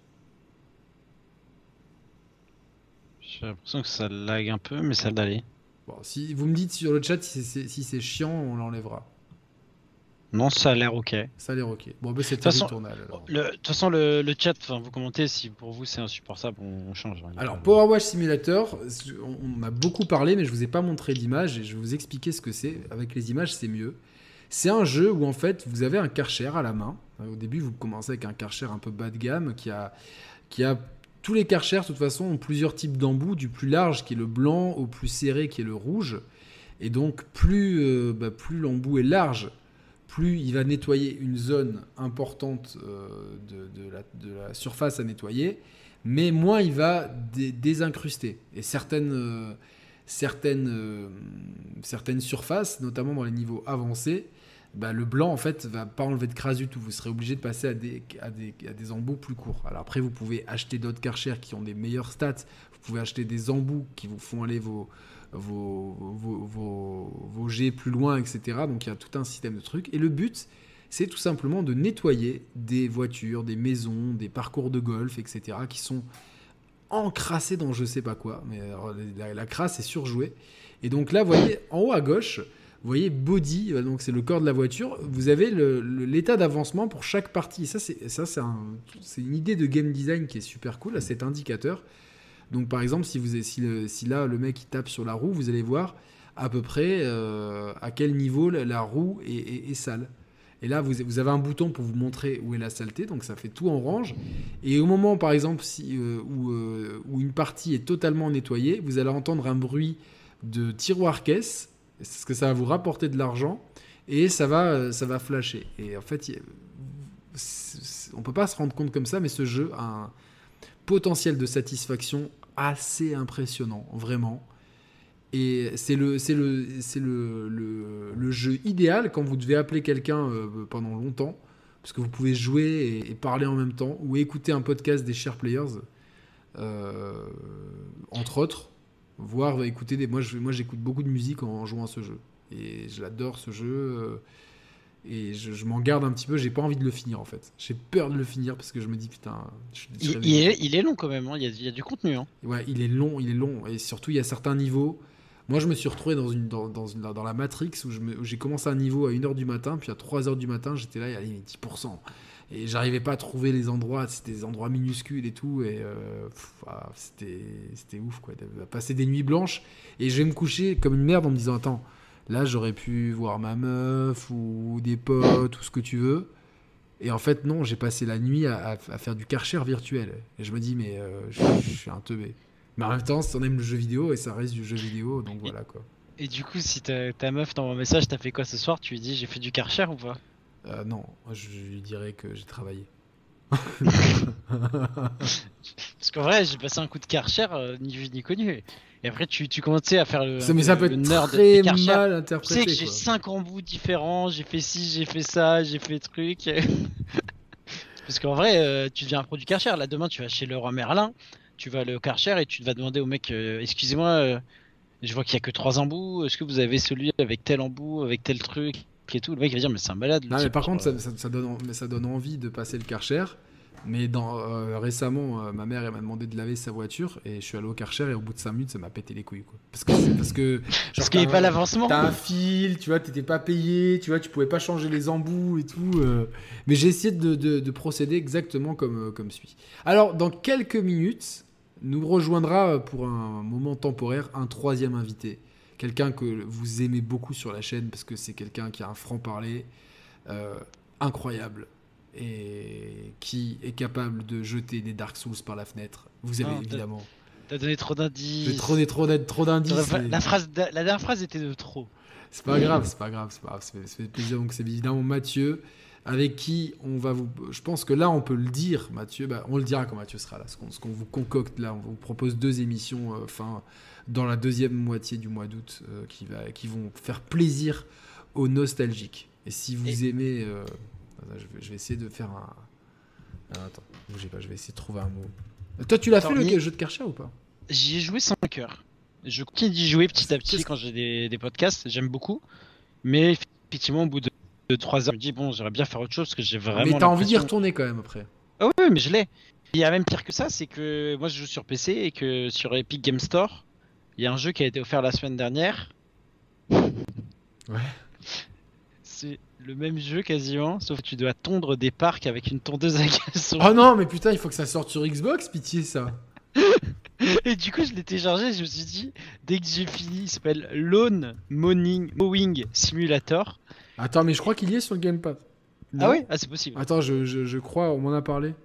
J'ai l'impression que ça lag un peu, mais ça d'aller. Bon, si vous me dites sur le chat si c'est si chiant, on l'enlèvera. Non, ça a l'air ok. Ça a l'air ok. Bon, ben c'est toute façon, tournal le- de toute façon, le, le chat, vous commentez si pour vous c'est insupportable, on, on change. hein. Alors, Power Wash Simulator, on, on a beaucoup parlé, mais je vous ai pas montré d'image et je vais vous expliquer ce que c'est. Avec les images, c'est mieux. C'est un jeu où en fait vous avez un Karcher à la main. Au début, vous commencez avec un Karcher un peu bas de gamme qui a, qui a tous les Karchers de toute façon ont plusieurs types d'embouts, du plus large qui est le blanc au plus serré qui est le rouge. Et donc plus, euh, bah, l'embout est large, plus il va nettoyer une zone importante euh, de, la, surface à nettoyer, mais moins il va dé- désincruster. Et euh, certaines surfaces, notamment dans les niveaux avancés, bah, le blanc en fait va pas enlever de crasse du tout. Vous serez obligé de passer à des, embouts plus courts. Alors après, vous pouvez acheter d'autres Karcher qui ont des meilleurs stats. Vous pouvez acheter des embouts qui vous font aller vos, jets plus loin, etc. Donc il y a tout un système de trucs. Et le but, c'est tout simplement de nettoyer des voitures, des maisons, des parcours de golf, etc. qui sont encrassés dans je sais pas quoi. Mais alors, la, la crasse est surjouée. Et donc là, vous voyez, en haut à gauche, vous voyez body, euh, donc c'est le corps de la voiture. Vous avez l'état d'avancement pour chaque partie. Ça, c'est une idée de game design qui est super cool. à cet indicateur. Donc par exemple, si, vous, si, là le mec tape sur la roue, vous allez voir à peu près euh, à quel niveau la, roue est, sale. Et là, vous, vous avez un bouton pour vous montrer où est la saleté, donc ça fait tout en orange. Et au moment, par exemple, si, euh, où, où une partie est totalement nettoyée, vous allez entendre un bruit de tiroir-caisse, parce que ça va vous rapporter de l'argent, et ça va, euh, ça va flasher. Et en fait, on peut pas se rendre compte comme ça, mais ce jeu a un potentiel de satisfaction assez impressionnant, vraiment. Et c'est le, c'est le, c'est le, le, jeu idéal quand vous devez appeler quelqu'un euh, pendant longtemps, parce que vous pouvez jouer et, et parler en même temps, ou écouter un podcast des share players, euh, entre autres, voire écouter des. Moi, je, moi, j'écoute beaucoup de musique en, en jouant à ce jeu, et je l'adore ce jeu. euh, et je, je m'en garde un petit peu, j'ai pas envie de le finir en fait. J'ai peur de le finir parce que je me dis putain. je- je Il, il est, il est long quand même, hein. il, y a, il y a du contenu. Hein. Ouais, il est long, il est long. Et surtout, il y a certains niveaux. Moi, je me suis retrouvé dans, une, dans, dans, une- dans la Matrix où j'ai commencé un niveau à 1h du matin, puis à 3h du matin, j'étais là, il y avait 10%. Et j'arrivais pas à trouver les endroits, c'était des endroits minuscules et tout. Et euh, ah, c'était ouf, quoi. De passer des nuits blanches. Et je vais me coucher comme une merde en me disant Attends, là, j'aurais pu voir ma meuf ou des potes ou ce que tu veux. Et en fait, non, j'ai passé la nuit à, à- à faire du karcher virtuel. Et je me dis, mais euh, je, je suis un teubé. Mais en même temps, on aime le jeu vidéo, et ça reste du jeu vidéo, donc voilà quoi. Et du coup, si ta, ta meuf t'envoie un message, t'as fait quoi ce soir? Tu lui dis j'ai fait du karcher ou pas? Euh, non, je lui dirais que j'ai travaillé. Parce qu'en vrai, j'ai passé un coup de Karcher, euh, ni vu ni connu. Et après, tu, tu commençais à faire le. Ça, mais ça peut être très mal Tu interprété. sais que j'ai quoi. 5 embouts différents, j'ai fait ci, j'ai fait ça, j'ai fait truc. Parce qu'en vrai, euh, tu deviens un produit Karcher. Là, demain, tu vas chez le roi Merlin, tu vas le Karcher et tu vas demander au mec euh, Excusez-moi, je vois qu'il y a que 3 embouts, est-ce que vous avez celui avec tel embout, avec tel truc? Et tout Le mec va dire Mais c'est un malade. Non, mais par contre, ça, ça- ça donne, mais ça donne envie de passer le Karcher. Mais dans, euh, récemment, euh, ma mère elle m'a demandé de laver sa voiture et je suis allé au Karcher et au bout de 5 minutes, ça m'a pété les couilles. Quoi. Parce que, parce que, genre, Parce qu'il n'y t'as a pas l'avancement. T'as un fil, tu vois, t'étais pas payé, tu vois, tu pouvais pas changer les embouts et tout. euh. Mais j'ai essayé de, de- de procéder exactement comme, euh, comme suit. Alors, dans quelques minutes, nous rejoindra euh, pour un moment temporaire un troisième invité. Quelqu'un que vous aimez beaucoup sur la chaîne parce que c'est quelqu'un qui a un franc-parler euh, incroyable et qui est capable de jeter des Dark Souls par la fenêtre. Vous avez évidemment. T'as donné trop d'indices. J'ai trop, trop, trop, d'indices. Mais- La, phrase, la dernière phrase était de trop. C'est pas grave, c'est pas grave, c'est pas grave, ça fait, plaisir. Donc c'est évidemment Mathieu, avec qui on va vous... Je pense que là, on peut le dire, Mathieu, bah, on le dira quand Mathieu sera là. Ce qu'on ce qu'on vous concocte là, on vous propose deux émissions euh, fin, dans la deuxième moitié du mois d'août euh, qui, va, qui vont faire plaisir aux nostalgiques. Et si vous aimez... euh, attends, je, vais, je vais essayer de faire un... Ah, attends, bougez pas, je vais essayer de trouver un mot. Toi, tu l'as Attends, fait le jeu de Karcher ou pas? J'y ai joué 5 heures. Je continue d'y jouer petit à petit Qu'est-ce- quand j'ai des, des podcasts, j'aime beaucoup. Mais effectivement, au bout de 3 heures, je me dis, bon, j'aimerais bien faire autre chose parce que j'ai vraiment. Mais t'as envie d'y retourner quand même après. Ah oui, oui, mais je l'ai. Il y a même pire que ça, c'est que moi je joue sur PC et que sur Epic Game Store, il y a un jeu qui a été offert la semaine dernière. Ouais. C'est le même jeu quasiment, sauf que tu dois tondre des parcs avec une tondeuse à gazon. Oh non, mais putain, il faut que ça sorte sur Xbox, pitié ça. Et du coup, je l'ai téléchargé, je me suis dit, dès que j'ai fini, il s'appelle Lawn Mowing, Mowing Simulator. Attends, mais je crois qu'il y est sur le Gamepad. Ah oui? Ah, c'est possible. Attends, je, je, je crois, on m'en a parlé.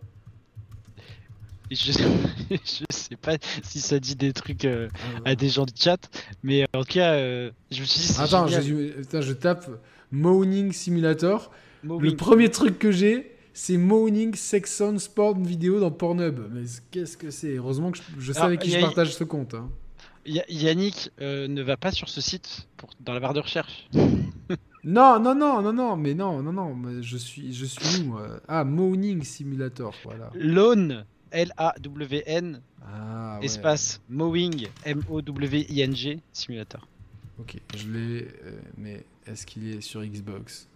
Je... je sais pas si ça dit des trucs euh, Ah, à des gens de chat, mais en tout cas, euh, je me suis dit, Attends, je, attends, je tape Moaning Simulator. Mowing. Le premier truc que j'ai, c'est Moaning Section Sport vidéo dans Pornhub. Mais qu'est-ce que c'est? Heureusement que je, je sais Alors, avec qui je partage ce compte. hein. Ya- Yannick euh, ne va pas sur ce site pour... dans la barre de recherche. Non, non, non, non, non, mais non, non, non, mais je suis, je suis où moi Ah, Moaning Simulator, voilà. Lawn, L-A-W-N, Ah, ouais. espace Mowing, M-O-W-I-N-G, simulator. Ok, je l'ai, euh, mais est-ce qu'il est sur Xbox?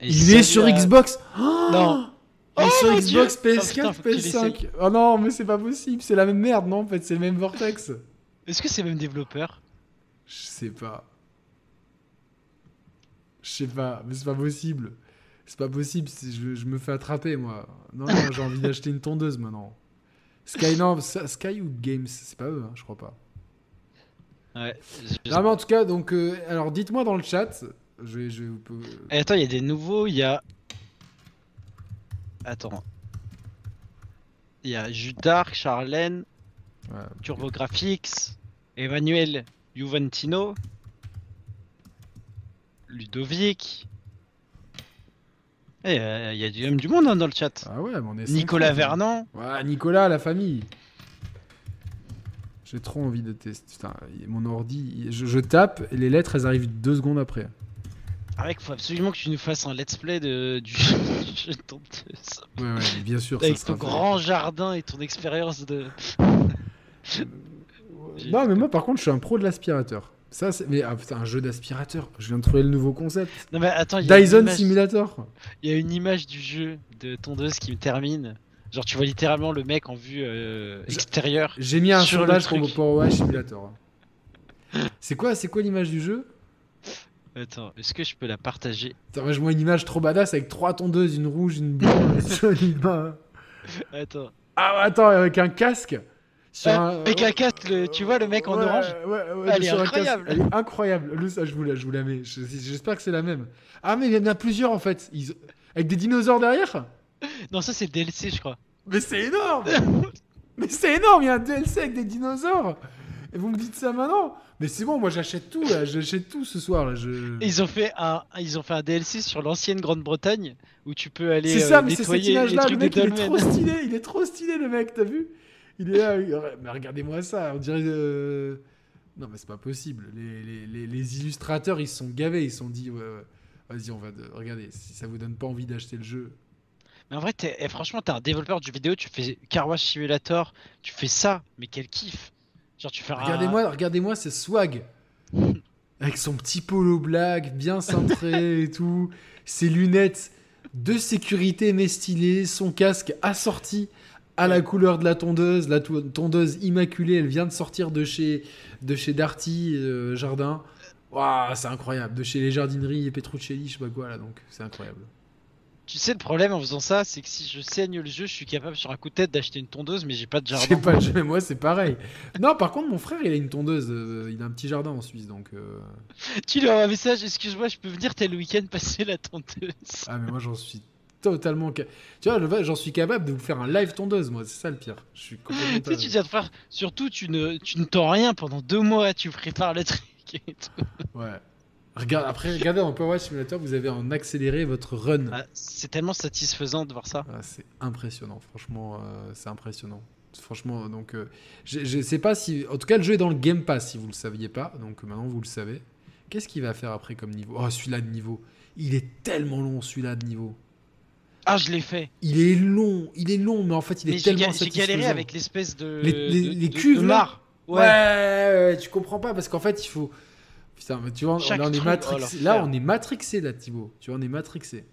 Et Il est sur Xbox? Oh Non. Oh, sur Xbox, Dieu. PS4, Oh, putain, faut que tu PS5. Oh non, mais c'est pas possible, c'est la même merde, non En fait, c'est le même Vortex. Est-ce que c'est le même développeur? Je sais pas. Je sais pas, mais c'est pas possible. C'est pas possible, si je, je me fais attraper, moi. Non, non, j'ai envie d'acheter une tondeuse maintenant. Sky, non, ça- Sky ou Games, c'est pas eux, hein, je crois pas. Ouais. je- Non, mais en tout cas, donc, euh, alors dites-moi dans le chat. Je vais, je vais- Et attends, il y a des nouveaux, il y a... Attends. Il y a Judark, Charlène, ouais. TurboGrafx, Emmanuel Juventino, Ludovic. Eh, euh, il y a du, même du monde hein, dans le chat. Ah ouais, mais on est Nicolas cinq. Vernant. Ouais, Nicolas, la famille. J'ai trop envie de tester. Putain, mon ordi, je, je tape et les lettres, elles arrivent deux secondes après. Avec, faut absolument que tu nous fasses un let's play de, du, jeu de. Ouais, ouais, bien sûr. ça Avec sera ton grand jardin et ton expérience de. Non, mais moi, par contre, je suis un pro de l'aspirateur. Ça, c'est... Mais ah, putain, un jeu d'aspirateur. Je viens de trouver le nouveau concept. Non mais attends, il y, a une Dyson image- Simulator. il y a une image du jeu de tondeuse qui me termine. Genre tu vois littéralement le mec en vue euh, extérieure. J'ai mis un Sur sondage pour Watch Simulator. C'est quoi, c'est quoi l'image du jeu? Attends, est-ce que je peux la partager? Moi, je vois une image trop badass avec trois tondeuses, une rouge, une bleue, une main. Attends. Ah, attends, avec un casque. Sur Ouais, un- le- tu vois le mec en Ouais, orange ouais, ouais, Elle est sur incroyable. casque. Elle est incroyable. Le, ça, je vous la, je vous la mets. Je- J'espère que c'est la même. Ah, mais il y en a plusieurs en fait. Ils- Avec des dinosaures derrière? Non, ça c'est DLC, je crois. Mais c'est énorme Mais c'est énorme, il y a un DLC avec des dinosaures Et vous me dites ça maintenant? Mais c'est bon, moi j'achète tout là, j'achète tout ce soir là. Je... Ils ont fait un, ils ont fait un DLC sur l'ancienne Grande-Bretagne où tu peux aller. C'est ça, euh, mais c'est cette image-là, le mec il est trop stylé, il est trop stylé le mec, t'as vu? Il est là, il- mais regardez-moi ça, on dirait. euh, Non, mais c'est pas possible. Les, les- les- les illustrateurs ils se sont gavés, ils se sont dit, ouais, ouais, vas-y, on va. de- Regardez, si ça vous donne pas envie d'acheter le jeu. Mais en vrai, t'es- eh, franchement, t'es un développeur jeux vidéo, tu fais Car Wash Simulator, tu fais ça, mais quel kiff Genre, tu Regardez-moi, regardez-moi ce swag. Avec son petit polo black, bien cintré et tout. Ses lunettes de sécurité mais stylées. Son casque assorti à la couleur de la tondeuse. La to- tondeuse immaculée, elle vient de sortir de chez, de chez Darty euh, Jardin. Waouh, c'est incroyable. De chez les jardineries et Petruccelli, je sais pas quoi là. Donc, c'est incroyable. Tu sais, le problème en faisant ça, c'est que si je saigne le jeu, je suis capable sur un coup de tête d'acheter une tondeuse, mais j'ai pas de jardin. pas, je- moi c'est pareil. Non, par contre, mon frère, il a une tondeuse. euh, il a un petit jardin en Suisse, donc. euh, Tu lui envoies un message, excuse-moi, je peux venir tel week-end passer la tondeuse? Ah mais moi j'en suis totalement tu vois j'en suis capable de vous faire un live tondeuse moi c'est ça le pire. Je suis complètement Tu sais, tu frère, surtout, tu ne, tu ne tends rien pendant deux mois, tu prépares le truc et tout. ouais. Regarde après regardez dans Power Simulator vous avez en accéléré votre run. Ah, c'est tellement satisfaisant de voir ça. Ah, c'est impressionnant franchement euh, c'est impressionnant. Franchement donc euh, je, sais pas si en tout cas le jeu est dans le Game Pass si vous le saviez pas donc maintenant vous le savez. Qu'est-ce qu'il va faire après comme niveau? Oh celui-là de niveau. Il est tellement long celui-là de niveau Ah, je l'ai fait. il est long il est long mais en fait il est Mais tellement j'ai galéré avec l'espèce de. Les- les- de- les de- cuves, de là mare. Ouais, ouais, tu comprends pas parce qu'en fait il faut. Putain, mais tu vois, Chaque on est matrixé. oh, là on est matrixé là, Thibaut. Tu vois, on est matrixé.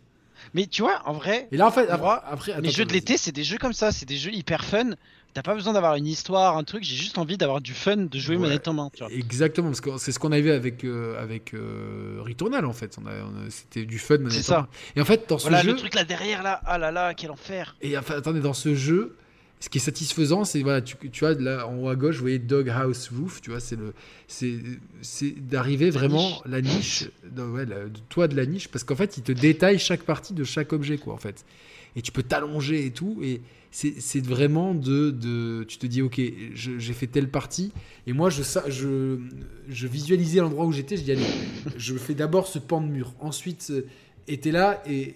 Mais tu vois, en vrai, Et là en fait, après, les jeux de l'été, c'est des jeux comme ça, c'est des jeux hyper fun. T'as pas besoin d'avoir une histoire, un truc, j'ai juste envie d'avoir du fun, de jouer Ouais. manette en main. Tu vois. Exactement, parce que c'est ce qu'on a vu avec euh, avec euh, Returnal en fait. On on c'était du fun. manette C'est en ça. main. Et en fait, dans ce Voilà jeu, le truc là derrière là, ah là là, quel enfer. et enfin, attendez, dans ce jeu, ce qui est satisfaisant, c'est voilà, tu, tu vois là en haut à gauche, vous voyez Doghouse Roof. Tu vois, c'est le, c'est, c'est d'arriver vraiment niche. la niche, ouais, la- de toi de la niche, parce qu'en fait, il te détaille chaque partie de chaque objet, quoi, en fait. Et tu peux t'allonger et tout, et c'est, vraiment de, de, tu te dis, ok, j'ai fait telle partie, et moi, je, je, visualisais l'endroit où j'étais, je dis, allez, je fais d'abord ce pan de mur, ensuite, euh, t'es là, et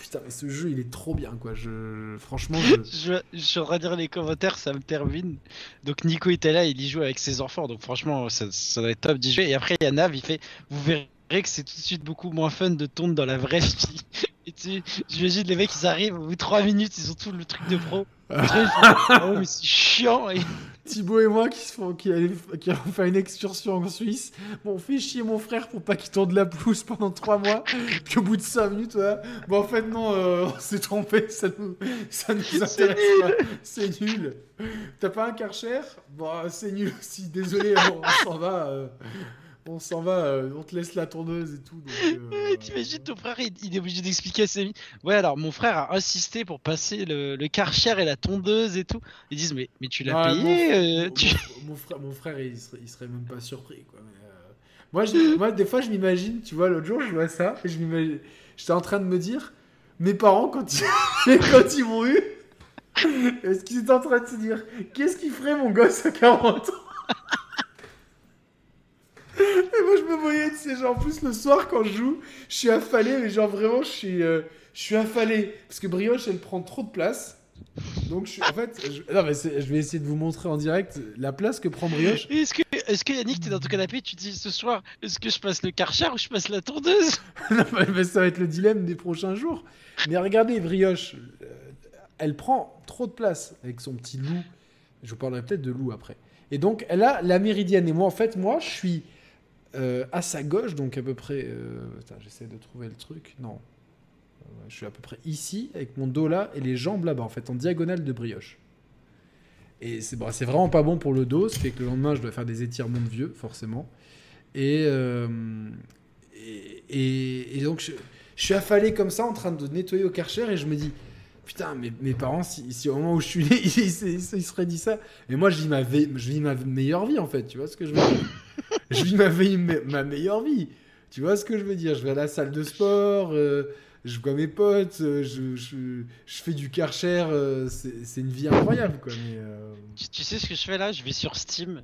putain, mais ce jeu, il est trop bien, quoi. Je, franchement, je... Je, lire les commentaires, ça me termine. Donc Nico était là, il y joue avec ses enfants, donc franchement, ça, ça doit être top d'y jouer. Et après, il y a Nav, il fait Vous verrez que c'est tout de suite beaucoup moins fun de tourner dans la vraie vie. Et tu sais, j'imagine les mecs, ils arrivent, au bout de 3 minutes, ils ont tout le truc de pro. Après, ils font, Ah ouais, mais c'est chiant. Et... Thibaut et moi qui, se font, qui, avons fait une excursion en Suisse. Bon, on fait chier mon frère pour pas qu'il tourne de la pelouse pendant 3 mois. Puis au bout de 5 minutes, ouais, bon, en fait, non, euh, on s'est trompé, ça nous, ça nous intéresse pas. C'est nul. T'as pas un Karcher? Bon, c'est nul aussi, désolé, on, on s'en va. euh, on s'en va, euh, on te laisse la tourneuse et tout. euh, T'imagines ton frère, il, il est obligé d'expliquer à ses amis. Ouais, alors mon frère a insisté pour passer le, le karcher et la tondeuse et tout. Ils disent Mais, mais tu l'as Ah, payé mon, euh, mon- tu- mon- mon frère, mon frère il, serait, il serait même pas surpris. Quoi. mais, euh, moi, je- moi, des fois, je m'imagine, tu vois, l'autre jour, je vois ça et je m'imagine- j'étais en train de me dire, mes parents, quand ils, quand ils m'ont eu, est-ce qu'ils étaient en train de se dire, qu'est-ce qu'il ferait mon gosse à 40 ans? Et moi, je me voyais, tu sais, genre, en plus, le soir, quand je joue, je suis affalé, mais genre, vraiment, je suis, euh, je suis affalé. Parce que Brioche, elle prend trop de place. Donc, je suis, en fait, je, non, mais je vais essayer de vous montrer en direct la place que prend Brioche. Est-ce que, est-ce que Yannick, t'es dans ton canapé, tu te dis ce soir, est-ce que je passe le karcher ou je passe la tondeuse? Non, mais- mais ça va être le dilemme des prochains jours. Mais regardez, Brioche, euh, elle prend trop de place avec son petit loup. Je vous parlerai peut-être de loup après. Et donc, elle a la méridienne. Et moi, en fait, moi, je suis euh, à sa gauche, donc à peu près. euh, j'essaie de trouver le truc. Non. Euh, je suis à peu près ici, avec mon dos là et les jambes là-bas, en fait, en diagonale de Brioche. Et c'est c'est vraiment pas bon pour le dos, ce fait que le lendemain, je dois faire des étirements de vieux, forcément. Et, et, et- donc, je, suis affalé comme ça, en train de nettoyer au karcher, et je me dis, putain, mes, mes parents, si, au moment où je suis né, ils, ils- ils se seraient dit ça. Et moi, je vis, ma je vis ma meilleure vie, en fait, tu vois ce que je veux dire? Je vis ma, vie, ma meilleure vie. Tu vois ce que je veux dire? Je vais à la salle de sport, euh, je vois mes potes, euh, je, je, je fais du karcher, euh, c'est une vie incroyable, quoi. Mais, euh, tu, tu sais ce que je fais là? Je vais sur Steam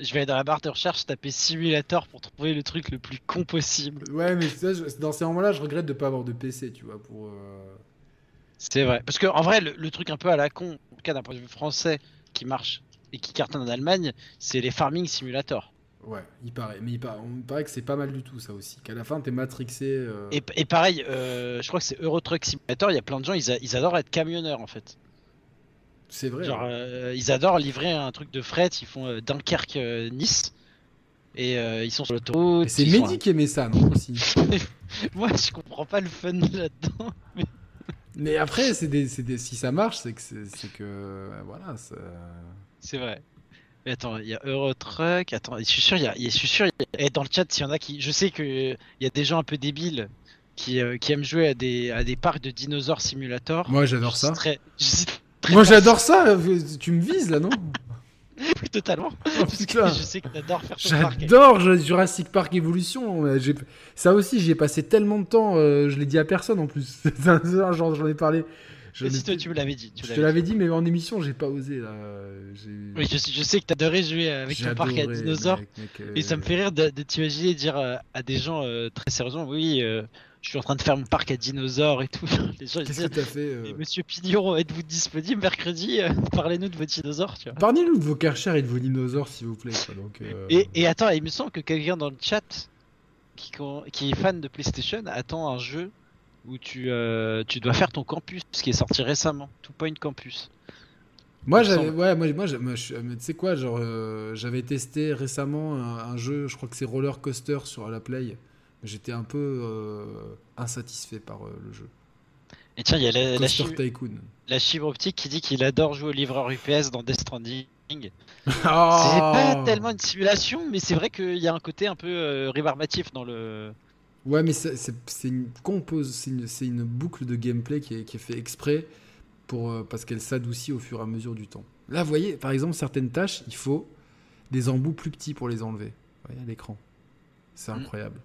je vais aller dans la barre de recherche taper simulateur pour trouver le truc le plus con possible. Ouais, mais ça, je- dans ces moments-là, je regrette de pas avoir de PC, tu vois, pour. C'est vrai. Parce que en vrai, le, le truc un peu à la con, en tout cas d'un point de vue français, qui marche et qui cartonne en Allemagne, c'est les farming simulator. Ouais, il paraît. Mais il paraît, on paraît que c'est pas mal du tout, ça aussi. Qu'à la fin, t'es matrixé. euh, Et, et pareil, euh, je crois que c'est Euro Truck Simulator, il y a plein de gens, ils, a- ils adorent être camionneurs en fait. C'est vrai. Genre, ouais. euh, ils adorent livrer un truc de fret, ils font euh, Dunkerque-Nice. et euh, ils sont sur l'autoroute. Et c'est sont Mehdi qui aimait ça, non aussi. Moi, je comprends pas le fun là-dedans. Mais après, c'est des, des- si ça marche, c'est que que voilà. C'est vrai. Mais attends, il y a Eurotruck. Attends, je suis sûr, il y a, je suis sûr, il y a- et dans le chat, s'il y en a qui, je sais que il y a des gens un peu débiles qui, euh, qui aiment jouer à des, à des parcs de dinosaures simulator. Moi, j'adore ça. Très, Moi, j'adore ça. euh, Tu me vises là, non Oui, totalement. Oh, putain. je sais que t'adores faire ton. J'adore Jurassic Park Evolution. Ça aussi, j'y ai passé tellement de temps. euh, je l'ai dit à personne en plus. J'en ai parlé. Je, si toi, tu me l'avais dit. Tu je te l'avais dit, mais en émission, j'ai pas osé là. Oui, je, sais- je sais que t'adorais jouer avec ton parc à dinosaures. mec, mec, euh, Et ça me fait rire de, de t'imaginer dire euh, à des gens euh, très sérieusement, oui, euh, je suis en train de faire mon parc à dinosaures et tout. Les gens ils Qu'est-ce que t'as fait Monsieur Pignon, êtes-vous disponible mercredi Parlez-nous de vos dinosaures, tu vois? Parlez-nous de vos Karcher et de vos dinosaures, s'il vous plaît. quoi, donc, Et, et attends, il me semble que quelqu'un dans le chat qui, qui est fan de PlayStation attend un jeu où tu, euh, tu dois faire ton campus, qui est sorti récemment, Two Point Campus. Moi, j'avais, ouais, moi, moi, moi, tu sais quoi, genre, euh, j'avais testé récemment un, un jeu, je crois que c'est Roller Coaster sur la Play. J'étais un peu euh, insatisfait par euh, le jeu. Et tiens, il y a la, la, Tycoon. la fibre optique qui dit qu'il adore jouer au livreur UPS dans Death Stranding. C'est Ah pas tellement une simulation, mais c'est vrai qu'il y a un côté un peu rébarbatif dans le. Ouais, mais c'est une compose, c'est une, c'est une boucle de gameplay qui est, qui est fait exprès pour, euh, parce qu'elle s'adoucit au fur et à mesure du temps. Là, vous voyez, par exemple, certaines tâches, il faut des embouts plus petits pour les enlever. Vous voyez, à l'écran. C'est Mm. incroyable.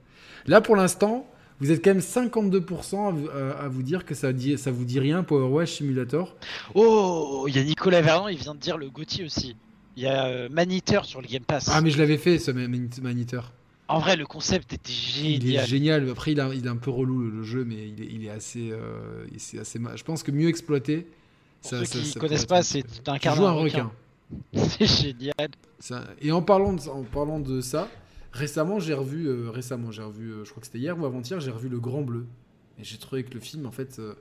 Là, pour l'instant, vous êtes quand même 52% à, vous- à- à vous dire que ça, dit, ça vous dit rien, Power Wash Simulator. Oh, il y a Nicolas Vernon, il vient de dire le Gauthier aussi. Il y a euh, Maniteur sur le Game Pass. Ah, mais je l'avais fait, ce ma- mani- Maniteur. En vrai, le concept était Il est génial. génial. Après, il, a- il est un peu relou le, le jeu, mais il est, il est assez, euh, assez. Je pense que mieux exploité. Pour ça- ceux ça- qui connaissent pas, c'est incarnes joues un un requin. C'est génial. Ça- Et en parlant de, en parlant de ça, récemment j'ai revu, euh, récemment j'ai revu, euh, je crois que c'était hier ou avant-hier, j'ai revu Le Grand Bleu. Et j'ai trouvé que le film, en fait, euh,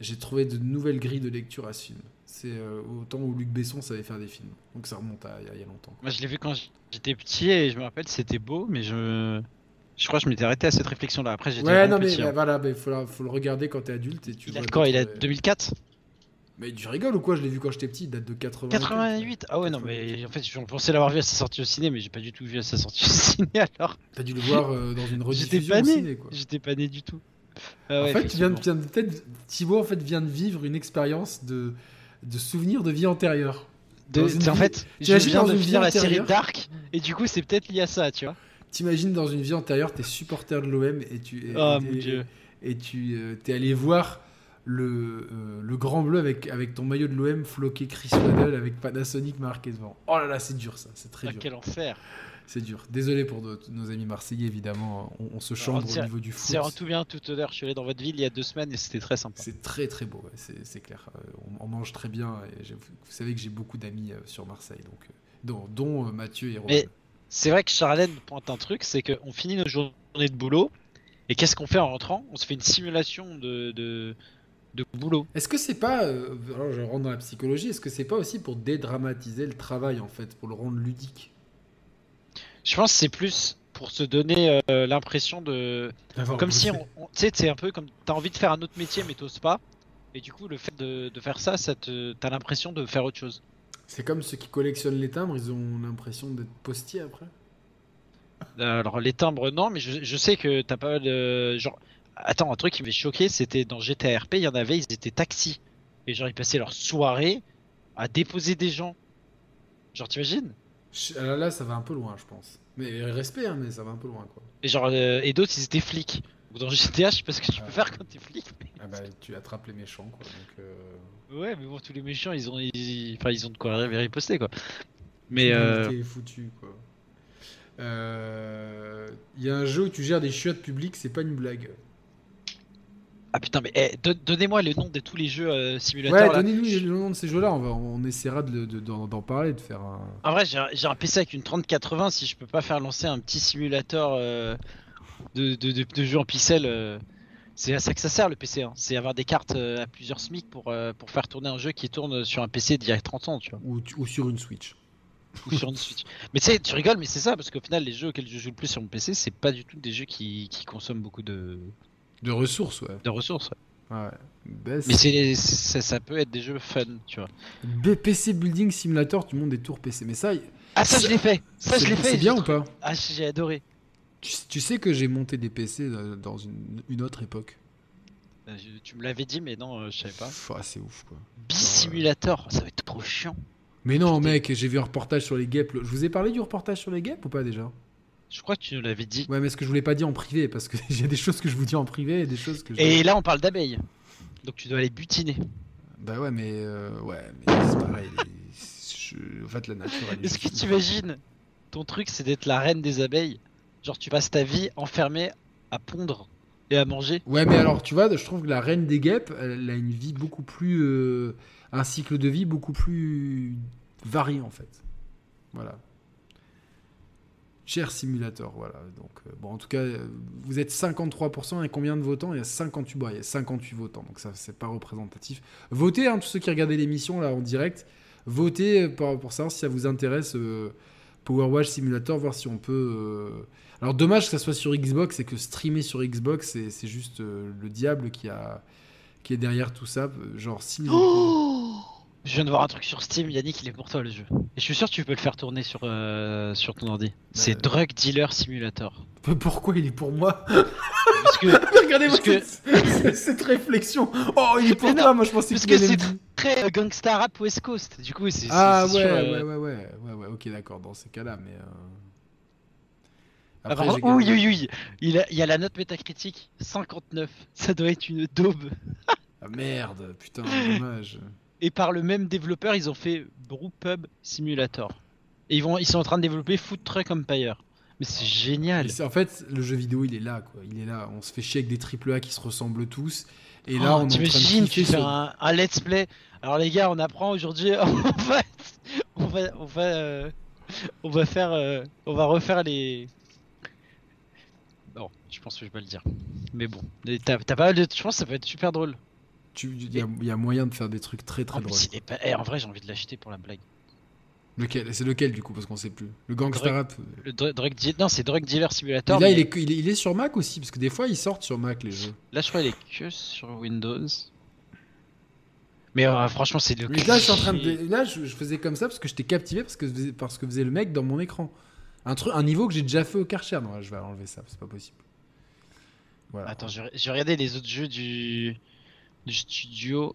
j'ai trouvé de nouvelles grilles de lecture à ce film. C'est euh, au temps où Luc Besson savait faire des films. Donc ça remonte à il y a- longtemps. Moi, je l'ai vu quand j'étais petit et je me rappelle, c'était beau, mais je. Je crois que je m'étais arrêté à cette réflexion-là. Après, j'étais Ouais, non mais petit. bah, hein. voilà, il faut, la- faut le regarder quand t'es adulte et tu Il vois quoi Il a d'autres- 2004 Mais tu rigoles ou quoi? Je l'ai vu quand j'étais petit, il date de 80. 88 Ah ouais, non, mais en fait, je pensais l'avoir vu à sa sortie au ciné, mais j'ai pas du tout vu à sa sortie au ciné alors. T'as dû le voir euh, dans une J'étais rediffusion pas au né. ciné, quoi. J'étais pas né du tout. Ah ouais, en fait, tu viens de, effectivement. tu viens de- peut-être Thibaut en fait vient de vivre une expérience de de souvenirs de vie antérieure. De- c'est en vie- fait, je viens dans de une vie finir la série Dark, et du coup, c'est peut-être lié à ça, tu vois. T'imagines dans une vie antérieure, t'es supporter de l'OM et tu et, Oh et- mon dieu. et tu euh, t'es allé voir le, euh, le grand bleu avec, avec ton maillot de l'OM floqué Chris Waddle avec Panasonic marqué devant. Oh là là, c'est dur ça, c'est très Ah, dur. quel enfer. C'est dur. Désolé pour de- nos amis marseillais évidemment, on, on se chambre au niveau du foot. C'est en tout bien, tout honneur. Je suis allé dans votre ville il y a deux semaines et c'était très sympa. C'est très très beau, ouais, c'est clair. Euh, on, on mange très bien et vous savez que j'ai beaucoup d'amis euh, sur Marseille, donc, euh, dont, dont, Mathieu et Romain. Mais- C'est vrai que Charlène pointe un truc, c'est qu'on finit nos journées de boulot et qu'est-ce qu'on fait en rentrant? On se fait une simulation de, de, de boulot. Est-ce que c'est pas, euh, alors je rentre dans la psychologie, est-ce que c'est pas aussi pour dédramatiser le travail en fait, pour le rendre ludique? Je pense que c'est plus pour se donner euh, l'impression de. Comme si on. on- Tu sais, c'est un peu comme. T'as envie de faire un autre métier mais t'oses pas. Et du coup, le fait de, de faire ça, ça te, t'as l'impression de faire autre chose. C'est comme ceux qui collectionnent les timbres, ils ont l'impression d'être postiers après. Euh, Alors les timbres non, mais je, je sais que t'as pas mal de genre. Attends, un truc qui m'avait choqué, c'était dans GTA RP, il y en avait, ils étaient taxis et genre ils passaient leur soirée à déposer des gens. Genre t'imagines? Là, là, ça va un peu loin, je pense. Mais respect, hein, mais ça va un peu loin quoi. Et genre euh, et d'autres ils étaient flics. Dans GTA, je sais pas ce que tu peux faire quand t'es flic. mais- Ah bah, tu attrapes les méchants quoi. Donc, euh, Ouais, mais bon, tous les méchants, ils ont, ils, enfin, ils ont de quoi riposter quoi. Mais euh, L'humanité est foutue, quoi. Euh, Il y a un jeu où tu gères des chiottes publiques, c'est pas une blague. Ah putain, mais eh, don- donnez-moi le nom de tous les jeux euh, Ouais, simulateurs. là. donnez-nous le nom de ces jeux-là, on, va, on essaiera de le- de- d'en d'en parler, de faire un. En vrai, j'ai un, j'ai un PC avec une 3080. Si je peux pas faire lancer un petit simulateur euh, de, de, de, de jeu en pixels, euh, c'est à ça que ça sert le PC. hein. C'est avoir des cartes à plusieurs SMIC pour, euh, pour faire tourner un jeu qui tourne sur un PC d'il y a 30 ans, tu vois, ou sur une Switch. ou sur une Switch. Mais tu sais, tu rigoles, mais c'est ça parce qu'au final, les jeux auxquels je joue le plus sur mon PC, c'est pas du tout des jeux qui, qui consomment beaucoup de, De ressources, ouais. de ressources. ouais. ouais. Best- Mais c'est c'est- ça peut être des jeux fun, tu vois. B- PC Building Simulator, tu montes des tours PC. Mais ça, Ah ça, je l'ai fait. Ça, je c'est l'ai fait. c'est bien ou pas Ah, j'ai adoré. tu, tu sais que j'ai monté des PC euh, dans une, une autre époque. Je- Tu me l'avais dit, mais non, euh, je savais pas. Ah, c'est ouf, quoi. Simulator, ça va être trop chiant. Mais non, mec, j'ai vu un reportage sur les guêpes. Je vous ai parlé du reportage sur les guêpes ou pas déjà? Je crois que tu nous l'avais dit. Ouais, mais ce que je vous l'ai pas dit en privé, parce que j'ai des choses que je vous dis en privé et des choses que je... Et là, on parle d'abeilles. Donc tu dois les butiner. Bah ouais, mais... euh, ouais, mais c'est pareil. je- En fait, la nature, Est-ce que tu imagines Ton truc, c'est d'être la reine des abeilles? Genre, tu passes ta vie enfermée à pondre et à manger. Ouais, mais alors, tu vois, je trouve que la reine des guêpes, elle a une vie beaucoup plus... euh, un cycle de vie beaucoup plus varié, en fait. Voilà. Cher simulator, voilà. Donc, euh, bon, en tout cas, euh, vous êtes 53% et combien de votants? Il y a 58, bon, il y a 58 votants, donc ça, c'est pas représentatif. Votez, hein, tous ceux qui regardaient l'émission là en direct, votez euh, pour, pour savoir si ça vous intéresse euh, Power Wash Simulator, voir si on peut. Alors, dommage que ça soit sur Xbox et que streamer sur Xbox, c'est c'est juste le diable qui, a, qui est derrière tout ça. Genre, si. Je viens de voir un truc sur Steam, Yannick, il est pour toi le jeu. Et je suis sûr que tu peux le faire tourner sur, euh, sur ton ordi. C'est Drug Dealer Simulator. Pourquoi il est pour moi Parce que, Regardez-moi que- cette, réflexion. Oh, il est pour toi, moi je pensais que c'est très euh, gangsta rap West Coast. Du coup, c'est. Ah ouais, sûr, ouais, euh, ouais, ouais, ouais, ouais, ok, d'accord, dans ces cas-là, mais. euh, Ah, Après. Il, a- il y a la note métacritique 59. Ça doit être une daube. Ah merde, putain, dommage. Et par le même développeur, ils ont fait Brewpub Simulator. Et ils, vont, ils sont en train de développer Food Truck Empire. Mais c'est génial. En fait, le jeu vidéo, il est là, quoi. Il est là. On se fait chier avec des triple A qui se ressemblent tous. Et là, Oh, on est en train de T'imagines, tu fais un, un let's play. Alors les gars, on apprend aujourd'hui. On va, on va, on va, euh, on va faire, euh, on va refaire les. Non, je pense que je vais pas le dire. Mais bon, t'as pas mal de. Je pense que ça peut être super drôle. Il y, a- il y a moyen de faire des trucs très très En, drôles. pas- eh, en vrai, j'ai envie de l'acheter pour la blague. Lequel? C'est lequel du coup? Parce qu'on sait plus. Le Gangsta Drug- Rap. Le dr- drug non, c'est Drug Dealer Et Simulator. là, mais il est, il, est, il est sur Mac aussi, parce que des fois, ils sortent sur Mac les jeux. Là, je crois qu'il est que sur Windows. Mais euh, franchement, c'est le. Mais là, je suis en train de. Là, je, je faisais comme ça parce que j'étais captivé parce que parce que faisait le mec dans mon écran. Un truc, un niveau que j'ai déjà fait au Karcher. Non, je vais enlever ça, c'est pas possible. Voilà. Attends, je je regarder les autres jeux du, du studio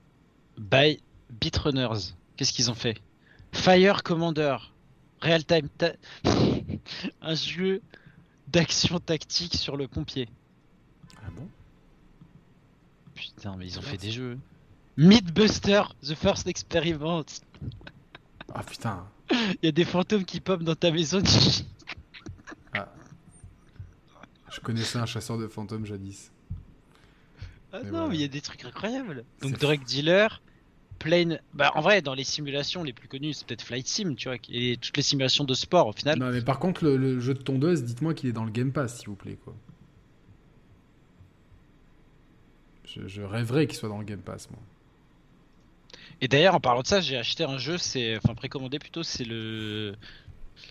by Bitrunners. Qu'est-ce qu'ils ont fait? Fire Commander, Real Time, Ta- un jeu d'action tactique sur le pompier. Ah bon? Putain, mais ils ont fait des jeux. Mythbuster, The First Experiment. Ah putain. Il y a des fantômes qui pop dans ta maison. Je connaissais un chasseur de fantômes jadis. Ah Mais non, mais il y a des trucs incroyables. Donc Drug Dealer, Plane. Bah en vrai, dans les simulations les plus connues, c'est peut-être Flight Sim, tu vois, et toutes les simulations de sport au final. Non, mais par contre, le, le jeu de tondeuse, dites-moi qu'il est dans le Game Pass, s'il vous plaît, quoi. Je, je rêverais qu'il soit dans le Game Pass, moi. Et d'ailleurs, en parlant de ça, j'ai acheté un jeu, c'est enfin précommandé plutôt, c'est le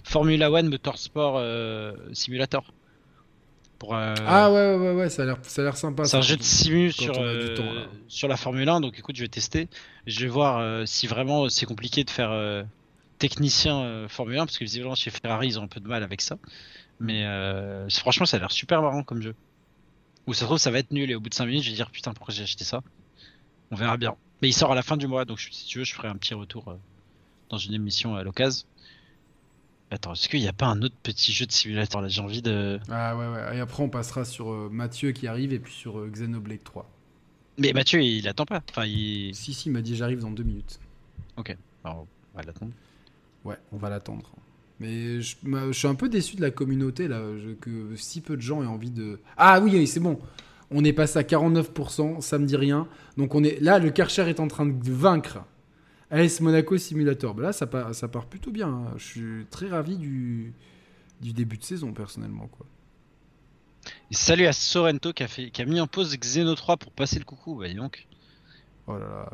Formula One Motorsport euh, Simulator. Pour, euh, Ah ouais, ouais, ouais, ça a l'air, ça a l'air sympa. c'est un jeu de simu sur, euh, temps, sur la Formule 1, donc écoute, je vais tester. Je vais voir euh, si vraiment c'est compliqué de faire technicien Formule 1, parce que visiblement chez Ferrari ils ont un peu de mal avec ça. Mais franchement, ça a l'air super marrant comme jeu. Ou ça se trouve, ça va être nul et au bout de 5 minutes, je vais dire putain, pourquoi j'ai acheté ça? On verra bien. Mais il sort à la fin du mois, donc si tu veux, je ferai un petit retour dans une émission à l'occasion. Attends, est-ce qu'il n'y a pas un autre petit jeu de simulateur? Là J'ai envie de. Ah ouais, ouais. Et après, on passera sur euh, Mathieu qui arrive et puis sur euh, Xenoblade 3. Mais Mathieu, il attend pas. Enfin, il. Si, si, il m'a dit j'arrive dans deux minutes. Alors, on va l'attendre. Ouais, on va l'attendre. Mais je, je, suis un peu déçu de la communauté, là, que si peu de gens aient envie de... Ah oui, c'est bon. On est passé à 49%, ça me dit rien. Donc on est là, le Karcher est en train de vaincre AS Monaco Simulator. Bah là, ça part, ça part plutôt bien. Hein. Je suis très ravi du, du début de saison, personnellement. Quoi. salut à Sorrento qui a, fait, qui a mis en pause Xeno 3 pour passer le coucou. Bah, donc. Oh là là.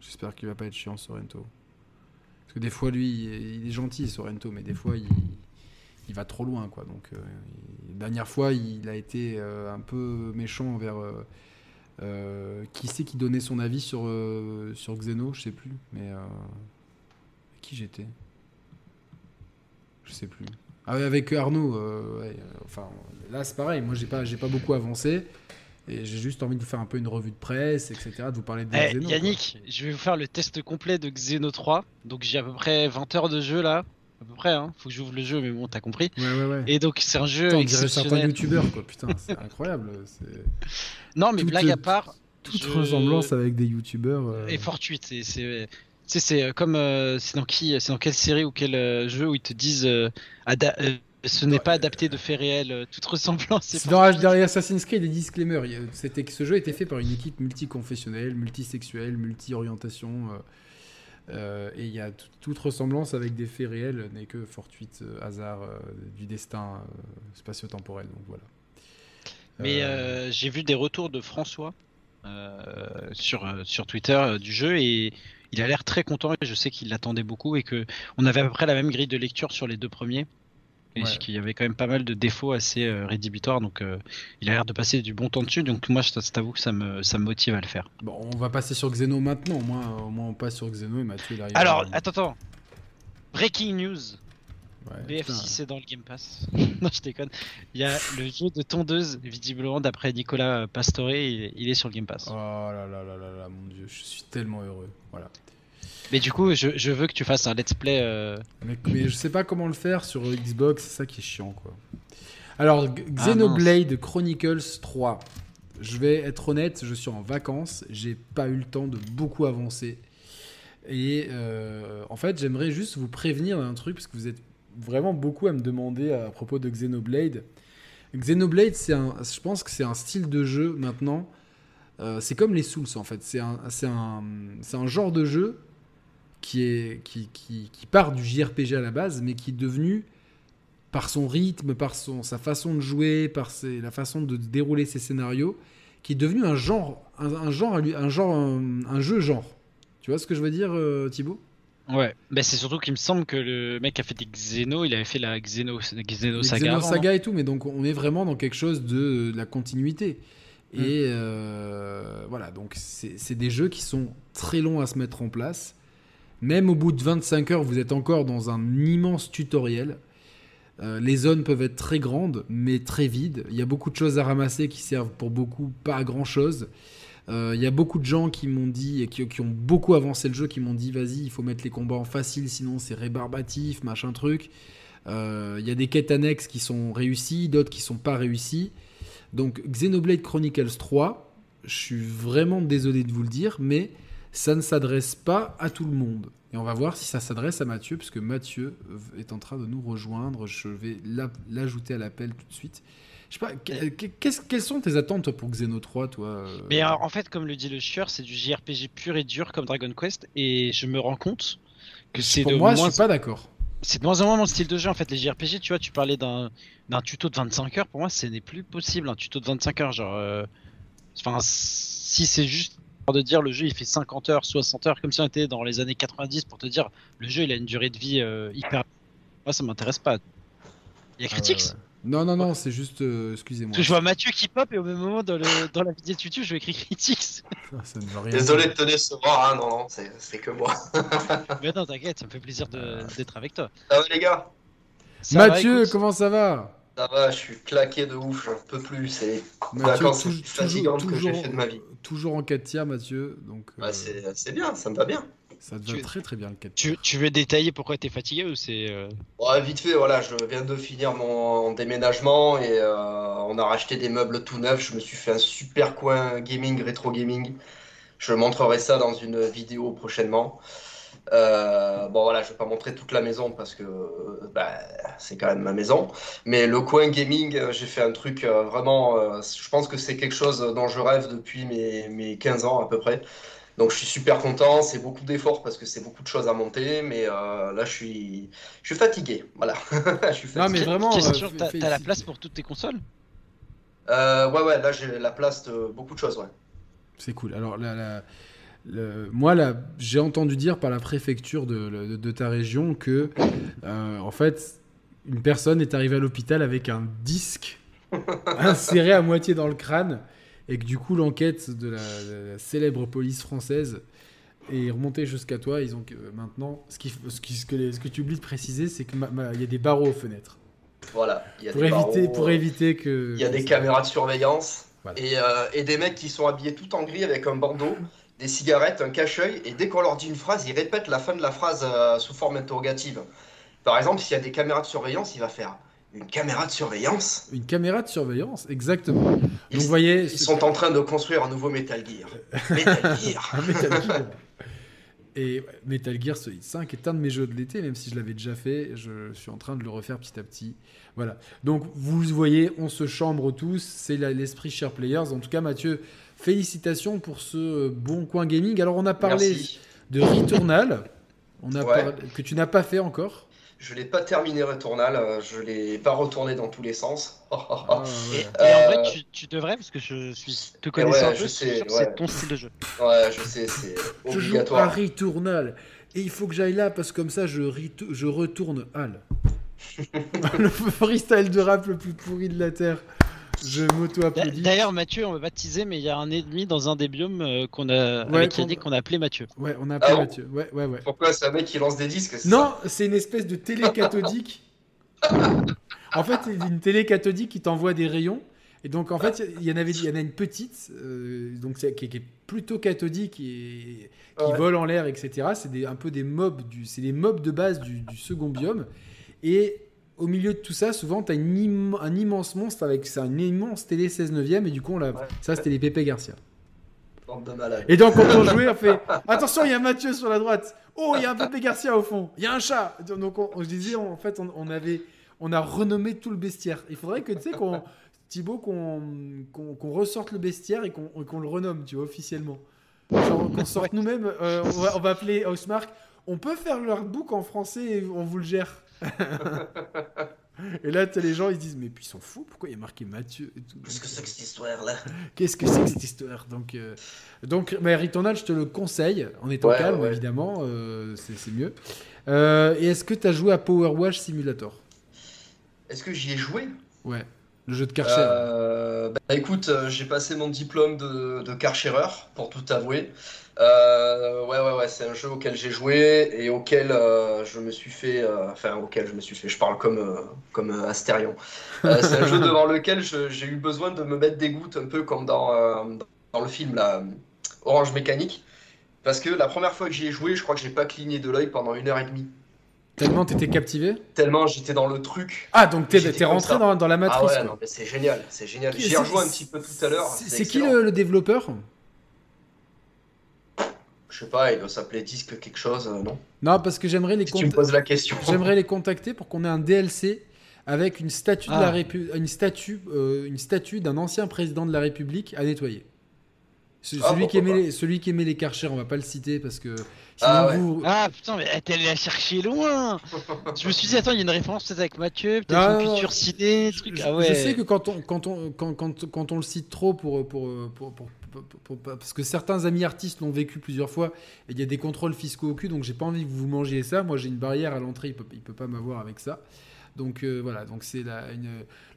J'espère qu'il va pas être chiant, Sorrento. Parce que des fois, lui, il est gentil, Sorrento, mais des fois, il, il va trop loin. Quoi. Donc, euh, dernière fois, il a été euh, un peu méchant envers. Euh, qui c'est qui donnait son avis sur, sur Xeno Je sais plus. Mais. qui j'étais? Je sais plus. Ah avec Arnaud, enfin, là c'est pareil, moi j'ai pas, j'ai pas beaucoup avancé. Et j'ai juste envie de vous faire un peu une revue de presse, etc. De vous parler de eh, Xeno. Yannick, je vais vous faire le test complet de Xeno 3. Donc j'ai à peu près 20 heures de jeu là à peu près. Hein. Faut que j'ouvre le jeu, mais bon, t'as compris. Ouais, ouais, ouais. Et donc, c'est un jeu. Putain, on dirait certains youtubeurs, quoi. Putain, c'est incroyable. Non, mais blague à part. Toute ressemblance avec des youtubeurs. Euh... Et fortuite. C'est. Tu sais, c'est euh, comme. Euh, c'est dans qui C'est dans quelle série ou quel euh, jeu où ils te disent. ce n'est pas adapté de faits réels, toute ressemblance. C'est dans Assassin's Creed des disclaimers. C'était que ce jeu était fait par une équipe multiconfessionnelle, multisexuelle, multi-orientation. Euh, et il y a toute ressemblance avec des faits réels n'est que fortuite euh, hasard euh, du destin spatio-temporel. Donc voilà. Mais j'ai vu des retours de François sur, sur Twitter du jeu et il a l'air très content. Et je sais qu'il l'attendait beaucoup et que on avait à peu près la même grille de lecture sur les deux premiers. Et qu'il y avait quand même pas mal de défauts assez euh, rédhibitoires, donc euh, il a l'air de passer du bon temps dessus. Donc moi, je t'avoue que ça me, ça me motive à le faire. Bon, on va passer sur Xeno maintenant. Au moins, au moins on passe sur Xeno et Mathieu il arrive. Alors, attends, attends. Breaking news. Ouais, BF6 c'est dans le Game Pass. non, je déconne. Il y a le jeu de tondeuse, visiblement, d'après Nicolas Pastore, il, il, est sur le Game Pass. Oh là là là là là, mon dieu, je suis tellement heureux. Voilà. Mais du coup, je, veux que tu fasses un let's play. Euh, mais, je sais pas comment le faire sur Xbox, c'est ça qui est chiant quoi. Alors, Xenoblade ah, Chronicles 3. Je vais être honnête, je suis en vacances, j'ai pas eu le temps de beaucoup avancer. Et euh, en fait, j'aimerais juste vous prévenir d'un truc, parce que vous êtes vraiment beaucoup à me demander à propos de Xenoblade. Xenoblade, c'est un, je pense que c'est un style de jeu maintenant. Euh, c'est comme les Souls en fait. C'est un, un, un genre de jeu qui, est, qui, qui, qui, part du JRPG à la base, mais qui est devenu, par son rythme, par son, sa façon de jouer, par ses, la façon de dérouler ses scénarios, qui est devenu un genre, un, genre, un, genre, un, jeu genre. Tu vois ce que je veux dire, euh, Thibaut? Ouais, bah c'est surtout qu'il me semble que le mec a fait des Xeno, il avait fait la Xeno, Xeno Saga. Xeno Saga et tout, mais donc on est vraiment dans quelque chose de, la continuité. Mm. Et euh, voilà, donc c'est des jeux qui sont très longs à se mettre en place. Même au bout de 25 heures, vous êtes encore dans un immense tutoriel. Euh, les zones peuvent être très grandes, mais très vides. Il y a beaucoup de choses à ramasser qui servent pour beaucoup, pas à grand chose. Euh, il y a beaucoup de gens qui m'ont dit, et qui, ont beaucoup avancé le jeu, qui m'ont dit vas-y, il faut mettre les combats en facile, sinon c'est rébarbatif, machin truc. Euh, il y a des quêtes annexes qui sont réussies, d'autres qui sont pas réussies. Donc Xenoblade Chronicles 3, je suis vraiment désolé de vous le dire, mais ça ne s'adresse pas à tout le monde. Et on va voir si ça s'adresse à Mathieu, puisque Mathieu est en train de nous rejoindre. Je vais l'ajouter à l'appel tout de suite. Je sais pas, quelles sont tes attentes pour Xeno 3, toi euh Mais en fait, comme le dit le chieur, c'est du JRPG pur et dur comme Dragon Quest, et je me rends compte que c'est de moi, moins... je suis pas d'accord. C'est de moins en moins mon style de jeu en fait. Les JRPG, tu vois, tu parlais d'un tuto de 25 heures. Pour moi, ce n'est plus possible un tuto de 25 heures. Genre, euh, enfin, si c'est juste de dire le jeu il fait 50 heures, 60 heures, comme si on était dans les années 90 pour te dire le jeu il a une durée de vie euh, hyper. Moi ça m'intéresse pas. Il y a Critics Non, non, non, c'est juste. Euh, excusez-moi. Je vois Mathieu qui pop et au même moment dans, le, dans la vidéo de YouTube je vais écrire Critics. Désolé de te décevoir, hein, non, non, c'est que moi. Mais non, t'inquiète, ça me fait plaisir d'être avec toi. Ça va les gars? Mathieu, comment ça va? Ça va, je suis claqué de ouf, j'en peux plus. C'est la vacances fatigantes que j'ai fait de ma vie. Toujours en 4 tiers, Mathieu. Donc, euh, c'est bien, ça me va bien. Ça te va très très bien le 4 tu, tu, veux détailler pourquoi tu es fatigué ou c'est. Euh, ouais, vite fait, voilà, je viens de finir mon déménagement et euh, on a racheté des meubles tout neufs. Je me suis fait un super coin gaming, rétro gaming. Je montrerai ça dans une vidéo prochainement. Euh, bon voilà, je vais pas montrer toute la maison parce que bah, c'est quand même ma maison. Mais le coin gaming, euh, j'ai fait un truc euh, vraiment. euh, je pense que c'est quelque chose dont je rêve depuis mes, mes 15 ans à peu près. Donc je suis super content. C'est beaucoup d'efforts parce que c'est beaucoup de choses à monter. Mais euh, là, je suis, je suis fatigué. Voilà, je suis Non, fatigué. mais vraiment. Question, euh, t'as la place pour toutes tes consoles? Euh, ouais, ouais, là j'ai la place de beaucoup de choses. Ouais. C'est cool. Alors, la, la- le- moi, j'ai entendu dire par la préfecture de, de- de ta région que, euh, en fait, une personne est arrivée à l'hôpital avec un disque inséré à moitié dans le crâne et que du coup, l'enquête de la, de la célèbre police française est remontée jusqu'à toi. Ils ont que maintenant, ce, qui, ce, qui- ce que, les- ce que tu oublies de préciser, c'est qu'il y a des barreaux aux fenêtres Voilà, il y a pour des éviter, barreaux, pour euh, éviter que. Il y a des caméras de surveillance Voilà. et, euh, et des mecs qui sont habillés tout en gris avec un bandeau, des cigarettes, un cache-œil, et dès qu'on leur dit une phrase, ils répètent la fin de la phrase euh, sous forme interrogative. Par exemple, s'il y a des caméras de surveillance, il va faire une caméra de surveillance? Une caméra de surveillance, exactement. Donc, Ils, vous voyez, ils sont en train de construire un nouveau Metal Gear. Metal Gear. Metal Gear. Et Metal Gear Solid 5 est un de mes jeux de l'été, même si je l'avais déjà fait, je suis en train de le refaire petit à petit. Voilà. Donc vous voyez, on se chambre tous, c'est l'esprit Share Players. En tout cas, Mathieu, félicitations pour ce euh, bon coin gaming. Alors on a parlé Merci. de Returnal, on a Ouais. parlé- que tu n'as pas fait encore. Je l'ai pas terminé Returnal, euh, je l'ai pas retourné dans tous les sens. Ah, ouais. Et, et en Euh, vrai, tu, tu devrais, parce que je suis te connaissant ouais, un peu, je sais, c'est ton style de jeu. Ouais, je sais, c'est Je joue à obligatoire. Returnal. Et il faut que j'aille là parce que comme ça je retourne Hal. le freestyle de rap le plus pourri de la Terre. Je m'auto-applaudis. D'ailleurs, Mathieu, on va baptiser, mais il y a un ennemi dans un des biomes euh, qu'on a, Ouais, avec qu'on- Yannick qu'on a appelé Mathieu. Ouais, on a appelé Ah bon Mathieu. Ouais, ouais, ouais. Pourquoi c'est un mec qui lance des disques Non, c'est une espèce de télé cathodique. en fait, c'est une télé cathodique qui t'envoie des rayons. Et donc, en fait, il y en avait, il y en a une petite, euh, donc qui, qui est plutôt cathodique et qui Ouais. vole en l'air, etc. C'est un peu des mobs du, c'est les mobs de base du, du second biome. Et au milieu de tout ça, souvent, tu as un immense monstre avec ça, une immense télé 16 neuvième. Et du coup, on Ouais. ça, c'était les Pépé Garcia. Et donc, quand on jouait, on fait Attention, il y a Mathieu sur la droite. Oh, il y a un Pépé Garcia au fond. Il y a un chat. Donc, on, on- je disais, en fait, on, on avait, on a renommé tout le bestiaire. Il faudrait que, tu sais, qu'on, Thibaut, qu'on, ressorte le bestiaire et qu'on, le renomme, tu vois, officiellement. Genre, qu'on sorte nous-mêmes. euh, on, va, on va appeler Housemark. On peut faire leur book en français et on vous le gère. et là, tu les gens, ils se disent Mais puis ils sont fous, pourquoi il y a marqué Mathieu et tout? Qu'est-ce que c'est que cette histoire-là? Qu'est-ce que c'est que cette histoire? Donc, euh, donc mais Returnal, je te le conseille, en étant Ouais, calme, ouais. évidemment, euh, c'est c'est mieux. Euh, et est-ce que tu as joué à Power Wash Simulator? Est-ce que j'y ai joué? Ouais, le jeu de Karcher. Euh, bah écoute, euh, j'ai passé mon diplôme de, de pour tout avouer. Euh, ouais, ouais, ouais, c'est un jeu auquel j'ai joué et auquel euh, je me suis fait. enfin, auquel je me suis fait. Je parle comme, comme Astérion. C'est un jeu devant lequel j'ai eu besoin de me mettre des gouttes, un peu comme dans, dans le film là, Orange Mécanique. Parce que la première fois que j'y ai joué, je crois que j'ai pas cligné de l'œil pendant une heure et demie. Tellement t'étais captivé Tellement j'étais dans le truc. Ah, donc t'es rentré dans, dans la Ah matrice. ouais, quoi. non, mais c'est génial, c'est génial. J'y rejoué un petit peu tout à l'heure. C'est qui le, le développeur Je sais pas, il doit s'appeler Disque quelque chose, euh, non? Non, parce que j'aimerais les, Si tu me cont- poses la question. j'aimerais les contacter pour qu'on ait un DLC avec une statue de Ah. la Répu- une statue, euh, une statue d'un ancien président de la République à nettoyer. Ce- Ah, celui, qui aimait les, celui qui aimait les Karcher, on va pas le citer parce que sinon Ah ouais. vous, Ah putain, mais t'es allé la chercher loin Je me suis dit, attends, il y a une référence peut-être avec Mathieu, peut-être Ah, une culture ciné, Je- truc. je, Ah ouais. je sais que quand on, quand on, quand, quand, quand on le cite trop pour, pour, pour, pour- parce que certains amis artistes l'ont vécu plusieurs fois et il y a des contrôles fiscaux au cul, donc j'ai pas envie que vous mangiez ça. Moi, j'ai une barrière à l'entrée, il peut, il peut pas m'avoir avec ça. Donc euh, voilà, donc c'est la, une,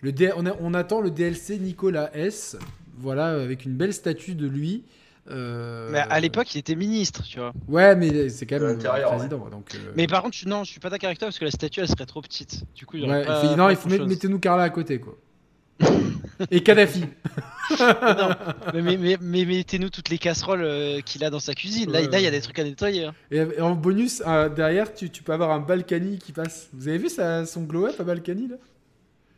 le on, a- on attend le DLC Nicolas S. Voilà, avec une belle statue de lui. Euh, Mais à l'époque, il était ministre, tu vois. Ouais, mais c'est quand même le l'intérieur, président. Donc, euh, Mais par contre, je- non, je suis pas d'accord avec toi parce que la statue, elle serait trop petite. Du coup, il y aurait ouais, pas, il fait- non, pas il faut mettez-nous Carla à côté, quoi. Et Kadhafi. Non, mais, mais, mais- mais mettez-nous toutes les casseroles euh, qu'il a dans sa cuisine. Là, Ouais, là, il y a des trucs à nettoyer. hein. Et et en bonus, euh, derrière, tu, tu peux avoir un Balkany qui passe. Vous avez vu ça, son glow-up à Balkany là?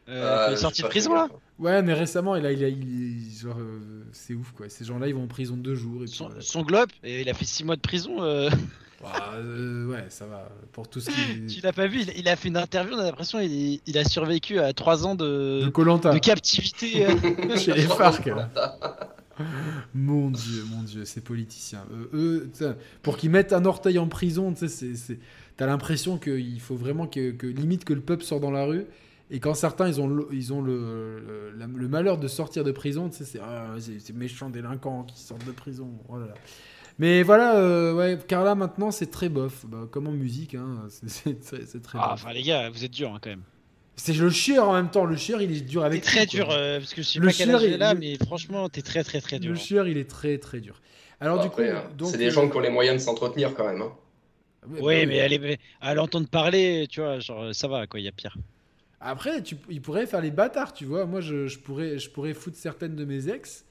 Euh, il est sorti de prison, là. Ouais, mais récemment, il a, il a, il- genre, euh, c'est ouf quoi. Ces gens-là, ils vont en prison deux jours. Et puis, Son, voilà. son globe, et il a fait 6 mois de prison. euh, Bah, euh, ouais, ça va. Pour tout ce qui Tu l'as pas vu, il, il a fait une interview, on a l'impression il, il a survécu à 3 ans de de, captivité. chez les FARC. Mon dieu, mon dieu, ces politiciens. Euh, eux, pour qu'ils mettent un orteil en prison, tu sais, t'as l'impression qu'il faut vraiment que, que limite que le peuple sort dans la rue. Et quand certains ils ont le, ils ont le, le, la- le malheur de sortir de prison, tu sais, c'est ah, c'est- c'est méchants délinquants qui sortent de prison. Oh là là. Mais voilà, euh, ouais, Carla maintenant c'est très bof, bah, comme en musique, hein, c'est- c'est très, c'est très Ah, bof. enfin les gars, vous êtes durs hein, quand même. C'est le chieur en même temps, le chieur il est dur avec très tout, quoi. dur, euh, parce que je sais Le pas quel âge est là, mais franchement, t'es très très très dur. Le hein. chieur il est très très dur. Alors Après, du euh, coup, donc, c'est des euh, gens qui ont les moyens de s'entretenir quand même. hein. ouais, Oui, bah mais à l'entendre parler, tu vois, genre ça va quoi, il y a pire. Après, tu, il pourrait faire les bâtards, tu vois. Moi, je, je pourrais, je pourrais foutre certaines de mes ex.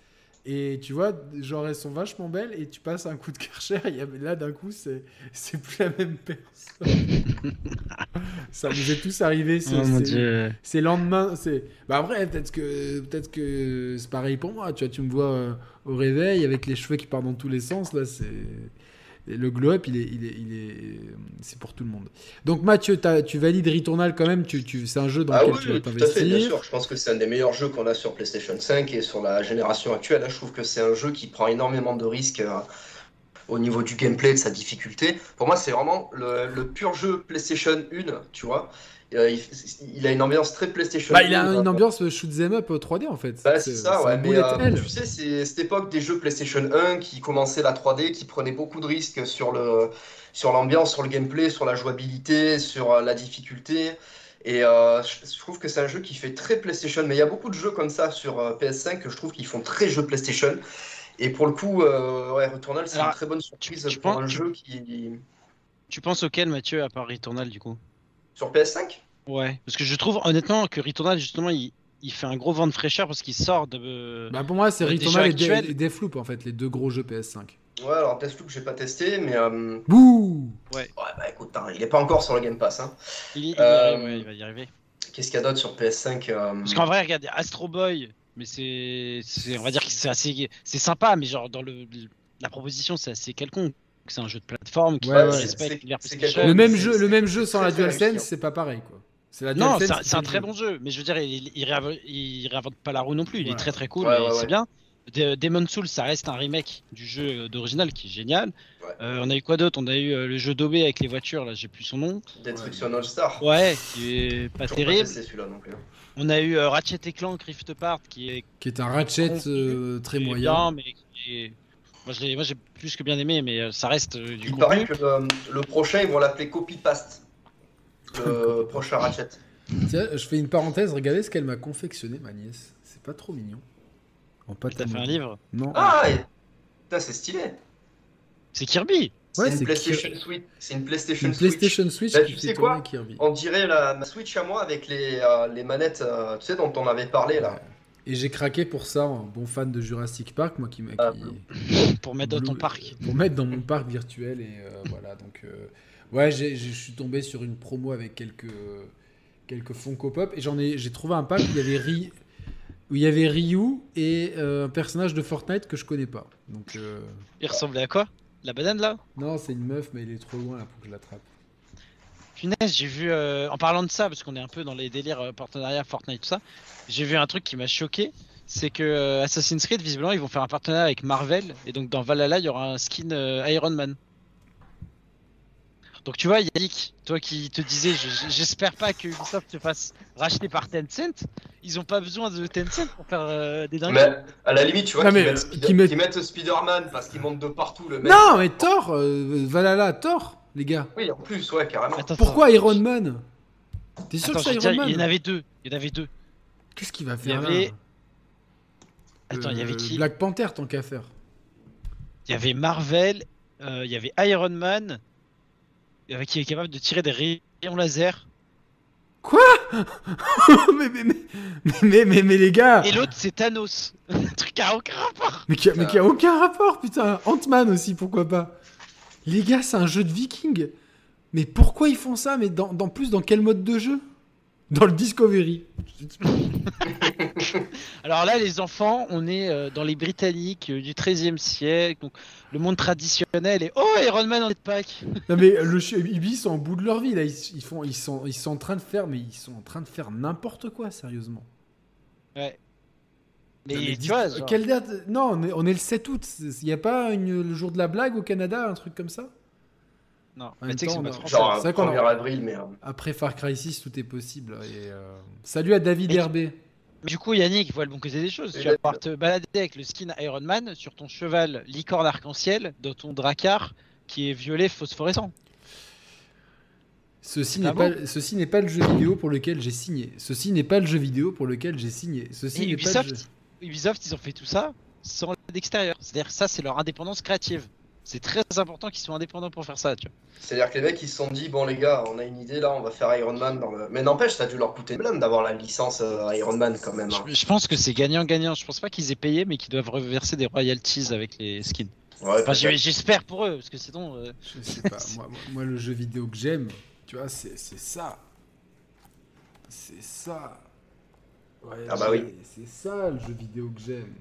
Et tu vois, genre, elles sont vachement belles. Et tu passes un coup de karcher. Et là, d'un coup, c'est, c'est plus la même personne. Ça nous est tous arrivé. C'est, Oh mon c'est- dieu. c'est lendemain. C'est... Bah après, peut-être que, peut-être que c'est pareil pour moi. Tu vois, tu me vois euh, au réveil avec les cheveux qui partent dans tous les sens. Là, c'est. Le glow-up, il est, il est, il est, c'est pour tout le monde. Donc Mathieu, tu valides Returnal quand même. Tu, tu, c'est un jeu dans Ah lequel oui, tu vas oui, tout à fait, bien t'investir. sûr. Je pense que c'est un des meilleurs jeux qu'on a sur PlayStation 5 et sur la génération actuelle. Je trouve que c'est un jeu qui prend énormément de risques euh, au niveau du gameplay, de sa difficulté. Pour moi, c'est vraiment le, le pur jeu PlayStation 1, tu vois. Euh, il, il a une ambiance très PlayStation Bah, il a 1, une euh, ambiance shoot 'em up 3D en fait. Bah, c'est ça, ouais. Mais euh, tu sais, c'est cette époque des jeux PlayStation 1 qui commençaient la 3D, qui prenaient beaucoup de risques sur le, sur l'ambiance, sur le gameplay, sur la jouabilité, sur euh, la difficulté. Et euh, je trouve que c'est un jeu qui fait très PlayStation. Mais il y a beaucoup de jeux comme ça sur euh, PS5 que je trouve qu'ils font très jeu PlayStation. Et pour le coup, euh, ouais, Returnal, c'est une très bonne surprise tu pour penses- un tu- jeu qui. Tu penses auquel Mathieu à part Returnal du coup? Sur PS5 Ouais, parce que je trouve honnêtement que Returnal justement il, il fait un gros vent de fraîcheur parce qu'il sort de. Bah, pour moi, c'est Des Returnal et, De- et Deathloop en fait, les deux gros jeux PS5. Ouais, alors Deathloop, j'ai pas testé, mais. euh, Bouh Ouais, bah écoute, hein, il est pas encore sur le Game Pass. Hein. Il, il y Euh, arrive, ouais, il va y arriver. Qu'est-ce qu'il y a d'autre sur PS5 euh, Parce qu'en vrai, regarde, Astro Boy, mais c'est, c'est- on va dire que c'est assez, c'est sympa, mais genre dans le, la proposition, c'est assez quelconque. C'est un jeu de plateforme qui Ouais, ouais. respecte quelconque. Le même jeu, le même jeu sans la DualSense, hein. c'est pas pareil quoi. C'est la Non, DualSense, c'est un, c'est un le très bon jeu, mais je veux dire, il, il, réinvente, il réinvente pas la roue non plus. Il Ouais. est très très cool, Ouais, et ouais, c'est bien. De- Demon's Souls, ça reste un remake du jeu d'original qui est génial. Ouais. Euh, on a eu quoi d'autre? On a eu euh, le jeu d'OB avec les voitures, là, j'ai plus son nom. Destruction All Star. Ouais, qui est pas terrible. non plus. On a eu euh, Ratchet et Clank Rift Apart qui est Qui est un Ratchet euh, très moyen. bien, mais qui est- Moi, je l'ai- moi, j'ai plus que bien aimé, mais euh, ça reste euh, du Il contenu. paraît que le, le prochain, ils vont l'appeler Copy Paste. Le prochain Ratchet. Tiens, je fais une parenthèse, regardez ce qu'elle m'a confectionné, ma nièce. C'est pas trop mignon. En pâte T'as fait un livre Non. Ah, putain, c'est stylé. C'est Kirby C'est une PlayStation Switch. C'est une PlayStation une Switch. PlayStation Switch Bah, tu sais quoi Kirby. On dirait la, ma Switch à moi avec les, euh, les manettes, euh, tu sais, dont on avait parlé là. Et j'ai craqué pour ça, un bon fan de Jurassic Park, moi qui m'a Ah, qui- pour mettre dans ton parc. Pour mettre dans mon parc virtuel et euh, voilà donc euh, ouais je suis tombé sur une promo avec quelques quelques Funko Pop et j'en ai j'ai trouvé un pack où il y avait Ri- où il y avait Ryu et euh, un personnage de Fortnite que je connais pas. Donc Il ressemblait à quoi? La banane là? Non c'est une meuf mais il est trop loin là pour que je l'attrape Punaise, j'ai vu, euh, en parlant de ça, parce qu'on est un peu dans les délires euh, partenariat Fortnite tout ça, j'ai vu un truc qui m'a choqué, c'est que euh, Assassin's Creed, visiblement, ils vont faire un partenariat avec Marvel, et donc dans Valhalla, il y aura un skin euh, Iron Man. Donc tu vois, Yannick, toi qui te disais, je- j'espère pas que Ubisoft se fasse racheter par Tencent, ils ont pas besoin de Tencent pour faire euh, des dingueries. Mais à la limite, tu vois, Non, qu'ils mais, mettent, Spider- qu'ils mettent- qu'ils mettent Spider-Man parce qu'il monte de partout le mec. non mais Thor euh, Valhalla Thor les gars Oui, en plus, ouais, carrément. Attends, pourquoi attends, Iron Man? T'es sûr Attends, que c'est Iron dire, Man? il y en avait deux, il y en avait deux. qu'est-ce qu'il va Il y faire avait- là Attends, il y avait Euh, qui? Black Panther tant qu'à faire Il y avait Marvel, euh, il y avait Iron Man, euh, qui est capable de tirer des rayons laser. mais, mais, mais, mais, mais, mais les gars Et l'autre, c'est Thanos. Un truc qui a aucun rapport. Mais qui a, mais qui a aucun rapport, putain. Ant-Man aussi, pourquoi pas. Les gars, c'est un jeu de viking. Mais pourquoi ils font ça? Mais dans, dans plus, dans quel mode de jeu? Dans le Discovery. Alors là, les enfants, on est euh, dans les Britanniques euh, du 13e siècle, donc le monde traditionnel est Oh, Iron Man en Pâques Non mais le ils sont au bout de leur vie là. Ils, ils font, ils sont, ils sont en train de faire, mais ils sont en train de faire n'importe quoi, sérieusement. Ouais. Mais, tu vois, genre- quelle date? Non, on est, on est le 7 août. Il n'y a pas une- le jour de la blague au Canada, un truc comme ça? Non, mais tu sais c'est vrai qu'on 1er a- avril, mais. Après Far Cry 6, tout est possible. Et, euh, Salut à David Herbé. Mais du coup, Yannick voit le bon côté des choses. Et Tu vas pouvoir te balader avec le skin Iron Man sur ton cheval licorne arc-en-ciel, dans ton dracar qui est violet phosphorescent. Ceci n'est pas pas, ceci n'est pas le jeu vidéo pour lequel j'ai signé. Ceci n'est pas le jeu vidéo pour lequel j'ai signé. Ceci Et n'est pas le jeu. Ubisoft, ils ont fait tout ça sans l'aide extérieure. C'est-à-dire que ça, c'est leur indépendance créative. C'est très important qu'ils soient indépendants pour faire ça, tu vois. C'est-à-dire que les mecs ils se sont dit bon les gars on a une idée là on va faire Iron Man dans le. Mais n'empêche ça a dû leur coûter une blâme d'avoir la licence euh, Iron Man quand même. hein. Je, je pense que c'est gagnant-gagnant. Je pense pas qu'ils aient payé, mais qu'ils doivent reverser des royalties avec les skins. Ouais, Enfin, j'espère pour eux, parce que sinon. euh, Je sais pas. moi, moi- moi, le jeu vidéo que j'aime, tu vois, c'est ça. C'est ça. Ouais, Ah bah oui. C'est ça le jeu vidéo que j'aime.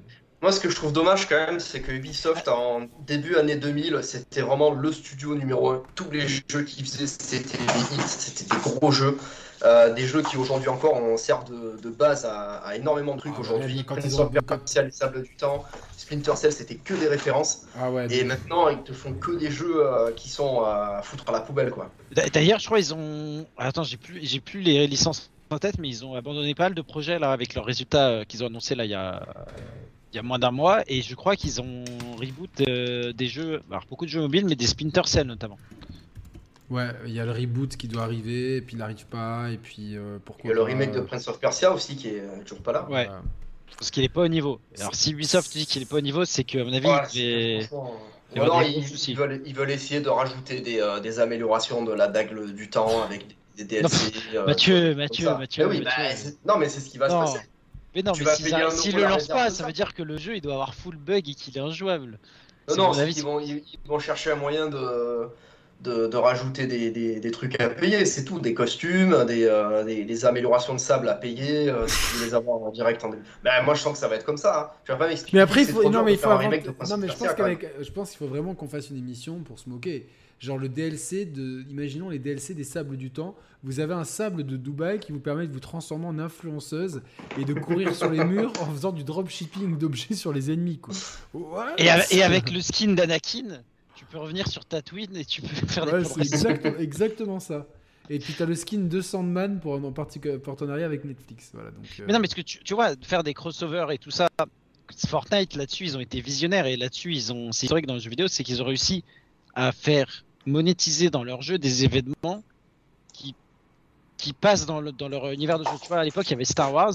Moi, ce que je trouve dommage quand même, c'est que Ubisoft, en début année 2000, c'était vraiment le studio numéro un. Tous les jeux qu'ils faisaient, c'était des hits, c'était des gros jeux. Euh, des jeux qui aujourd'hui encore on servent de, de base à, à énormément de trucs Ah aujourd'hui. quand Prince ils ont- les Sables du Temps, Splinter Cell, c'était que des références. Ah ouais. Et maintenant, ils te font que des jeux euh, qui sont à foutre à la poubelle, quoi. D'a- D'ailleurs, je crois ils ont. Attends, j'ai plus, j'ai plus les licences en tête, mais ils ont abandonné pas mal de projets là avec leurs résultats euh, qu'ils ont annoncés là il y a, il y a moins d'un mois, et je crois qu'ils ont reboot euh, des jeux, alors beaucoup de jeux mobiles, mais des Splinter Cell notamment. Ouais, il y a le reboot qui doit arriver, et puis il n'arrive pas, et puis euh, Il pourquoi y a le remake de Prince of Persia aussi qui est euh, toujours pas là. Ouais. Parce qu'il est pas au niveau. Alors si Ubisoft dit qu'il est pas au niveau, c'est que à mon avis, Ouais, il il Ou alors ils, ils veulent, ils veulent essayer de rajouter des, euh, des améliorations de la dague du temps avec des, DLC. euh, Mathieu, Mathieu. Mathieu, Mais oui, Mathieu. bah, non, mais c'est ce qui va Non. se passer. Mais non, Tu mais s'ils s'ils pour le la lancent pas, ça veut dire que le jeu il doit avoir full bug et qu'il est injouable. Non, C'est non, avis. vont, ils, vont chercher un moyen de, de, de rajouter des, des, des trucs à payer, c'est tout. Des costumes, des, euh, des, des améliorations de sable à payer, euh, si tu veux les avoir en direct. En... Ben, moi, je sens que ça va être comme ça. Hein. Tu vas pas m'expliquer Mais après, il faut, non, mais il faut Non, mais je pense qu'il faut vraiment qu'on fasse une émission pour se moquer. Genre le DLC de, imaginons les DLC des sables du temps. Vous avez un sable de Dubaï qui vous permet de vous transformer en influenceuse et de courir sur les murs en faisant du dropshipping d'objets sur les ennemis, quoi. Et, avec- c'est- et avec le skin d'Anakin, tu peux revenir sur Tatooine et tu peux faire Ouais, des c'est exact- exactement ça. Et puis t'as le skin de Sandman pour en partenariat avec Netflix. Voilà, donc, euh, Mais non, mais ce que tu, tu vois, faire des crossovers et tout ça, Fortnite là-dessus, ils ont été visionnaires et là-dessus, ils ont. C'est historique dans le jeu vidéo, c'est qu'ils ont réussi à faire monétiser dans leur jeu des événements qui, qui passent dans, le- dans leur univers de jeu. Tu vois, à l'époque, il y avait Star Wars.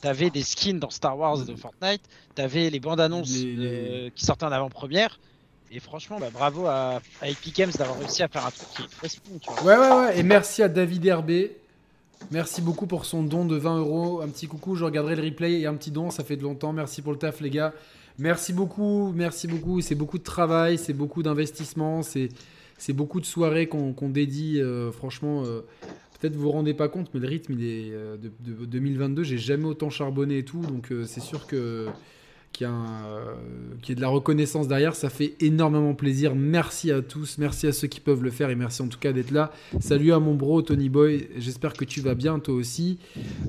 T'avais des skins dans Star Wars de Fortnite, t'avais les bandes annonces Les- les- qui sortaient en avant-première, et franchement, bah, bravo à, à Epic Games d'avoir réussi à faire un truc qui correspond, tu vois. Ouais, ouais, ouais. Et merci à David Herbé. Merci beaucoup pour son don de 20 euros. Un petit coucou, je regarderai le replay et un petit don, ça fait de longtemps. Merci pour le taf, les gars. Merci beaucoup, merci beaucoup. C'est beaucoup de travail, c'est beaucoup d'investissement, c'est c'est beaucoup de soirées qu'on dédie. euh, franchement, euh, peut-être vous vous rendez pas compte, mais le rythme il euh, de, de 2022. J'ai jamais autant charbonné et tout, donc c'est sûr qu'il y, euh, de la reconnaissance derrière, ça fait énormément plaisir. Merci à tous, merci à ceux qui peuvent le faire et merci en tout cas d'être là. Salut à mon bro Tony Boy, j'espère que tu vas bien toi aussi.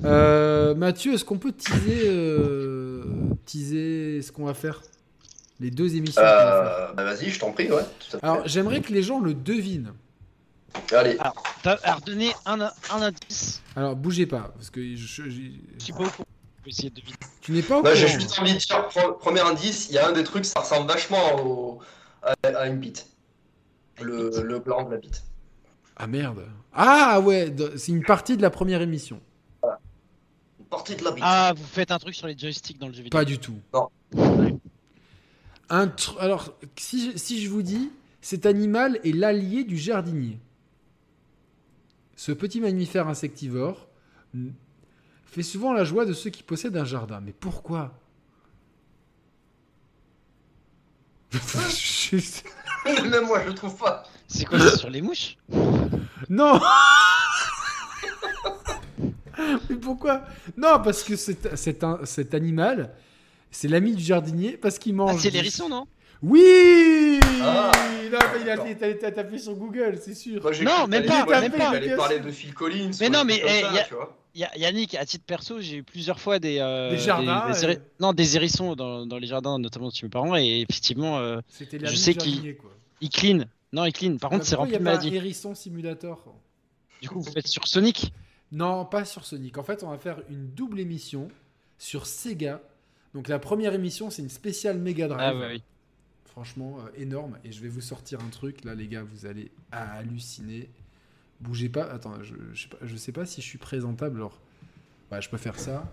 Mathieu, est-ce qu'on peut teaser, teaser ce qu'on va faire? Les deux émissions. Euh, bah, vas-y, je t'en prie, ouais. Alors j'aimerais que les gens le devinent. Allez, T'as à redonner un, un indice, Alors bougez pas, parce que je- je- je- je suis pas au courant. Je vais essayer de deviner. tu n'es pas au j'ai courant. juste envie de dire, pre- premier indice, il y a un des trucs, ça ressemble vachement au- à, à une bite. Le, le gland de la bite. Ah merde. Ah ouais, c'est une partie de la première émission. Une partie de la bite. Ah, vous faites un truc sur les joysticks dans le jeu vidéo. Pas du tout. Non. Un tr- Alors, si je, si je vous dis, cet animal est l'allié du jardinier. Ce petit mammifère insectivore fait souvent la joie de ceux qui possèdent un jardin. Mais pourquoi? Je- Même moi, je le trouve pas. C'est quoi c'est sur les mouches? Non Mais pourquoi? Non, parce que c'est c'est un- cet animal, c'est l'ami du jardinier parce qu'il mange. Ah, c'est l'hérisson, non? Oui Ah, Non, mais il a t'as- t'as tapé sur Google, c'est sûr. Moi, Non, même pas, moi, j'ai même pas. parler de Phil Collins. Mais non, un mais, eh, ça, y a- tu vois. Ya- Yannick, à titre perso, j'ai eu plusieurs fois des, euh, Des jardins, des héri- euh. non, des hérissons dans, dans les jardins, notamment de chez mes parents, et effectivement, euh, Je sais qu'il- ils clean. Non, ils clean. Par contre, c'est rempli y a de pas un maladies. hérisson simulator Du coup, vous faites sur Sonic? Non, pas sur Sonic. En fait, on va faire une double émission sur Sega. Donc la première émission, c'est une spéciale Mega Drive. Ah, ouais, oui. Franchement, euh, énorme. Et je vais vous sortir un truc. Là, les gars, vous allez halluciner. Bougez pas. Attends, je, je, sais, pas, je sais pas si je suis présentable. Alors, ouais, je peux faire ça.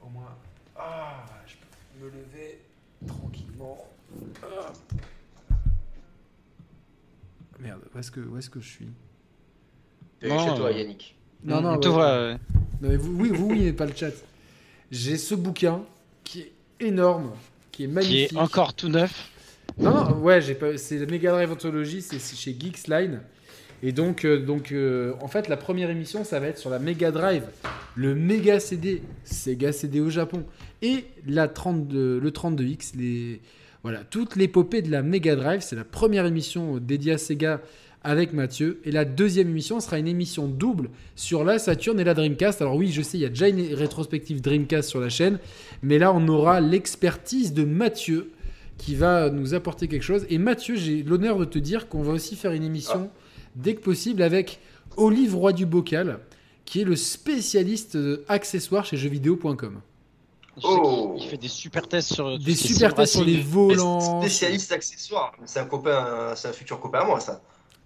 Au moins. Ah, je peux me lever tranquillement. Ah. Merde, où est-ce que, où est-ce que je suis? T'es Non, chez toi, euh, Yannick. Non, non, ouais. euh, Non, mais vous, oui, vous, oui, mais pas le chat. J'ai ce bouquin qui est énorme, qui est qui magnifique. est encore tout neuf. Non, non, ouais, j'ai pas. C'est la Mega Drive Anthology, c'est chez Geeksline. Et donc, euh, donc euh, en fait, la première émission, ça va être sur la Mega Drive, le Mega CD, Sega CD au Japon, et la 32, le 32X, les, voilà, toute l'épopée de la Mega Drive. C'est la première émission dédiée à Sega avec Mathieu. Et la deuxième émission sera une émission double sur la Saturn et la Dreamcast. Alors oui, je sais, il y a déjà une rétrospective Dreamcast sur la chaîne, mais là, on aura l'expertise de Mathieu qui va nous apporter quelque chose. Et Mathieu, j'ai l'honneur de te dire qu'on va aussi faire une émission dès que possible avec Olive Roy du Bocal, qui est le spécialiste accessoires chez jeuxvideo.com. Oh. il fait des super tests sur. Des super tests sur les volants. Spécialiste accessoire. C'est un copain, c'est un futur copain à moi, ça.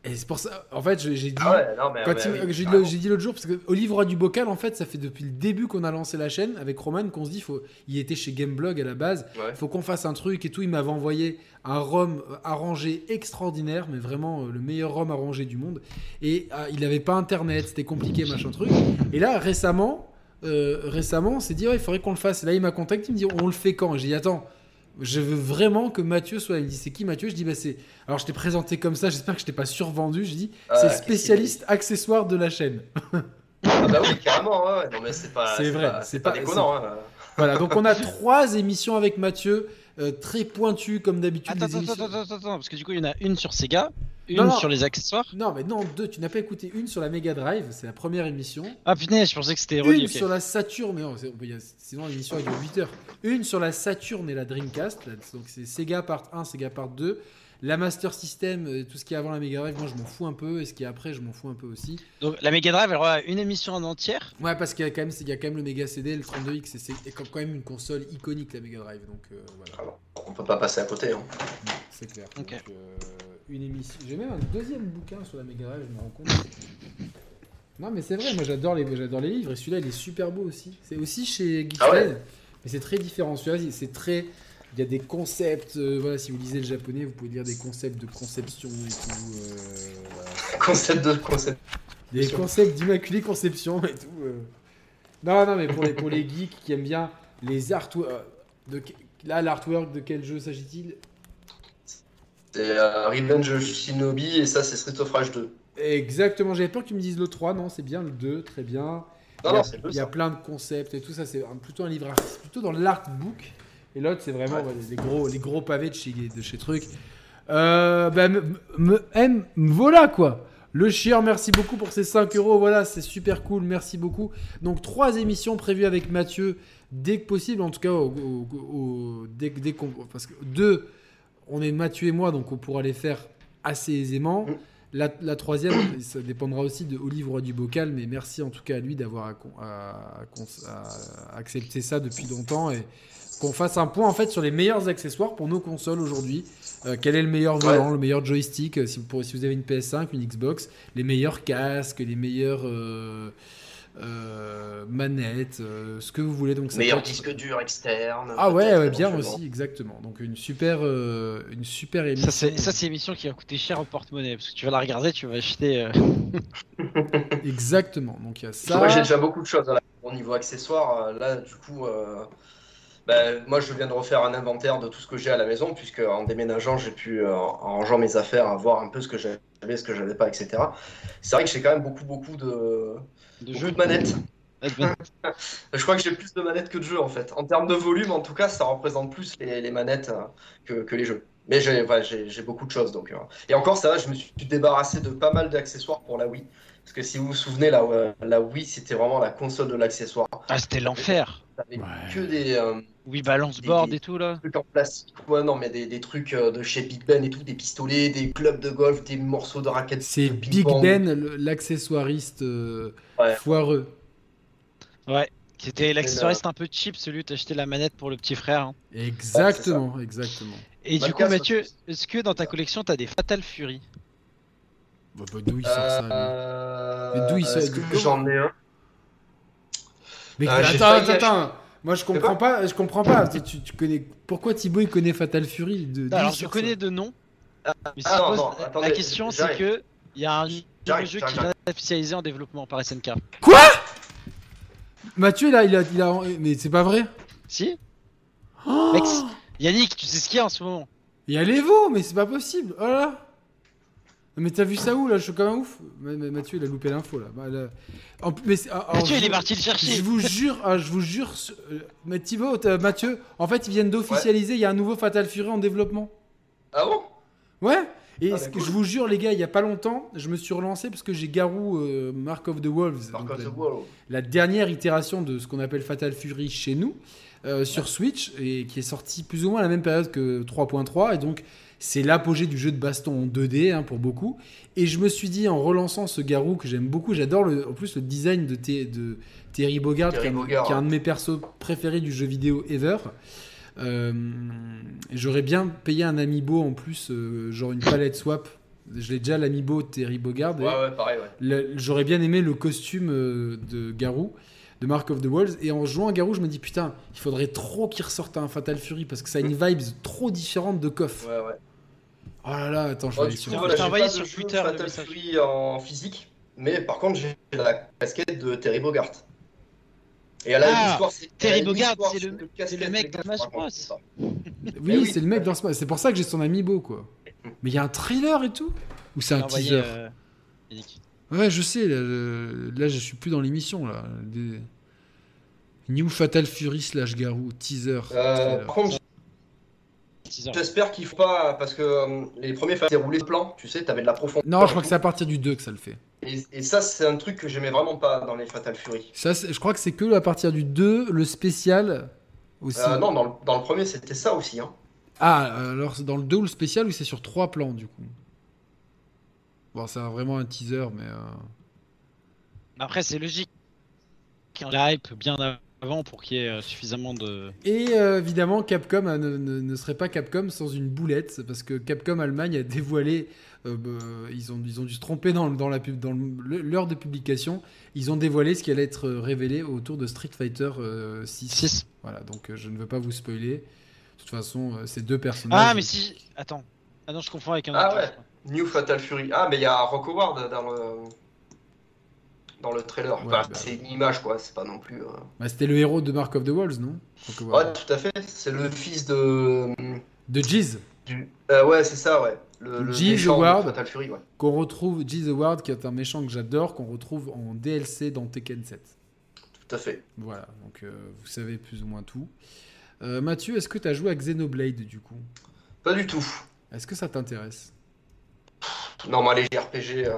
Et c'est pour ça, en fait, j'ai dit. Ah ouais, non, mais. Quand mais il- oui, j'ai dit, carrément. j'ai dit l'autre jour, parce que Olive Roy du Bocal, en fait, ça fait depuis le début qu'on a lancé la chaîne avec Roman qu'on se dit, faut, il était chez Gameblog à la base, Ouais. il faut qu'on fasse un truc et tout. Il m'avait envoyé un rhum arrangé extraordinaire, mais vraiment euh, le meilleur rhum arrangé du monde. Et euh, il n'avait pas internet, c'était compliqué, machin truc. Et là, récemment, euh, récemment, on s'est dit, ouais, il faudrait qu'on le fasse. Et là, il m'a contacté, il me dit, on le fait quand? J'ai dit, attends. Je veux vraiment que Mathieu soit. Il me dit c'est qui Mathieu? Je dis bah c'est. Alors je t'ai présenté comme ça. J'espère que je t'ai pas survendu. Je dis Ah, c'est spécialiste accessoire de la chaîne. Ah bah oui, carrément, ouais. Non, mais c'est pas. C'est vrai, c'est pas pas- déconnant, hein. Voilà, donc on a trois émissions avec Mathieu, euh, très pointues comme d'habitude. Attends, attends, émissions- attends, attends, attends, parce que du coup, il y en a une sur Sega, une Non, non. sur les accessoires? Non, mais non, deux. Tu n'as pas écouté une sur la Mega Drive, c'est la première émission. Ah putain, je pensais que c'était Une sur la Saturn, mais non, sinon l'émission est de 8 heures. Une sur la Saturn et la Dreamcast, là, donc c'est Sega Part 1, Sega Part 2. La Master System, euh, tout ce qui est avant la Mega Drive, moi je m'en fous un peu, et ce qui est après, je m'en fous un peu aussi. Donc la Mega Drive, elle aura une émission en entière? Ouais, parce qu'il y a quand même, il y a quand même le Mega CD, le 32X, et c'est quand même une console iconique la Mega Drive, donc euh, voilà. Ah On peut pas passer à côté. Hein. C'est clair. Ok. Donc, euh, une émission. J'ai même un deuxième bouquin sur la Mega Drive, je me rends compte. Non, mais c'est vrai, moi j'adore les, j'adore les livres et celui-là il est super beau aussi. C'est aussi chez Geekfed, Ah ouais mais c'est très différent. Celui-là, c'est très. Il y a des concepts. euh, voilà, si vous lisez le japonais, vous pouvez lire des concepts de conception et tout. euh, voilà. Concept de concept. Des concepts d'immaculée conception et tout. euh. Non, non, mais pour les, pour les geeks qui aiment bien les artworks. De... Là, l'artwork de quel jeu s'agit-il? C'est euh, Revenge of Shinobi et ça, c'est Street of Rage 2. Exactement, j'avais peur que tu me dises le 3, non, c'est bien le 2, très bien. Non, il y a, non, il y a plein de concepts et tout ça, c'est plutôt un livre plutôt dans l'artbook. Et l'autre, c'est vraiment Ouais. les, gros, les gros pavés de chez, de chez Truc. Euh, bah, me, me- M- voilà quoi. Le chieur, merci beaucoup pour ces 5 euros. Voilà, c'est super cool. Merci beaucoup. Donc, trois émissions prévues avec Mathieu dès que possible. En tout cas, au- au- au- dès, dès qu'on. Parce que deux, on est Mathieu et moi, donc on pourra les faire assez aisément. Mm. La, la troisième, ça dépendra aussi de Olive Roy du Bocal, mais merci en tout cas à lui d'avoir accepté ça depuis longtemps et qu'on fasse un point en fait sur les meilleurs accessoires pour nos consoles aujourd'hui. Euh, quel est le meilleur volant, le meilleur joystick euh, si vous, pour- si vous avez une PS5, une Xbox, les meilleurs casques, les meilleurs euh, euh, manettes, euh, ce que vous voulez. Donc ça Meilleur être- disque dur externe. Ah ouais, bien aussi, exactement. Donc une super, euh, une super émission. Ça, c'est ça, c'est l'émission qui va coûter cher au porte-monnaie. Parce que tu vas la regarder, tu vas acheter. euh, Exactement. Donc il y a ça. Moi, j'ai déjà beaucoup de choses là, au niveau accessoires. Là, du coup, euh, ben, moi, je viens de refaire un inventaire de tout ce que j'ai à la maison, puisque en déménageant, j'ai pu, euh, en rangeant mes affaires, voir un peu ce que j'avais, ce que j'avais pas, etc. C'est vrai que j'ai quand même beaucoup, beaucoup de, de jeux. de manettes. Je crois que j'ai plus de manettes que de jeux en fait. En termes de volume, en tout cas, ça représente plus les, les manettes euh, que, que les jeux. Mais j'ai ouais, beaucoup de choses donc. euh. Et encore, ça va, je me suis débarrassé de pas mal d'accessoires pour la Wii. Parce que si vous vous souvenez, la, euh, la Wii, c'était vraiment la console de l'accessoire. Ah, c'était l'enfer. T'avais Ouais. que des, euh, Oui, balance Des- board des- et tout là. trucs en plastique. Ouais, non, mais des, des trucs euh, de chez Big Ben et tout, des pistolets, des clubs de golf, des morceaux de raquettes. C'est Big. Ben, l'accessoiriste euh, Ouais. foireux. Ouais. C'était l'accessoiriste un peu cheap, celui où t'achetais la manette pour le petit frère. hein. Exactement, exactement. Et du coup, Mathieu, est-ce que dans ta collection t'as des Fatal Fury? Bah, bah, d'où il sort ça Euh, Mais d'où il sort- j'en ai un? Mais Euh, attends, attends, attends. Moi, je comprends pas. Je comprends pas. Tu, tu- tu connais. Pourquoi Thibaut il connaît Fatal Fury de, d'où Alors, il je connais ça de nom. Mais si ah, je non, pose- non, la question, c'est que il y a un jeu qui d'être officialisé en développement par SNK. Mathieu, là, il a, il a. Mais c'est pas vrai. Si Oh Mec, Yannick, tu sais ce qu'il y a en ce moment? Il y a l'Evo, mais c'est pas possible. Oh là là. Mais t'as vu ça où là Je suis comme un ouf. Mathieu, il a loupé l'info là. Bah, là. En plus, mais c'est- ah, alors, Mathieu, je- il est parti le Je chercher. vous jure, ah, je vous jure. euh, Mais Thibaut, Mathieu, en fait, ils viennent d'officialiser. Il y a un nouveau Fatal Fury en développement. Ah bon? Ouais. Et Ah, cool. je vous jure, les gars, il y a pas longtemps, je me suis relancé parce que j'ai Garou euh, Mark of the Wolves, donc la dernière itération de ce qu'on appelle Fatal Fury chez nous, euh, sur Switch, et qui est sorti plus ou moins à la même période que 3.3. Et donc, c'est l'apogée du jeu de baston en 2D hein, pour beaucoup. Et je me suis dit, en relançant ce Garou que j'aime beaucoup, j'adore en plus le design de, Terry Bogard, Terry qui, est un- Bogard, qui est un ouais. de mes persos préférés du jeu vidéo ever. Euh, J'aurais bien payé un amiibo en plus, euh, genre une palette swap. Je l'ai déjà l'amiibo Terry Bogard. Ouais, ouais, pareil, ouais. J'aurais bien aimé le costume euh, de Garou, de Mark of the Wolves. Et en jouant à Garou, je me dis putain, il faudrait trop qu'il ressorte un Fatal Fury parce que ça a une vibe trop différente de Koff. Ouais, ouais. Oh là là, attends, je vais aller sur. voilà, pas de sur Twitter Fatal. Fury en physique, mais par contre, j'ai la casquette de Terry Bogart. Et à la Ah, c'est Terry l'histoire, c'est le- mec de Smash Bros. Oui, oui, c'est le mec dans ce. C'est pour ça que j'ai son amiibo quoi. Mais il y a un trailer et tout Ou c'est un teaser euh. Ouais, je sais, là, là, je suis plus dans l'émission là. Des- New Fatal Fury slash Garou, teaser. Euh, par contre, J'espère qu'il faut pas, parce que euh, les premiers faisaient rouler le plan, tu sais, t'avais de la profondeur. Non, je crois que c'est à partir du 2 que ça le fait. Et, et ça, c'est un truc que j'aimais vraiment pas dans les Fatal Fury. Ça, je crois que c'est que à partir du 2, le spécial aussi. Euh, non, dans le, dans le premier, c'était ça aussi. Hein. Ah, alors c'est dans le 2 ou le spécial ou c'est sur 3 plans du coup? Bon, c'est vraiment un teaser, mais. euh, Après, c'est logique. La hype bien avant pour qu'il y ait euh, suffisamment de. Et euh, évidemment, Capcom euh, ne, ne- ne serait pas Capcom sans une boulette, parce que Capcom Allemagne a dévoilé, euh, bah, ils, ont, ils ont dû se tromper dans, dans la pub- dans le- l'heure de publication, ils ont dévoilé ce qui allait être révélé autour de Street Fighter euh, 6. 6. Voilà, donc je ne veux pas vous spoiler. De toute façon, euh, ces deux personnages. Ah, mais si. Attends. Ah non, je confonds avec un Ah autre. ouais. je crois. New Fatal Fury. Ah, mais il y a Rock Howard dans le, dans le trailer. Ouais, Enfin, bah. c'est une image, quoi. C'est pas non plus. euh, Bah, C'était le héros de Mark of the Walls, non? Ouais, Howard. tout à fait. C'est le fils de. De Jeez, Du... Euh, ouais, c'est ça, ouais. Le, le Jeez Howard. Ouais. qu'on retrouve, Jeez Award, qui est un méchant que j'adore, qu'on retrouve en DLC dans Tekken 7. Tout à fait. Voilà, donc euh, vous savez plus ou moins tout. Mathieu, est-ce que tu as joué à Xenoblade du coup? Pas du tout. Est-ce que ça t'intéresse? Non, moi, les RPG.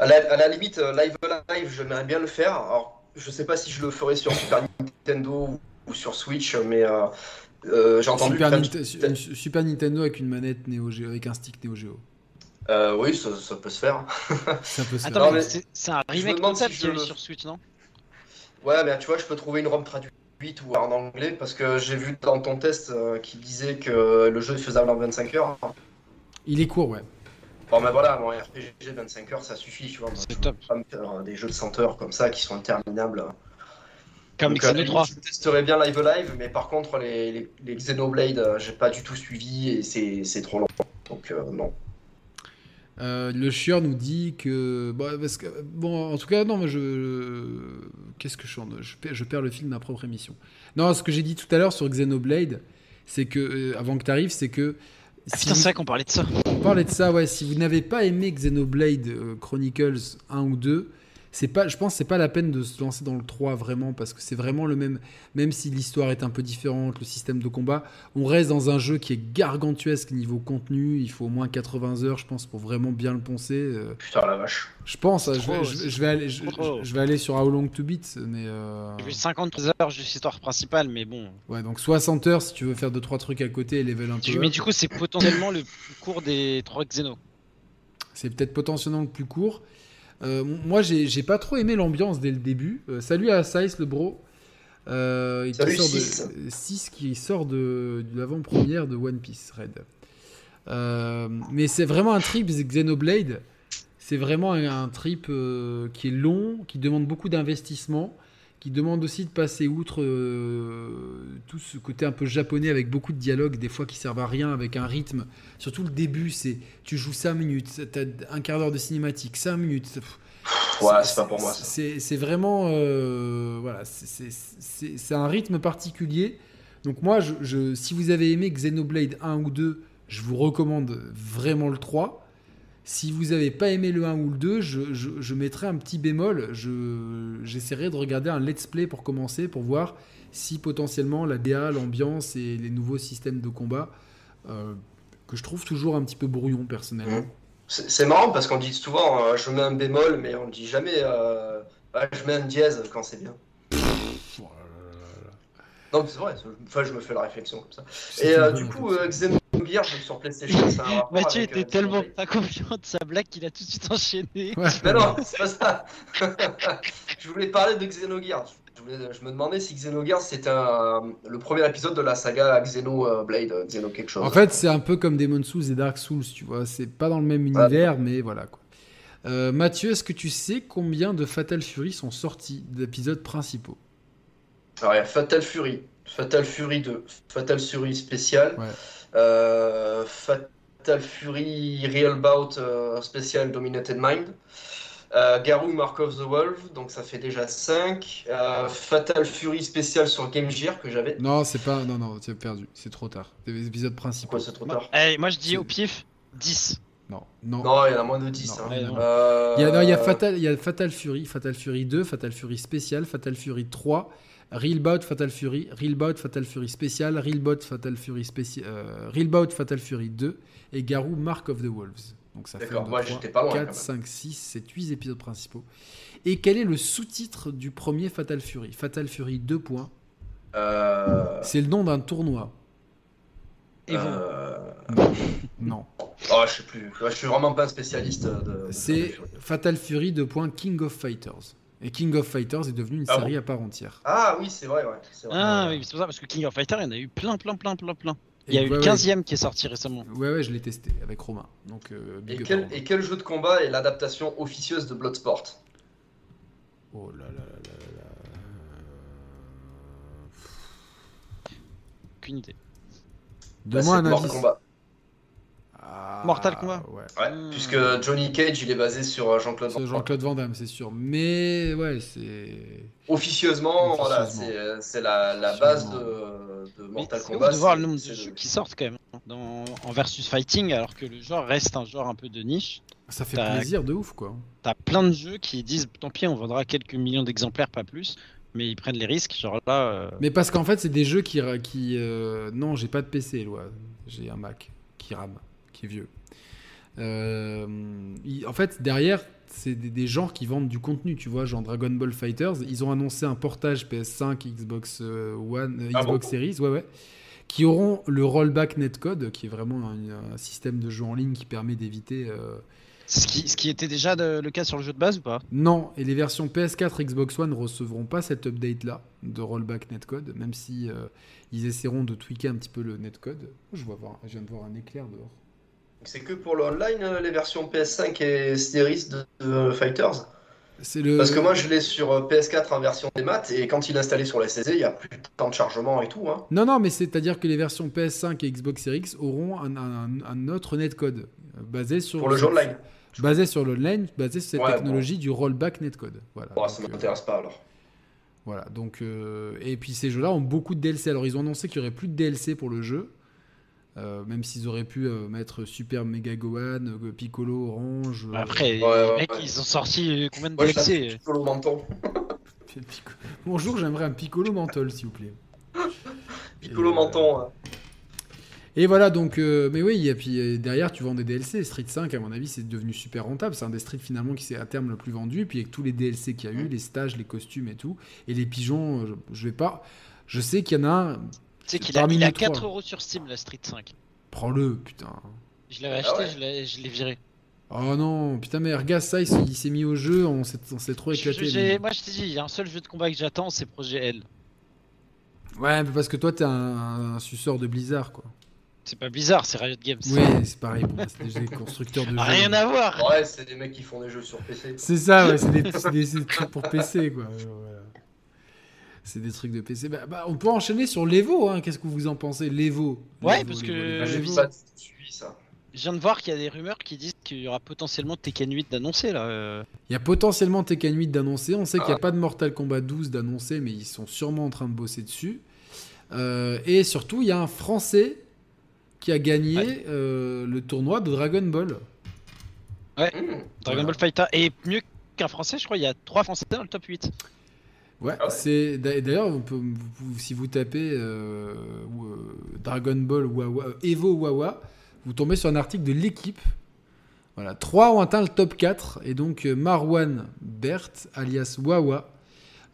Euh, À, la, à la limite, euh, live live, j'aimerais bien le faire. Alors, je sais pas si je le ferai sur Super Nintendo ou, sur Switch, mais euh, euh, j'ai entendu. Super, su- Super Nintendo avec une manette Neo Geo, avec un stick Neo Geo. Euh, oui, ça, ça peut se faire. Ça peut se Attends, faire. C'est un je me remake demande total si je le- sur Switch, non? Ouais, mais tu vois, je peux trouver une ROM traduite ou en anglais parce que j'ai vu dans ton test euh, qui disait que le jeu est faisable en 25 heures. Il est court, ouais. Bon, ben voilà, mon RPG 25 heures, ça suffit, tu vois. Moi, C'est top. pas me faire euh, des jeux de 100 heures comme ça qui sont interminables. Comme Donc, à la Xeno limite, 3. Je testerai bien Live Live, mais par contre, les, les, les Xenoblade, euh, j'ai pas du tout suivi et c'est c'est trop long. Donc, euh, non. Euh, le chieur nous dit que. Bon, parce que, bon, en tout cas, non, mais je. Qu'est-ce que je suis en- je, perds, je perds le fil de ma propre émission. Non, ce que j'ai dit tout à l'heure sur Xenoblade, c'est que. euh, avant que tu arrives, c'est que. Ah, si putain, vous- c'est vrai qu'on parlait de ça. De ça, ouais. Si vous n'avez pas aimé Xenoblade euh, Chronicles 1 ou 2, c'est pas, je pense que c'est pas la peine de se lancer dans le 3 vraiment parce que c'est vraiment le même, même si l'histoire est un peu différente, le système de combat, on reste dans un jeu qui est gargantuesque niveau contenu. Il faut au moins 80 heures, je pense, pour vraiment bien le poncer. euh. Putain, la vache. Je pense, euh, je, Trop, vais, je- je vais aller, je, vais aller sur How Long to Beat, mais euh, J'ai vu 53 heures juste histoire principale, mais bon. ouais, donc 60 heures si tu veux faire deux trois trucs à côté et level un peu. Mais du coup, c'est potentiellement le plus court des trois Xeno. C'est peut-être potentiellement le plus court. Euh, moi, j'ai pas trop aimé l'ambiance dès le début. Euh, salut à Size, le bro. Euh, qui Salut, sort de- Six. euh, Six qui sort de, de l'avant-première de One Piece Red. Euh, mais c'est vraiment un trip Xenoblade. C'est vraiment un, un trip qui est long, qui demande beaucoup d'investissement, qui demande aussi de passer outre euh, tout ce côté un peu japonais avec beaucoup de dialogues, des fois qui servent à rien, avec un rythme. Surtout le début, c'est tu joues 5 minutes, t'as un quart d'heure de cinématique, 5 minutes. Pff, Ouais, c'est pas pour moi. C'est vraiment. euh, voilà, c'est- un rythme particulier. Donc, moi, je, je- si vous avez aimé Xenoblade 1 ou 2, je vous recommande vraiment le 3. Si vous n'avez pas aimé le 1 ou le 2, je, je, je mettrai un petit bémol. Je- J'essaierai de regarder un let's play pour commencer, pour voir si potentiellement la DA, l'ambiance et les nouveaux systèmes de combat, euh, que je trouve toujours un petit peu brouillon personnellement. Mhm. C'est marrant parce qu'on dit souvent euh, je mets un bémol, mais on dit jamais euh, ah, je mets un dièse quand c'est bien. Non, mais c'est vrai, enfin, je me fais la réflexion comme ça. Et du coup, réflexion. Xenogears donc sur PlayStation, rapport Mathieu était euh, tellement pas confiant de sa blague qu'il a tout de suite enchaîné. Ouais. Mais non, c'est pas ça. je voulais parler de Xenogears. Je, voulais- je me demandais si Xenogears c'était un- le premier épisode de la saga Xenoblade, euh, Xeno quelque chose. En fait, c'est un peu comme Demon Souls et Dark Souls, tu vois. C'est pas dans le même univers, mais voilà quoi. Euh, Mathieu, est-ce que tu sais combien de Fatal Fury sont sortis d'épisodes principaux? Alors, il y a Fatal Fury, Fatal Fury 2, Fatal Fury spécial, Ouais. Euh, Fatal Fury Real Bout euh, spécial Dominated Mind, euh, Garou Mark of the Wolf, donc ça fait déjà 5, Fatal Fury spécial sur Game Gear que j'avais. Non, c'est pas. Non, non, tu as perdu. C'est trop tard. Les épisodes principaux. Pourquoi c'est trop tard Eh, moi je dis au pif 10. Non, non. Non, il y en a moins de 10. Non, hein. ouais, non. Euh, Il y a, non, il y a Fatal, il y a Fatal Fury, Fatal Fury 2, Fatal Fury spécial, Fatal Fury 3, Real Bout Fatal Fury, Real Bout Fatal Fury spécial, Real Bout Fatal Fury spécial, euh, Real Bout Fatal Fury 2 et Garou Mark of the Wolves. Donc ça fait D'accord, 1, 2, moi, 3, j'étais pas loin, 4, quand même. 5, 6, 7, 8 épisodes principaux. Et quel est le sous-titre du premier Fatal Fury? Fatal Fury 2 points. Euh, C'est le nom d'un tournoi. Et vous euh, Non. Oh, je sais plus. Je suis vraiment pas un spécialiste de. de C'est Fatal Fury. Fatal Fury 2 points King of Fighters. Et King of Fighters est devenu une Ah série à part entière. Ah oui, c'est vrai, ouais. c'est vrai. Ah oui, c'est pour ça, parce que King of Fighter, il y en a eu plein, plein, plein, plein, plein. Il y a eu le ouais. 15ème qui est sorti récemment. Ouais, ouais, je l'ai testé avec Romain. Donc, euh, big Et quel, et quel jeu de combat est l'adaptation officieuse de Bloodsport? Oh là là là là là. Aucune idée. Bah, Donne-moi un Mortal indice. Kombat. Ah, Mortal Kombat. Ouais. Ouais, Hmm. puisque Johnny Cage, il est basé sur euh, Jean-Claude Van C'est Damme. Jean-Claude Van Damme, c'est sûr. Mais ouais, c'est. Officieusement, c'est c'est la, la base de, Mortal c'est Kombat. ouf de voir c'est- le nombre de c'est jeux qui sortent quand même dans, en versus fighting, alors que le genre reste un genre un peu de niche. Ça fait T'as- plaisir de ouf, quoi. T'as plein de jeux qui disent tant pis, on vendra quelques millions d'exemplaires, pas plus, mais ils prennent les risques. Genre là, euh, Mais parce qu'en fait, c'est des jeux qui. ra- qui euh, Non, j'ai pas de PC, loi. J'ai un Mac qui rame, qui est vieux. Euh, il- En fait, derrière, c'est des, des genres qui vendent du contenu, tu vois, genre Dragon Ball Fighters. Ils ont annoncé un portage PS5, Xbox euh, One, euh, Ah Xbox bon Series, ouais, ouais, qui auront le rollback netcode, qui est vraiment un, un système de jeu en ligne qui permet d'éviter. euh, ce, qui, ce qui était déjà de- le cas sur le jeu de base ou pas? Non, et les versions PS4 Xbox One recevront pas cet update-là de rollback netcode, même si euh, ils essaieront de tweaker un petit peu le netcode. Je, vois voir, je viens de voir un éclair dehors. C'est que pour le online, euh, les versions PS5 et Series de, Fighters C'est le. Parce que moi, je l'ai sur euh, PS4 en version des maths, et quand il est installé sur la SSD, il n'y a plus de temps de chargement et tout. Hein. Non, non, mais c'est-à-dire que les versions PS5 et Xbox Series X auront un, un- un autre netcode euh, basé sur. Pour le jeu online. Basé sur l'online, basé sur cette Ouais, technologie du rollback netcode. Voilà. Donc, ça euh, m'intéresse pas alors. Voilà, donc euh, et puis ces jeux-là ont beaucoup de DLC. Alors ils ont annoncé qu'il y aurait plus de DLC pour le jeu. Euh, même s'ils auraient pu euh, mettre Super Mega Gohan, euh, Piccolo, Orange. Après, Ouais, ouais, les mecs, ouais. ils ont sorti combien de DLC Piccolo menton. Bonjour, j'aimerais un Piccolo menthol, s'il vous plaît. Piccolo euh, menton. Et voilà, donc, euh, mais oui, et puis derrière, tu vends des DLC. Street 5, à mon avis, c'est devenu super rentable. C'est un des streets finalement qui s'est à terme le plus vendu. Et puis avec tous les DLC qu'il y a eu, les stages, les costumes et tout. Et les pigeons, je, je vais pas. Je sais qu'il y en a un. Tu sais qu'il a, il a nous trois. 4 euros sur Steam, la Street 5. Prends-le, putain. Je l'avais Ah acheté, ouais. je l'ai- viré. Oh non, putain, mais regarde ça, il s'est il s'est mis au jeu, on s'est trop Je- éclaté. mais- Moi, je t'ai dit, il y a un seul jeu de combat que j'attends, c'est Projet L. Ouais, mais parce que toi, t'es un, un suceur de Blizzard, quoi. C'est pas bizarre, c'est Riot Games. Oui, c'est pareil, bon, c'est des constructeurs de jeux. Rien à voir. Ouais, c'est des mecs qui font des jeux sur PC. C'est ça, ouais, c'est des, trucs pour PC, quoi. Voilà. C'est des trucs de PC. Bah, bah, on peut enchaîner sur l'Evo, hein. Qu'est-ce que vous en pensez L'Evo? Ouais, parce que- J'ai suivi ça. Je viens de voir qu'il y a des rumeurs qui disent qu'il y aura potentiellement Tekken 8 d'annoncer là. euh. Il y a potentiellement Tekken 8 d'annoncer. On sait qu'il n'y a Ah. pas de Mortal Kombat 12 d'annoncer, mais ils sont sûrement en train de bosser dessus. Euh, et surtout, il y a un Français qui a gagné Ouais. euh, le tournoi de Dragon Ball. Mmh. Dragon Voilà. Ball Fighter. Et mieux qu'un français, je crois, il y a 3 français dans le top 8. Ouais, Ah ouais. c'est d'a- d'ailleurs si vous tapez euh, euh, Dragon Ball Wawa, euh, Evo Wawa, vous tombez sur un article de l'équipe. Voilà, trois ont atteint le top 4 et donc Marwan Bert alias Wawa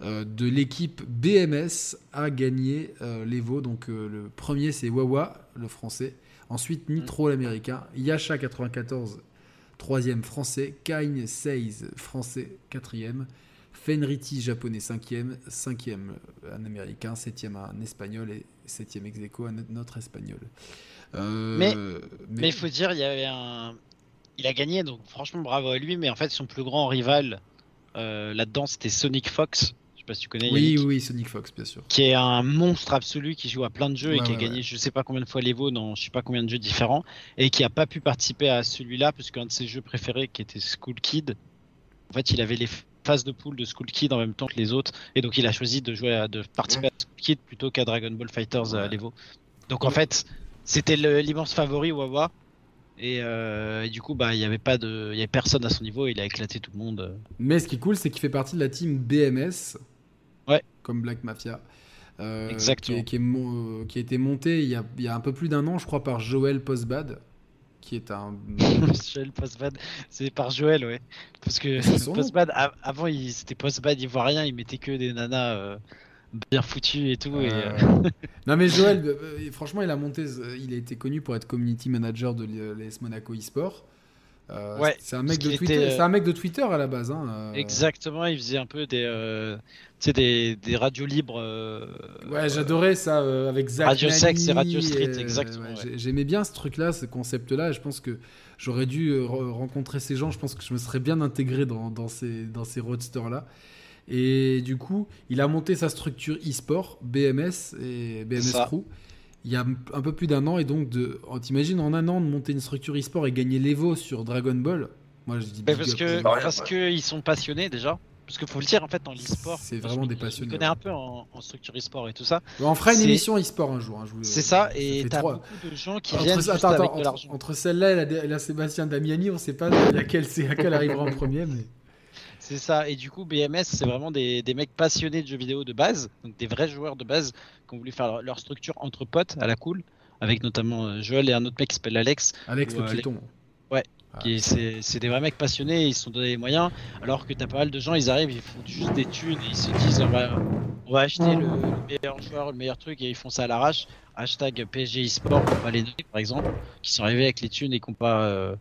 euh, de l'équipe BMS a gagné euh, l'Evo. Donc le premier c'est Wawa, le français. Ensuite Nitro l'américain, Yasha 94 troisième français, Kain Seize français quatrième. Fenriti japonais 5e, 5e un américain, 7e un espagnol et 7e ex aequo un autre espagnol. Euh, Mais- Mais il faut dire, il y avait un. Il a gagné, donc franchement bravo à lui, mais en fait son plus grand rival euh, là-dedans c'était Sonic Fox. Je sais pas si tu connais. oui, Yannick, oui, Sonic Fox, bien sûr. Qui est un monstre absolu qui joue à plein de jeux et Ouais, qui a gagné ouais. je sais pas combien de fois l'Evo dans je sais pas combien de jeux différents et qui a pas pu participer à celui-là parce qu'un de ses jeux préférés qui était School Kid, en fait il avait les phases de poule de School Kid en même temps que les autres et donc il a choisi de jouer à, de participer à School Kid plutôt qu'à Dragon Ball Fighters à Ouais. l'Evo. Donc en fait c'était l'immense favori Wawa et, euh, et du coup bah il y avait pas de il y avait personne à son niveau et il a éclaté tout le monde. Mais ce qui est cool, c'est qu'il fait partie de la team BMS, Ouais. comme Black Mafia. euh, Exactement. Qui, est- qui est mon- euh, qui a été monté il y a, il y a un peu plus d'un an, je crois, par Joel Postbad, qui est un. Joël Postbad, c'est par Joël, ouais. Parce que a- avant, il- c'était Postbad ivoirien, il mettait que des nanas euh, bien foutues et tout. Euh, non mais Joël, euh, franchement, il a monté, il a été connu pour être community manager de l'AS Monaco eSport. Euh, Ouais, c'est un mec de Twitter. était, euh, un mec de Twitter à la base. Hein, euh. Exactement, il faisait un peu des, euh, des, des radios libres. Ouais, j'adorais ça avec Zach Radio Nani Sex et Radio Street, exactement, ouais, ouais. j'ai- J'aimais bien ce truc-là, ce concept-là. Je pense que j'aurais dû re- rencontrer ces gens. Je pense que je me serais bien intégré dans, dans ces, dans ces roadsters-là. Et du coup, il a monté sa structure e-sport, BMS et BMS Ça. Crew, il y a un peu plus d'un an. Et donc, de, oh, t'imagines en un an de monter une structure e-sport et gagner l'Evo sur Dragon Ball? Moi, je dis parce que Bah, rien, parce ouais. que ils sont passionnés déjà. Parce qu'il faut le dire, en fait, dans l'e-sport. C'est vraiment je des passionnés, Je connais ouais. un peu en, en structure e-sport et tout ça. On fera une émission e-sport un jour. hein, C'est ça, et t'as beaucoup de gens qui Entre, viennent attends, juste attends, avec de entre- l'argent. entre celle-là et la, Sébastien Damiani, on sait pas laquelle, c'est, laquelle arrivera en premier. Mais... C'est ça, et du coup BMS c'est vraiment des, des mecs passionnés de jeux vidéo de base, donc des vrais joueurs de base qui ont voulu faire leur, leur structure entre potes à la cool, avec notamment euh, Joël et un autre mec qui s'appelle Alex, Alex Ou, le euh, piéton. Ouais. Ah, c'est des vrais mecs passionnés, ils se sont donné les moyens, alors que t'as pas mal de gens, ils arrivent, ils font juste des thunes et ils se disent on va, on va acheter le, le meilleur joueur, le meilleur truc et ils font ça à l'arrache. Hashtag PSG eSport, va les donner par exemple, qui sont arrivés avec les thunes et qui n'ont pas, euh,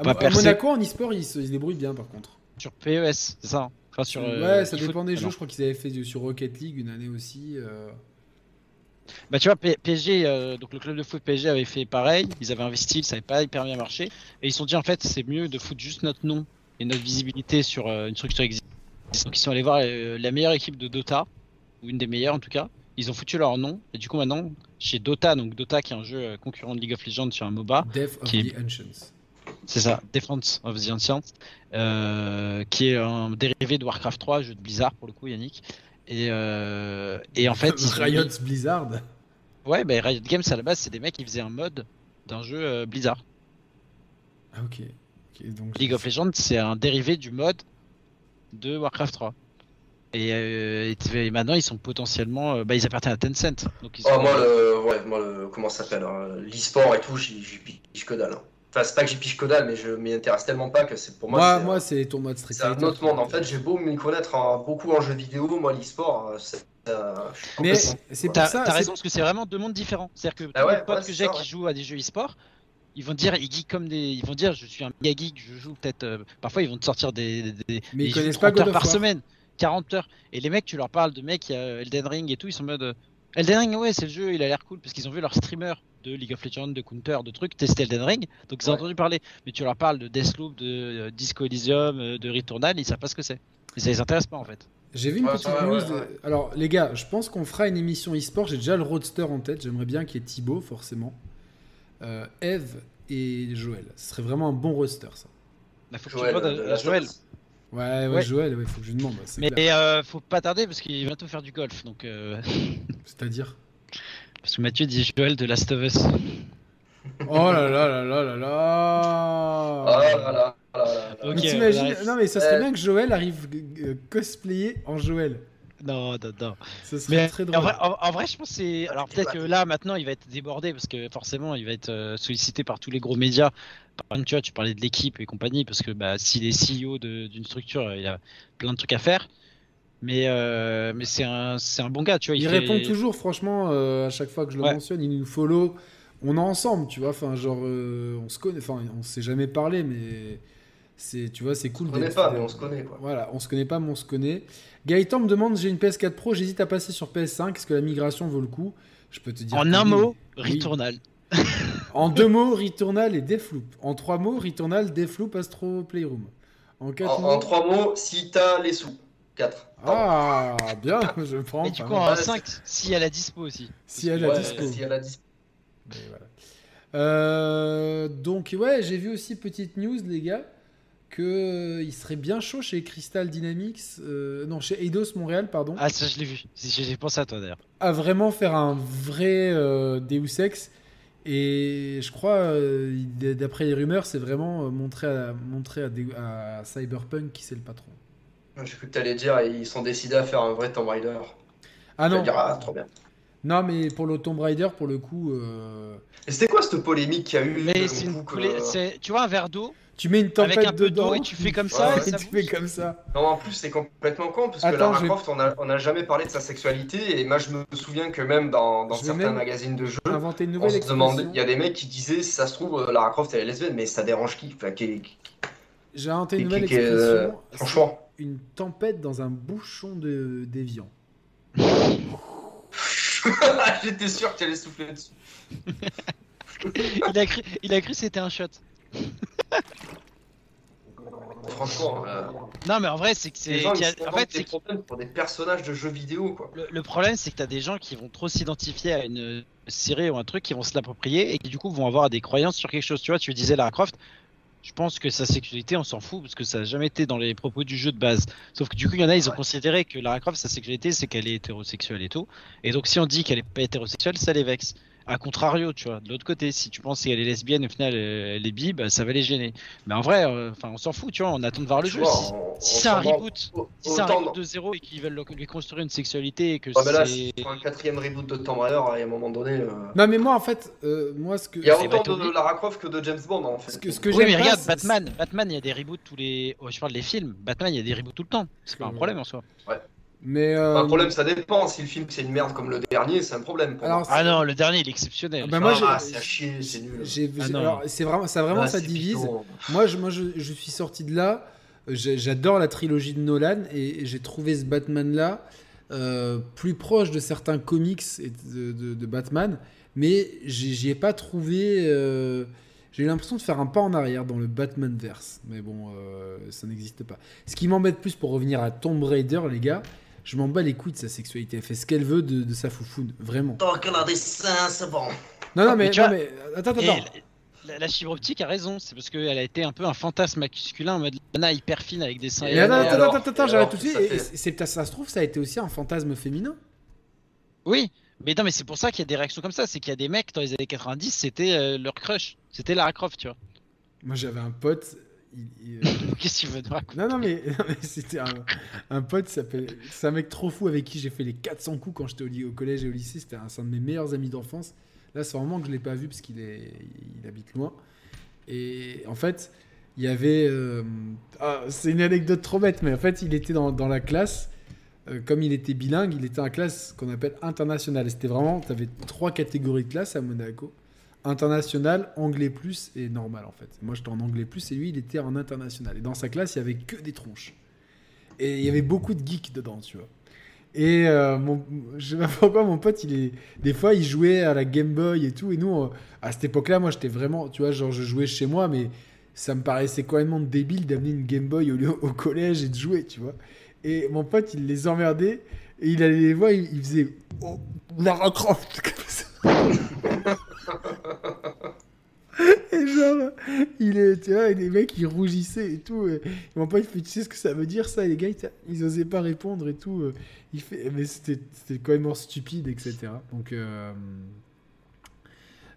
pas à percé Monaco, en e-sport, ils se, ils se débrouillent bien par contre. Sur PES, c'est ça hein Enfin sur. ouais, euh, ça dépend des jeux. Je crois qu'ils avaient fait sur Rocket League une année aussi. euh. Bah tu vois, PSG, euh, donc le club de foot PSG avait fait pareil, ils avaient investi, ça n'avait pas hyper bien marché, et ils se sont dit en fait c'est mieux de foutre juste notre nom et notre visibilité sur euh, une structure existante. Donc ils sont allés voir euh, la meilleure équipe de Dota, ou une des meilleures en tout cas, ils ont foutu leur nom, et du coup maintenant, chez Dota, donc Dota qui est un jeu concurrent de League of Legends sur un MOBA, Death of Qui est- the Ancients. C'est ça, Defense of the Ancients, euh, qui est un dérivé de Warcraft 3, jeu de Blizzard pour le coup Yannick, et, euh, et en fait... mis- Riot Blizzard. Ouais, bah Riot Games à la base, c'est des mecs qui faisaient un mode d'un jeu euh, Blizzard. Ah, ok. Donc, League of Legends, c'est un dérivé du mode de Warcraft 3. Et, euh, et- et maintenant, ils sont potentiellement. bah, ils appartiennent à Tencent. Donc ils Oh, moi, le, ouais, moi, le, comment ça s'appelle hein, L'e-sport et tout, j'y pige que dalle. hein. Enfin, c'est pas que j'y pige que dalle, mais je m'y intéresse tellement pas que c'est pour moi. Moi, c'est- moi, c'est les tournois de Street C'est un autre monde. En fait, j'ai beau m'y connaître en- beaucoup en jeux vidéo, moi, l'e-sport, euh, c'est. euh, je suis Mais c'est pour T'as ça. t'as raison, parce que c'est vraiment deux mondes différents. C'est-à-dire que Ah tous ouais, les potes ouais, que j'ai qui jouent à des jeux e-sport, ils vont dire, ils geekent comme des. Ils vont dire, je suis un méga geek, je joue peut-être. euh, Parfois, ils vont te sortir des. des- des- Mais ils connaissent pas 30 God heures par semaine, 40 heures. Et les mecs, tu leur parles de mecs, il y a Elden Ring et tout, ils sont en mode. Elden Ring, ouais, c'est le jeu, il a l'air cool, parce qu'ils ont vu leur streamer de League of Legends, de Counter, de trucs, tester Elden Ring, donc ils ont Ouais. entendu parler. Mais tu leur parles de Deathloop, de euh, Disco Elysium, euh, de Returnal, ils savent pas ce que c'est. Et ça les intéresse pas en fait. J'ai vu une Ouais, petite ouais, news. ouais, de- ouais. Alors, les gars, je pense qu'on fera une émission e-sport. J'ai déjà le roadster en tête. J'aimerais bien qu'il y ait Thibaut, forcément. Euh, Eve et Joël. Ce serait vraiment un bon roadster, ça. Il faut que Joël, tu demandes de à- à Last of Joël. Ouais, ouais, Ouais. Joël, il faut que je lui demande. ouais, c'est Mais clair. euh, faut pas tarder parce qu'il va bientôt faire du golf. Donc, euh, C'est-à-dire parce que Mathieu dit Joël de Last of Us. Oh là là là là là Ah là là là là là là. Mais. Non, mais ça serait Euh. bien que Joël arrive euh, cosplayer en Joël. Non, non, non. Ça serait Mais très en drôle. vrai, en- en vrai, je pense que c'est. Alors peut-être pas- que là, maintenant, il va être débordé parce que forcément, il va être euh, sollicité par tous les gros médias. Par exemple, tu vois, tu parlais de l'équipe et compagnie parce que bah, s'il est CEO de- d'une structure, il a plein de trucs à faire. Mais, euh, mais c'est un, c'est un bon gars, tu vois. Il, Il, fait- répond toujours, franchement, euh, à chaque fois que je le Ouais. mentionne, il nous follow. On est ensemble, tu vois. Enfin, genre, euh, on se connaît. Enfin, on s'est jamais parlé, mais c'est, tu vois, c'est cool. On se connaît pas, mais on se connaît, quoi. Voilà, on se connaît pas, mais on se connaît. Gaëtan me demande, j'ai une PS4 Pro, j'hésite à passer sur PS5. Est-ce que la migration vaut le coup? Je peux te dire. En un oui. mot, Oui. Returnal. En deux mots, Returnal et Deathloop. En trois mots, Returnal, Deathloop, Astro Playroom. En quatre En, mots. en trois mots, si t'as les sous. 4. Ah, bien, je prends. Et du pas coup, en 5, si elle a dispo aussi. si elle a dispo. si elle a dispo. Mais voilà. Euh, donc ouais, j'ai vu aussi petite news les gars que euh, serait bien chaud chez Crystal Dynamics, euh, non chez Eidos Montréal pardon, Ah, ça, je l'ai vu. J'ai pensé à toi d'ailleurs. à vraiment faire un vrai euh, Deus Ex. Et je crois, euh, d'après les rumeurs, c'est vraiment montrer à, montrer à, Cyberpunk qui c'est le patron. J'ai cru que t'allais dire, ils sont décidés à faire un vrai Tomb Raider. Ah non, dire, ah, trop bien. non mais pour le Tomb Raider, pour le coup, euh, Et c'était quoi cette polémique qu'il y a eu Mais coup, que- Tu vois, un verre d'eau tu mets une tempête avec un peu dedans et tu fais comme ça ouais, et ça tu fais comme ça. Non, en plus, c'est complètement con, parce que Lara Croft, on a, on a jamais parlé de sa sexualité, et moi, je me souviens que même dans, certains même magazines de jeux, Inventer une on nouvelle se demandait, il y a des mecs qui disaient, si ça se trouve, euh, Lara Croft, elle est lesbienne, mais ça dérange qui Enfin, qui- qui- J'ai inventé une nouvelle qui- euh, expression. Franchement. une tempête dans un bouchon de d'évian. J'étais sûr que tu allais souffler dessus. il, a cru, il a cru que c'était un shot. Franchement, euh, Non, mais en vrai, c'est que c'est. En fait, des problèmes pour des personnages de jeux vidéo, quoi. le, le problème, c'est que t'as des gens qui vont trop s'identifier à une série ou un truc, qui vont se l'approprier et qui du coup vont avoir des croyances sur quelque chose. Tu vois, tu disais Lara Croft. Je pense que sa sexualité, on s'en fout parce que ça n'a jamais été dans les propos du jeu de base. Sauf que du coup, il y en a, ils ont Ouais. considéré que Lara Croft, sa sexualité, c'est qu'elle est hétérosexuelle et tout. Et donc, si on dit qu'elle est pas hétérosexuelle, ça les vexe. A contrario, tu vois, de l'autre côté, si tu penses qu'elle est lesbienne, au final, euh, elle est bi, bah, ça va les gêner. Mais en vrai, euh, enfin, on s'en fout, tu vois, on attend de voir le Tu jeu. vois, Si, on- si on c'est un reboot, Au- si c'est un reboot de zéro et qu'ils veulent lui construire une sexualité et que Ouais, mais là, c'est. c'est un quatrième reboot de Tomb Raider, et à un moment donné. euh, Non mais moi en fait, euh, moi ce que Il y a C'est autant de Lara Croft que de James Bond, en fait. ce que, ce que Oui, j'aime mais pas, regarde, c'est- Batman, Batman, il y a des reboots tous les. Oh, je parle des films. Batman, il y a des reboots tout le temps. C'est pas un problème en soi. Mais euh, Un problème, ça dépend. Si le film c'est une merde comme le dernier, c'est un problème. Pour Alors, moi. Ah non, le dernier, il est exceptionnel. Bah, moi, ah, c'est à chier, c'est nul. Ah alors c'est vraiment, ça vraiment Ah, ça divise. Moi, je, moi je, je suis sorti de là. euh, J'adore la trilogie de Nolan et, j'ai trouvé ce Batman là plus proche de certains comics et de, de- de Batman, mais j'ai- j'y ai pas trouvé. euh, j'ai eu l'impression de faire un pas en arrière dans le Batman verse, mais bon, euh, ça n'existe pas. Ce qui m'embête plus pour revenir à Tomb Raider, les gars, je m'en bats les couilles de sa sexualité. Elle fait ce qu'elle veut de, de sa foufoune, vraiment. Tant qu'elle a des seins, c'est bon. Non, non, mais, Mais tu non, vois- mais attends, attends, la, la fibre optique a raison, c'est parce qu'elle a été un peu un fantasme masculin en mode Lana hyper fine avec des seins. Et Mais attends, attends, attends, attends, j'arrête tout de suite. c'est- ça, ça se trouve, ça a été aussi un fantasme féminin. Oui, Mais non, mais c'est pour ça qu'il y a des réactions comme ça. C'est qu'il y a des mecs dans les années 90, c'était euh, leur crush. C'était Lara Croft, tu vois. Moi, j'avais un pote. Il- euh, Qu'est-ce veux nous raconter Non, non, mais, c'était un, un pote, c'est un mec trop fou avec qui j'ai fait les 400 coups quand j'étais au, collège et au lycée. C'était un, de mes meilleurs amis d'enfance. Là, c'est vraiment que je l'ai pas vu parce qu'il est, il habite loin. Et en fait, il y avait. euh, ah, c'est une anecdote trop bête, mais en fait, il était dans, dans la classe. euh, comme il était bilingue, il était en classe qu'on appelle internationale. C'était vraiment, tu avais trois catégories de classe à Monaco international, anglais plus et normal en fait. Moi j'étais en anglais plus et lui il était en international. Et dans sa classe il y avait que des tronches. Et il y avait beaucoup de geeks dedans, tu vois. Et euh, mon, je sais pas pourquoi mon pote il est des fois il jouait à la Game Boy et tout et nous à cette époque-là moi j'étais vraiment tu vois genre je jouais chez moi mais ça me paraissait complètement débile d'amener une Game Boy au collège et de jouer tu vois. Et mon pote il les emmerdait et il allait les voir il, il faisait oh, Lara Croft comme ça. Et genre, il était là, et les mecs, ils rougissaient et tout. Et mon pote, tu sais ce que ça veut dire, ça les gars, ils, ils osaient pas répondre et tout. euh, Il fait, mais c'était quand même stupide, etc. Donc, euh,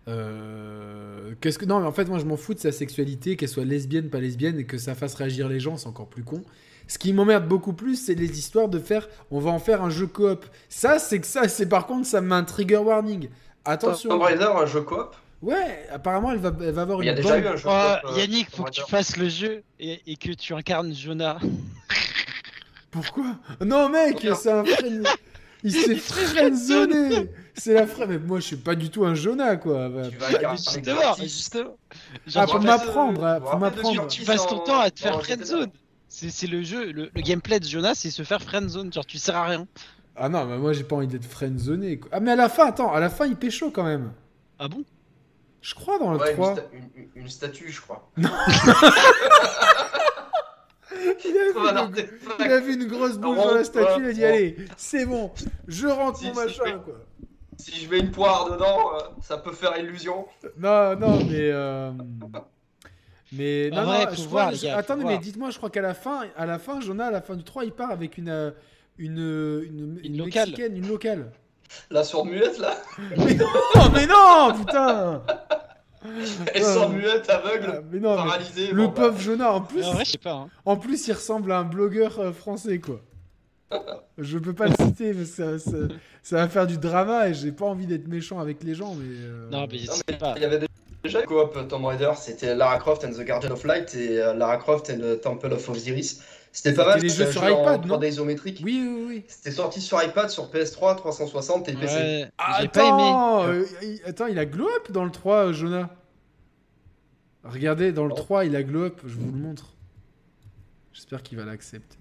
euh, qu'est-ce que... Non, mais en fait, moi, je m'en fous de sa sexualité, qu'elle soit lesbienne, pas lesbienne, et que ça fasse réagir les gens, c'est encore plus con. Ce qui m'emmerde beaucoup plus, c'est les histoires de faire, on va en faire un jeu coop. Ça, c'est que ça, c'est par contre, ça me met un trigger warning. Attention. Tomb Raider, un jeu coop Ouais, apparemment, elle va, elle va avoir Il y a une déjà bande- eu un jeu Oh, coop. euh, Yannick, faut que tu fasses le jeu et, et que tu incarnes Jonah. Pourquoi? Non, mec, c'est un friend... Il s'est friendzoné C'est la frère... Mais moi, je suis pas du tout un Jonah, quoi. Bah, vas. Justement, justement. Ah, pour m'apprendre, hein, pour m'apprendre. Tu passes ton temps à te faire friendzone. C'est c'est le jeu, le, le gameplay de Jonah, c'est se faire friendzone. Genre, tu sers à rien. Ah non, mais moi, j'ai pas envie d'être friendzoné. quoi. Ah, mais à la fin, attends, à la fin, il pécho quand même. Ah bon? Je crois dans le Ouais, une, 3. sta- une- une- une statue, je crois. Il a, Van vu Arte- une... il a vu une grosse boule Non, dans la statue, il a dit. Allez, c'est bon, je rentre Si, mon si, machin, quoi. Si je mets une poire dedans, euh, ça peut faire illusion. Non, non, mais. euh, Mais En non, vrai, non, je voir, crois. je- Attendez, mais dites-moi, je crois qu'à la fin, à la fin, Jonah, à la fin du 3, il part avec une. Une, une, Une locale. Mexicaine, une locale. La sourde muette, là, Mais non, mais non, putain elle sourde muette, Ah, aveugle, Mais non, mais paralysée. le bon, bah, pauvre Jonah, en plus, Mais En vrai, je sais pas. Hein. en plus, il ressemble à un blogueur euh, français, quoi. Je peux pas le citer, parce que ça, ça, ça va faire du drama et j'ai pas envie d'être méchant avec les gens, mais. euh, Non, mais Non, c'est pas. Il y avait déjà coop Tomb Raider, c'était Lara Croft and the Guardian of Light et euh, Lara Croft and the Temple of Osiris. C'était pas C'était mal, les c'était jeux un sur iPad, non 3D isométrique. Oui, oui, oui. C'était sorti sur iPad, sur PS3, 360 et PC. Ouais, Ah, j'ai pas aimé. attends, euh, il- attends, il a glow up dans le 3, euh, Jonah. Regardez, dans le Oh. 3, il a glow up, je vous le montre. J'espère qu'il va l'accepter.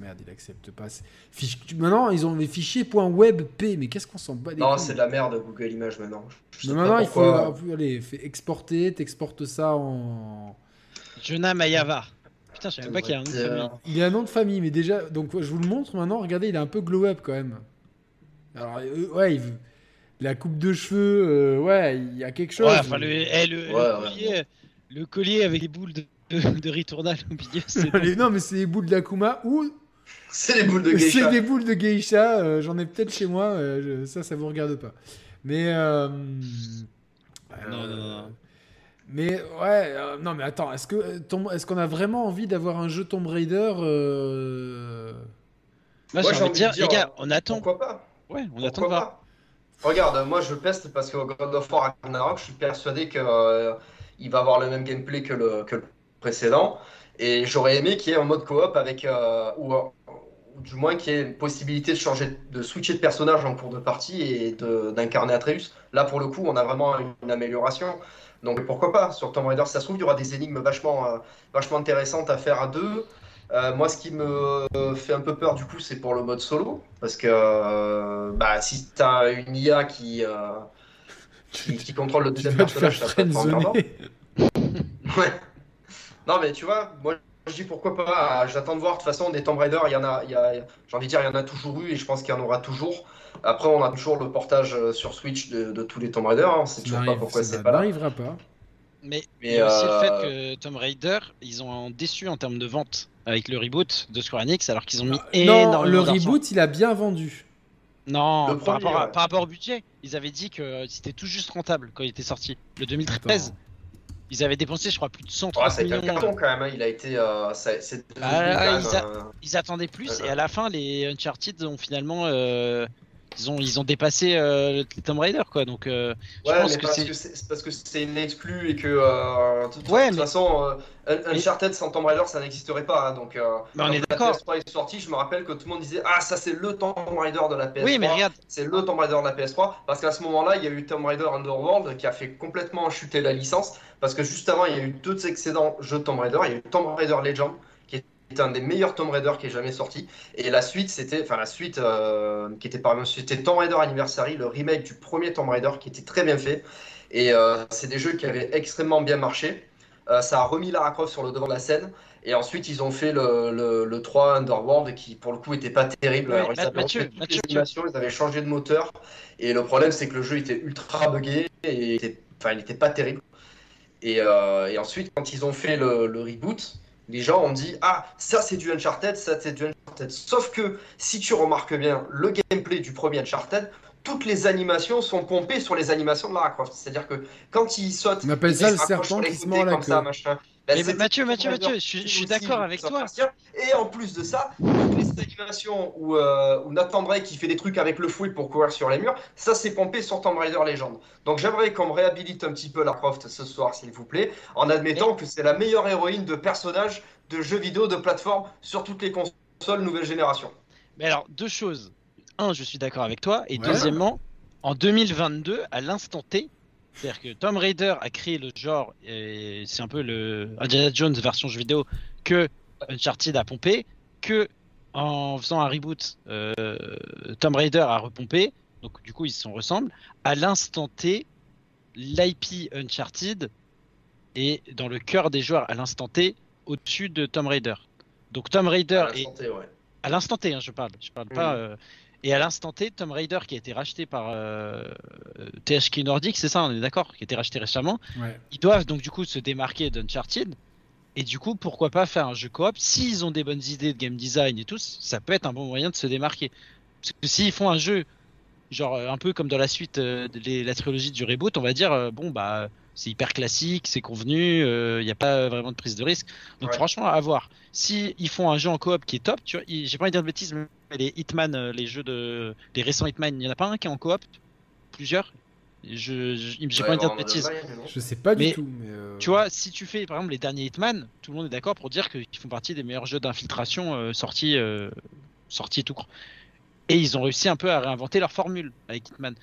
Merde, il accepte pas. Fiche... Maintenant, ils ont les fichiers .webp, mais qu'est-ce qu'on s'en bat les Non, c'est de la merde Google Images maintenant. Je sais Mais pas maintenant, il faut pourquoi. euh, allez, fais exporter, t'exportes ça en. Jonah Mayava. Putain, je savais même pas qu'il y a un nom de Euh, famille. Il a un nom de famille, mais déjà, donc je vous le montre maintenant. Regardez, il a un peu glow up quand même. Alors, euh, ouais, il... la coupe de cheveux, euh, ouais, il y a quelque chose. Ouais, enfin, le, eh, le, le Ouais, ouais. collier, le collier avec les boules de, de, de ritournage au milieu, c'est Les- non, mais c'est des boules d'Akuma ou C'est les boules de c'est geisha. des boules de geisha. euh, J'en ai peut-être chez moi. euh, je- ça, ça vous regarde pas. Mais. euh, Non, non, euh, non. Mais ouais, euh, non, mais attends, est-ce que euh, est-ce qu'on a vraiment envie d'avoir un jeu Tomb Raider euh, Moi, Moi, j'ai envie de dire, les gars, on attend. Pourquoi pas? Ouais, on attend Pourquoi voir. pas? Regarde, moi je peste parce que God of War Ragnarok, je suis persuadé que euh, il va avoir le même gameplay que le, que le précédent. Et j'aurais aimé qu'il y ait un mode coop avec, euh, ou, ou du moins qu'il y ait une possibilité de changer, de switcher de personnage en cours de partie et de- d'incarner Atreus. Là, pour le coup, on a vraiment une, une amélioration. Donc pourquoi pas Sur Tomb Raider, si ça se trouve, il y aura des énigmes vachement, euh, vachement intéressantes à faire à deux. Euh, moi, ce qui me fait un peu peur, du coup, c'est pour le mode solo. Parce que euh, bah, si tu as une IA qui, euh, qui, qui contrôle le deuxième personnage, ça peut être. Ouais. Non, mais tu vois, moi je dis pourquoi pas. J'attends de voir. De toute façon, des Tomb Raider, il y en a, il y a- j'ai envie de dire, il y en a toujours eu et je pense qu'il y en aura toujours. Après, on a toujours le portage euh, sur Switch de, de tous les Tomb Raider. hein. On sait toujours pas pourquoi ça c'est pas là. n'arrivera pas. Mais Mais, aussi euh, le fait que Tomb Raider, ils ont déçu en termes de vente avec le reboot de Square Enix, alors qu'ils ont mis Non, énormément le d'argent. reboot, il a bien vendu. Non, Le par, premier, rapport à- ouais. par rapport au budget, ils avaient dit que c'était tout juste rentable quand il était sorti. Le 2013, Attends. ils avaient dépensé, je crois, plus de 130 Ouais, ça a été un millions. carton quand même. hein. Il a été. euh, ça- Ah, ils a- Ils attendaient plus Ouais, et à la fin, les Uncharted ont finalement. euh, ils, ont, ils ont dépassé euh, les Tomb Raider, quoi. Donc, euh, je Ouais, pense mais que parce c'est. que c'est c'est parce que c'est une exclue et que euh, de toute, Ouais, de toute mais- façon, euh, Un- Uncharted sans Tomb Raider, ça n'existerait pas. hein, donc, Mais on quand est la d'accord. PS3 est sortie, je me rappelle que tout le monde disait Ah, ça c'est le Tomb Raider de la PS3. Oui, mais regarde, C'est le Tomb Raider de la PS3. Parce qu'à ce moment-là, il y a eu Tomb Raider Underworld qui a fait complètement chuter la licence. Parce que juste avant, il y a eu deux excédents jeux de Tomb Raider. Il y a eu Tomb Raider Legend est un des meilleurs Tomb Raider qui est jamais sorti. Et la suite, c'était, enfin la suite euh, qui était par c'était Tomb Raider Anniversary, le remake du premier Tomb Raider qui était très bien fait. Et euh, c'est des jeux qui avaient extrêmement bien marché. Euh, ça a remis Lara Croft sur le devant de la scène. Et ensuite, ils ont fait le, le, le 3 Underworld qui, pour le coup, était pas terrible. Ouais, Alors, ils avaient Mathieu, ils avaient changé de moteur. Et le problème, c'est que le jeu était ultra buggé et était- enfin, il n'était pas terrible. Et, et ensuite, quand ils ont fait le, le reboot, les gens ont dit Ah, ça c'est du Uncharted, ça c'est du Uncharted. Sauf que si tu remarques bien le gameplay du premier Uncharted, toutes les animations sont pompées sur les animations de Lara Croft. C'est-à-dire que quand il saute, On appelle il ça le serpent qui se mord la ça, machin. Mais c'était Mathieu, Mathieu, Mathieu, je suis- je suis aussi, d'accord avec toi. partir. Et en plus de ça, toutes les animations où, euh, où Nathan Drake qui fait des trucs avec le fouet pour courir sur les murs, ça c'est pompé sur Tomb Raider Legend. Donc j'aimerais qu'on me réhabilite un petit peu la Croft ce soir, s'il vous plaît, en admettant que c'est la meilleure héroïne de personnage de jeux vidéo de plateforme sur toutes les consoles nouvelle génération. Mais alors, deux choses. Un, je suis d'accord avec toi. Et Ouais. deuxièmement, en 2022, à l'instant T, c'est-à-dire que Tomb Raider a créé le genre, et c'est un peu le Indiana Jones version jeu vidéo, que Uncharted a pompé, que en faisant un reboot, euh, Tomb Raider a repompé, donc du coup ils se ressemblent. À l'instant T, l'IP Uncharted est dans le cœur des joueurs à l'instant T au-dessus de Tomb Raider. Donc Tomb Raider À est T, ouais. à l'instant T, hein, je parle. Je parle pas. Mhm. euh, Et à l'instant T, Tomb Raider qui a été racheté par euh, THQ Nordic, c'est ça, on est d'accord, qui a été racheté récemment. Ouais. Ils doivent donc du coup se démarquer d'Uncharted. Et du coup, pourquoi pas faire un jeu coop? S'ils ont des bonnes idées de game design et tout, ça peut être un bon moyen de se démarquer. Parce que s'ils font un jeu, genre un peu comme dans la suite euh, de les- la trilogie du reboot, on va dire, euh, bon bah c'est hyper classique, c'est convenu, il n'y a pas vraiment de prise de risque. Donc Ouais. franchement, à voir. Si ils font un jeu en coop qui est top, tu j'ai pas envie de dire de bêtises, mais les Hitman, euh, les jeux de, les récents Hitman, il y en a pas un qui est en coop, plusieurs? Je, j'ai Ouais, pas envie de dire de bêtises. Je sais pas du Mais, tout. Mais euh, Tu vois, si tu fais par exemple les derniers Hitman, tout le monde est d'accord pour dire qu'ils font partie des meilleurs jeux d'infiltration euh, sortis, euh, sortis tout court. Et ils ont réussi un peu à réinventer leur formule avec Hitman.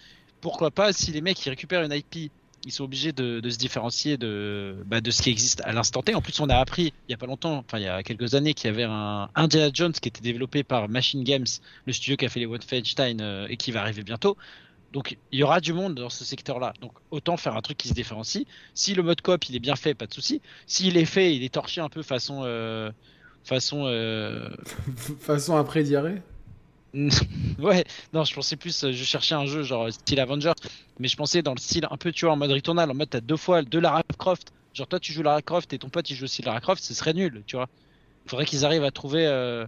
Pourquoi pas, si les mecs ils récupèrent une IP, ils sont obligés de, se différencier de, bah, de ce qui existe à l'instant T. En plus, on a appris il y a pas longtemps, enfin il y a quelques années, qu'il y avait un Indiana Jones qui était développé par Machine Games, le studio qui a fait les Wolfenstein euh, et qui va arriver bientôt. Donc il y aura du monde dans ce secteur-là. Donc autant faire un truc qui se différencie. Si le mode coop il est bien fait, pas de souci. S'il est fait, il est torché un peu façon euh, façon euh, façon après diarrhée. ouais, non, je pensais plus, euh, je cherchais un jeu genre style Avengers, mais je pensais dans le style un peu, tu vois, en mode ritournal, en mode t'as deux fois deux Lara Croft. Genre toi tu joues Lara Croft et ton pote il joue aussi Lara Croft, ce serait nul, tu vois. Faudrait qu'ils arrivent à trouver. euh,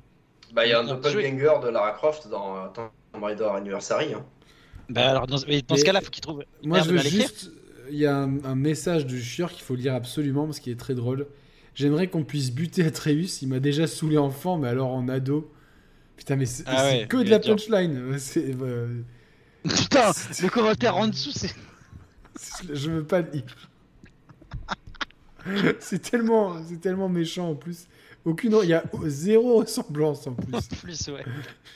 Bah, il y a un doppelganger de Lara Croft dans euh, Tomb Raider Anniversary. hein. Bah alors dans, mais dans ce Mais- cas-là, faut qu'ils trouvent. Moi, je veux juste. Il y a un, un message du chieur qu'il faut lire absolument parce qu'il est très drôle. J'aimerais qu'on puisse buter Atreus. Il m'a déjà saulé enfant, mais alors en ado. Putain, mais c'est Ah ouais, que de la punchline. C'est, euh, Putain, le commentaire en dessous, c'est. c'est- je veux pas le lire. c'est tellement, c'est tellement méchant en plus. Aucune, il y a zéro ressemblance en plus. plus, ouais.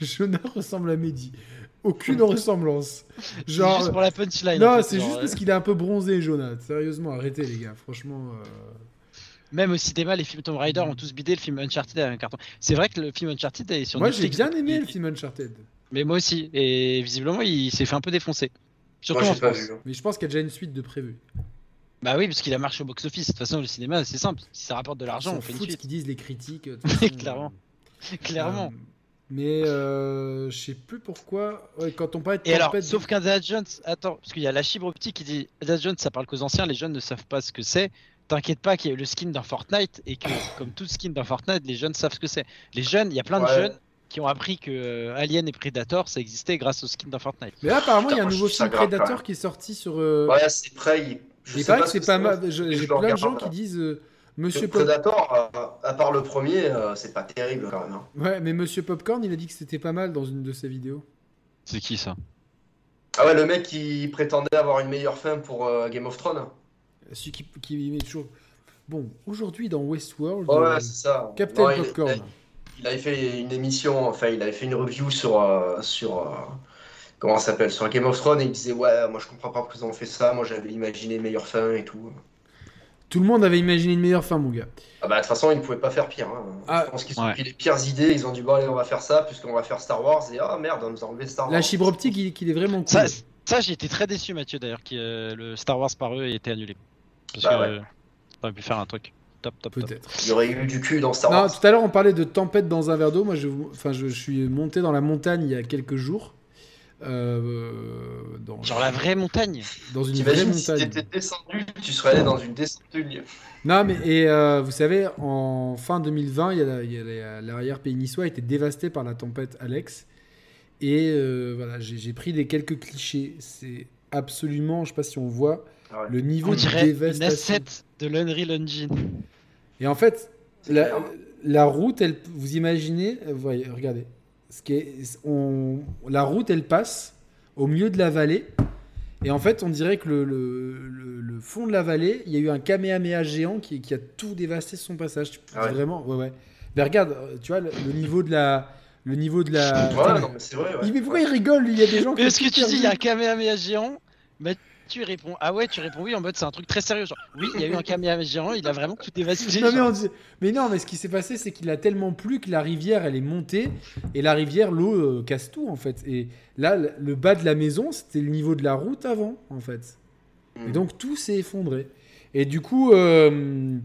Jonah ressemble à Mehdi. Aucune ressemblance. C'est Genre, juste pour la punchline. non, en fait, c'est genre, juste euh, parce qu'il est un peu bronzé, Jonah. Sérieusement, arrêtez les gars. Franchement. euh, Même au cinéma, les films Tomb Raider ont tous bidé le film Uncharted à un carton. C'est vrai que le film Uncharted est sur Moi, j'ai bien aimé le film Uncharted. Mais moi aussi. Et visiblement, il s'est fait un peu défoncer. Surtout Moi, en France. vu. hein. Mais je pense qu'il y a déjà une suite de prévu. Bah oui, parce qu'il a marché au box-office. De toute façon, le cinéma, c'est simple. Si ça rapporte de l'argent, on fait une de ce suite. qu'ils disent les critiques. de façon, Clairement. euh, Clairement. euh, mais euh, je sais plus pourquoi. Ouais, quand on parlait de Et alors, tempête- sauf qu'Indiana Jones, attends, parce qu'il y a la fibre optique qui dit Indiana Jones, ça parle qu'aux anciens, les jeunes ne savent pas ce que c'est. T'inquiète pas qu'il y a eu le skin dans Fortnite et que, comme tout skin dans Fortnite, les jeunes savent ce que c'est. Les jeunes, il y a plein de Ouais. jeunes qui ont appris que euh, Alien et Predator ça existait grâce au skin dans Fortnite. Mais là, apparemment, il y a un nouveau film Predator qui est sorti sur. euh, Ouais, c'est prêt. il- Je sais paraît que ce c'est pas mal. J'ai le plein de gens qui disent euh, Monsieur Pop. Predator, euh, à part le premier, euh, c'est pas terrible quand même. hein. Ouais, mais Monsieur Popcorn, il a dit que c'était pas mal dans une de ses vidéos. C'est qui ça? Ah ouais, le mec qui prétendait avoir une meilleure fin pour euh, Game of Thrones. Celui qui, qui met toujours. Bon, aujourd'hui dans Westworld, euh, ouais, ça. Captain Non, il- Popcorn. Il, il avait fait une émission, enfin, il avait fait une review sur. euh, sur euh, comment ça s'appelle Sur Game of Thrones et il disait Ouais, moi je comprends pas pourquoi ils ont fait ça, moi j'avais imaginé une meilleure fin et tout. Tout le monde avait imaginé une meilleure fin, mon gars. Ah bah de toute façon, ils ne pouvaient pas faire pire. hein. Ah, je pense qu'ils ont ouais. pris les pires idées, ils ont dit Bon, allez, on va faire ça, puisqu'on va faire Star Wars, et ah merde, on nous a enlevé Star Wars. La fibre optique, il, qu'il est vraiment cool. Ça, ça j'ai été très déçu Mathieu d'ailleurs que euh, le Star Wars par eux ait été annulé. Parce Bah que ouais. on aurait pu faire un truc. Top, top. Peut-être. Il y aurait eu du cul dans Star Non, Wars. tout à l'heure, on parlait de tempête dans un verre d'eau. Moi, je, enfin, je, je suis monté dans la montagne il y a quelques jours. Euh, dans, Genre la vraie montagne. dans une vraie T'imagines si montagne. t'étais descendu, tu serais allé dans une descente de lieu. Non, mais et euh, vous savez, en fin 2020, il y a la- l'arrière-pays niçois a été dévasté par la tempête Alex. Et euh, voilà, j'ai j'ai pris des quelques clichés. C'est absolument, je sais pas si on voit, Ah ouais. le niveau On de dirait une dévastation. asset de l'Unreal Engine. Et en fait, la, la route, elle, vous imaginez, euh, voyez, regardez, ce qui est, on, la route, elle passe au milieu de la vallée. Et en fait, on dirait que le, le- le- le fond de la vallée, il y a eu un kamehameha géant qui, qui a tout dévasté son passage. Tu- Ah ouais. Vraiment, ouais, ouais. Mais regarde, euh, tu vois, le, le niveau de la. Le niveau de la. Ouais, Putain, non, mais c'est vrai. ouais. il- mais pourquoi il rigole, lui? Il y a des gens qui. Mais ont ce que tu dis, il y a un Kamehameha géant. Mathieu répond Ah ouais, tu réponds oui en mode c'est un truc très sérieux. Genre oui, il y a eu un Kamehameha géant, il a vraiment tout dévasté. Non mais, genre. on dit- mais non, mais ce qui s'est passé, c'est qu'il a tellement plu que la rivière, elle est montée, et la rivière, l'eau euh, casse tout, en fait. Et là, le- bas de la maison, c'était le niveau de la route avant, en fait. Et Mm. donc, tout s'est effondré. Et du coup, euh,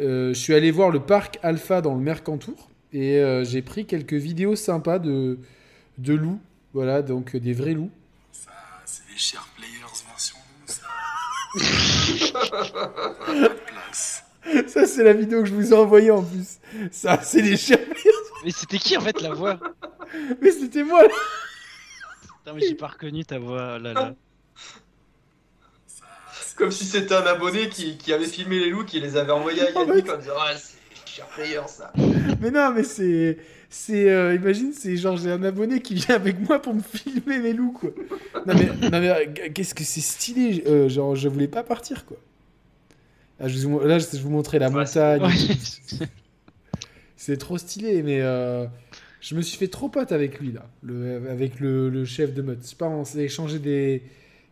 euh, je suis allé voir le parc Alpha dans le Mercantour, et euh, j'ai pris quelques vidéos sympas de, de loups, voilà, donc des vrais loups. Ça, c'est les Ça, c'est la vidéo que je vous ai envoyée en plus. Ça, c'est les chiens. Mais c'était qui en fait la voix? Mais c'était moi, là. Putain, mais j'ai pas reconnu ta voix là là. Comme si c'était un abonné qui, qui avait filmé les loups, qui les avait envoyés à Yannick en disant Ah, c'est cher player ça. Mais non, mais c'est. C'est. euh, imagine, c'est genre, j'ai un abonné qui vient avec moi pour me filmer les loups, quoi. Non, mais, non, mais euh, qu'est-ce que c'est stylé. euh, genre, je voulais pas partir, quoi. Ah, je vous, là, je vous montrais la Ouais, montagne. Ouais. C'est trop stylé, mais. euh, je me suis fait trop pote avec lui, là. Le, avec le, le chef de meute. Je sais pas, on s'est échangé des,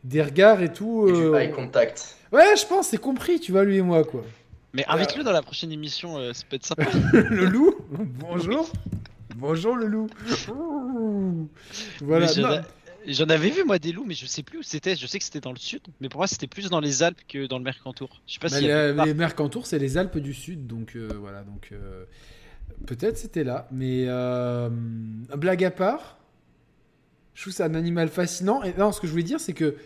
des regards et tout. Et du eye contact. Ouais, je pense, c'est compris, tu vois, lui et moi, quoi. Mais invite-le dans la prochaine émission, euh, ça peut être sympa. le loup Bonjour Bonjour le loup Voilà. J'en avais vu moi des loups, mais je sais plus où c'était. Je sais que c'était dans le sud, mais pour moi c'était plus dans les Alpes que dans le Mercantour. Je sais pas Bah, a les, les Mercantours, c'est les Alpes du Sud, donc euh, voilà. Donc euh, peut-être c'était là, mais euh, blague à part, je trouve c'est un animal fascinant. Et non, ce que je voulais dire, c'est que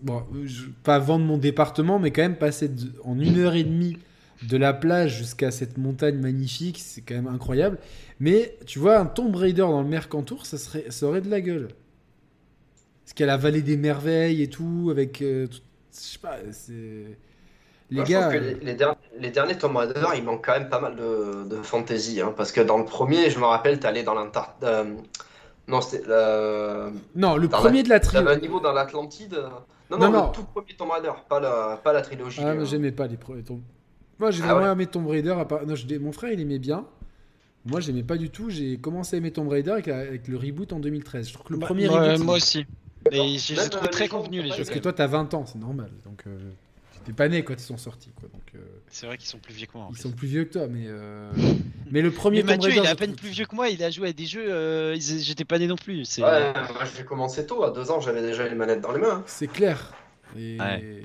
bon, je, pas vendre mon département, mais quand même passer de- en une heure et demie de la plage jusqu'à cette montagne magnifique, c'est quand même incroyable. Mais tu vois, un Tomb Raider dans le Mercantour, ça serait, ça aurait de la gueule. Parce qu'il y a la vallée des merveilles et tout, avec. euh, tout- je sais pas, c'est. Les gars. que euh, les, derniers, les derniers Tomb Raider, il manque quand même pas mal de, de fantaisie. hein, parce que dans le premier, je me rappelle, t'allais dans l'Antarctique. non, c'était. euh, Non, le premier de la T'avais un trilogie. niveau dans l'Atlantide. euh, Non, Non, non, non. le tout premier Tomb Raider, pas la, pas la trilogie. Ah, mais euh. j'aimais pas les premiers Tomb. Moi, j'ai Ah vraiment ouais aimé Tomb Raider. À part... non, je dis- Mon frère, il aimait bien. Moi, j'aimais pas du tout. J'ai commencé à aimer Tomb Raider avec, la- avec le reboot en 2013. Je trouve que le Bah, premier moi, reboot. moi aussi. Mais j'ai trouvé très convenu les jeux. Parce que toi, t'as 20 ans, c'est normal. Donc, euh, t'es pas né quand ils sont sortis. Quoi. Donc, euh, C'est vrai qu'ils sont plus vieux que moi. en ils sont plus vieux que toi. Mais, euh, mais le premier Mais Tomb Mathieu, Raider. il est à peine plus vieux que moi. Il a joué à des jeux. euh, J'étais pas né non plus. C'est Ouais, moi j'ai commencé tôt, à deux ans, j'avais déjà les manettes dans les mains. hein. C'est clair. Et Ouais.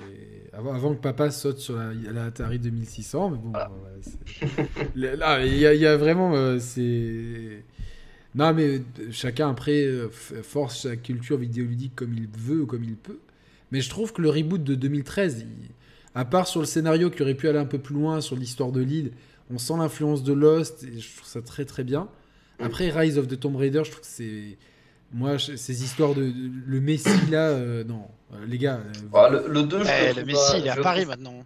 Avant, avant que papa saute sur la, la Atari 2600, mais bon, ouais, Le- là, il y, a- il y a vraiment, euh, c'est. Non, mais euh, chacun après euh, force sa culture vidéoludique comme il veut ou comme il peut. Mais je trouve que le reboot de 2013, il- à part sur le scénario qui aurait pu aller un peu plus loin sur l'histoire de l'île, on sent l'influence de Lost et je trouve ça très très bien. Après, Rise of the Tomb Raider, je trouve que c'est. Moi, je- ces histoires de. de- le Messi là, euh, non. Euh, les gars. euh, Ah, le, le 2, je Eh, le Messi, pas- il est à Paris trouve- maintenant.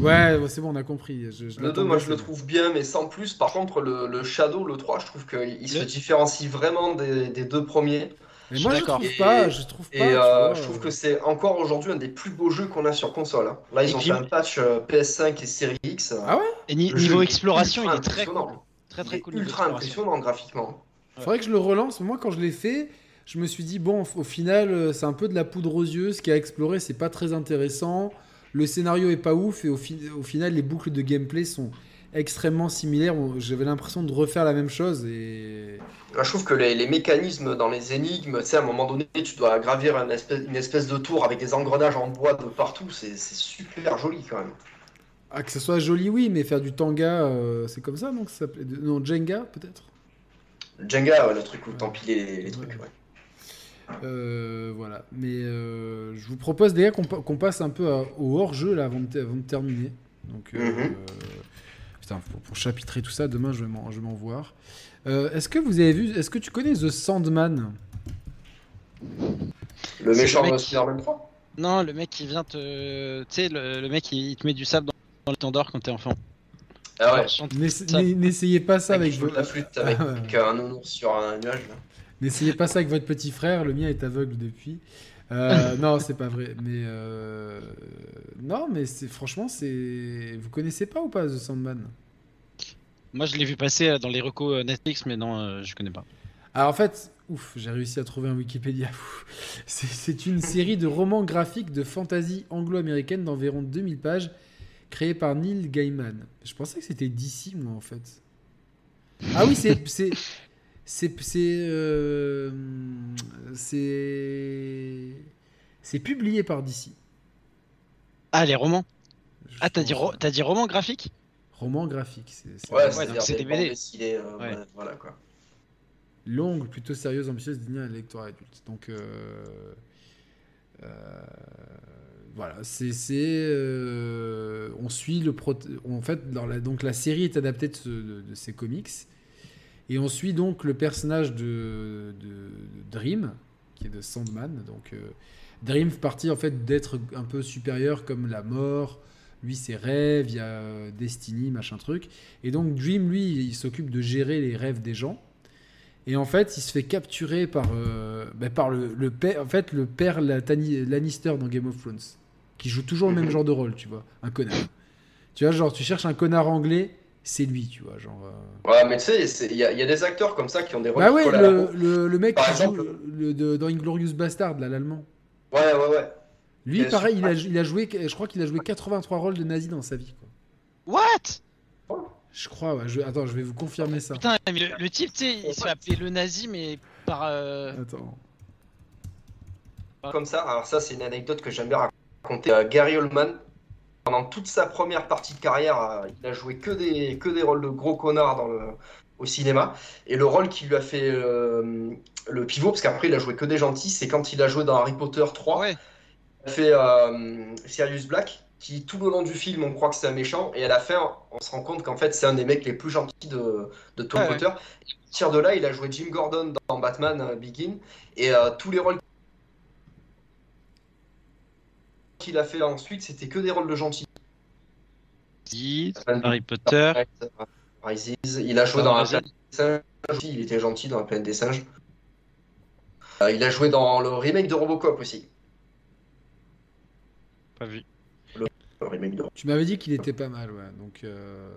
Ouais, c'est bon, on a compris. Je, je Le 2, l'attendais, moi je le trouve bien, mais sans plus. Par contre, le, le Shadow, le 3, je trouve qu'il se différencie vraiment des, des deux premiers. Mais moi, je trouve Et- pas. Je trouve pas. Et euh, vois, je trouve euh, que c'est encore aujourd'hui un des plus beaux jeux qu'on a sur console. hein. Là, ils Et ont puis- fait un patch euh, PS5 et Series X. Ah ouais? Et ni- niveau exploration, il est très impressionnant. cool. Très Il très est cool. ultra impressionnant graphiquement. Faudrait que je le relance. Moi, quand je l'ai fait, je me suis dit, bon, au final, euh, c'est un peu de la poudre aux yeux. Ce qu'il y a à explorer, c'est pas très intéressant. Le scénario est pas ouf. Et au, fi- au final, les boucles de gameplay sont extrêmement similaires. J'avais l'impression de refaire la même chose. Et. Là, je trouve que les, les mécanismes dans les énigmes, tu sais, à un moment donné, tu dois gravir une espèce, une espèce de tour avec des engrenages en bois de partout. C'est super joli quand même. Ah, que ce soit joli, oui, mais faire du tanga, euh, c'est comme ça, donc ça s'appelait. Non, Jenga, peut-être? Jenga, ouais, le truc où t'empiles les, les trucs. ouais. Euh, voilà. Mais euh, je vous propose, gars, qu'on pa- qu'on passe un peu à- au hors-jeu, là, avant de, avant de terminer. Donc, euh, Mhm. putain, pour, pour chapitrer tout ça, demain, je vais m'en je vais m'en voir. Euh, est-ce que vous avez vu, est-ce que tu connais The Sandman? Le méchant de qui- Spider-Man 3 Non, le mec qui vient te. Tu sais, le, le mec il, il te met du sable dans, dans le quand t'es enfant. Ah ouais. N'essayez pas ça Avec avec, la flûte avec Ah ouais. un nounours sur un nuage. là. N'essayez pas ça avec votre petit frère, le mien est aveugle depuis. Euh, non, c'est pas vrai. Mais euh, non, mais c'est franchement, c'est. Vous connaissez pas ou pas The Sandman? Moi je l'ai vu passer euh, dans les recos Netflix, mais non, euh, je connais pas. Alors en fait, ouf, j'ai réussi à trouver un Wikipédia. C'est une série de romans graphiques de fantasy anglo-américaine d'environ 2000 pages, créée par Neil Gaiman. Je pensais que c'était DC, moi, en fait. Ah oui, c'est... c'est... C'est... C'est... euh, c'est... Publié par DC. Ah, les romans Je Ah, t'as dit, ro- t'as dit roman graphique? Roman graphique. C'est, c'est Ouais, c'est des BD. euh, Ouais. voilà quoi. longue, plutôt sérieuse, ambitieuse, destinée à un lectorat adulte. Donc, euh, euh, voilà, c'est, c'est, euh, on suit le en fait, dans la, donc la série est adaptée de, ce- de- de ces comics, et on suit donc le personnage de, de- de Dream, qui est de Sandman. Donc, euh, Dream fait partie en fait d'être un peu supérieur comme la mort. Lui, ses rêves, il y a euh, Destiny, machin truc. Et donc, Dream, lui, il s'occupe de gérer les rêves des gens. Et en fait, il se fait capturer par, euh, bah, par le, le père, en fait, le père Lannister dans Game of Thrones, qui joue toujours le même genre de rôle, tu vois, un connard. Tu vois, genre, tu cherches un connard anglais, c'est lui, tu vois, genre. euh. Ouais, mais tu sais, il y, a- il y a des acteurs comme ça qui ont des rôles Bah ouais, le, peau. le, le mec Par qui exemple- joue le, de- dans Inglorious Bastard, là, l'allemand. Ouais, ouais, ouais. Lui, Bien pareil, il a, il a joué, je crois qu'il a joué 83 rôles de nazi dans sa vie, quoi. What? Je crois, ouais. Je, attends, je vais vous confirmer ça. Putain, mais le, le type, tu sais, il se fait appeler le nazi, mais par. euh, Attends. Comme ça, alors ça, c'est une anecdote que j'aime bien raconter. Euh, Gary Oldman, pendant toute sa première partie de carrière, euh, il a joué que des, que des rôles de gros connards dans le, au cinéma. Et le rôle qui lui a fait euh, le pivot, parce qu'après, il a joué que des gentils, c'est quand il a joué dans Harry Potter 3. Ouais. Il a fait euh, Sirius Black, qui tout le long du film, on croit que c'est un méchant, et à la fin, on se rend compte qu'en fait, c'est un des mecs les plus gentils de, de Tom Ouais, Potter. Et à partir de là, il a joué Jim Gordon dans Batman Begin, et euh, tous les rôles qu'il a fait ensuite, c'était que des rôles de gentils. Si, Harry Potter. Rises, il a joué Dans la planète des singes, il était gentil dans la planète des singes. Euh, il a joué dans le remake de Robocop aussi. Pas vu. Le remake de Tu m'avais dit qu'il était pas mal, ouais. Donc. euh,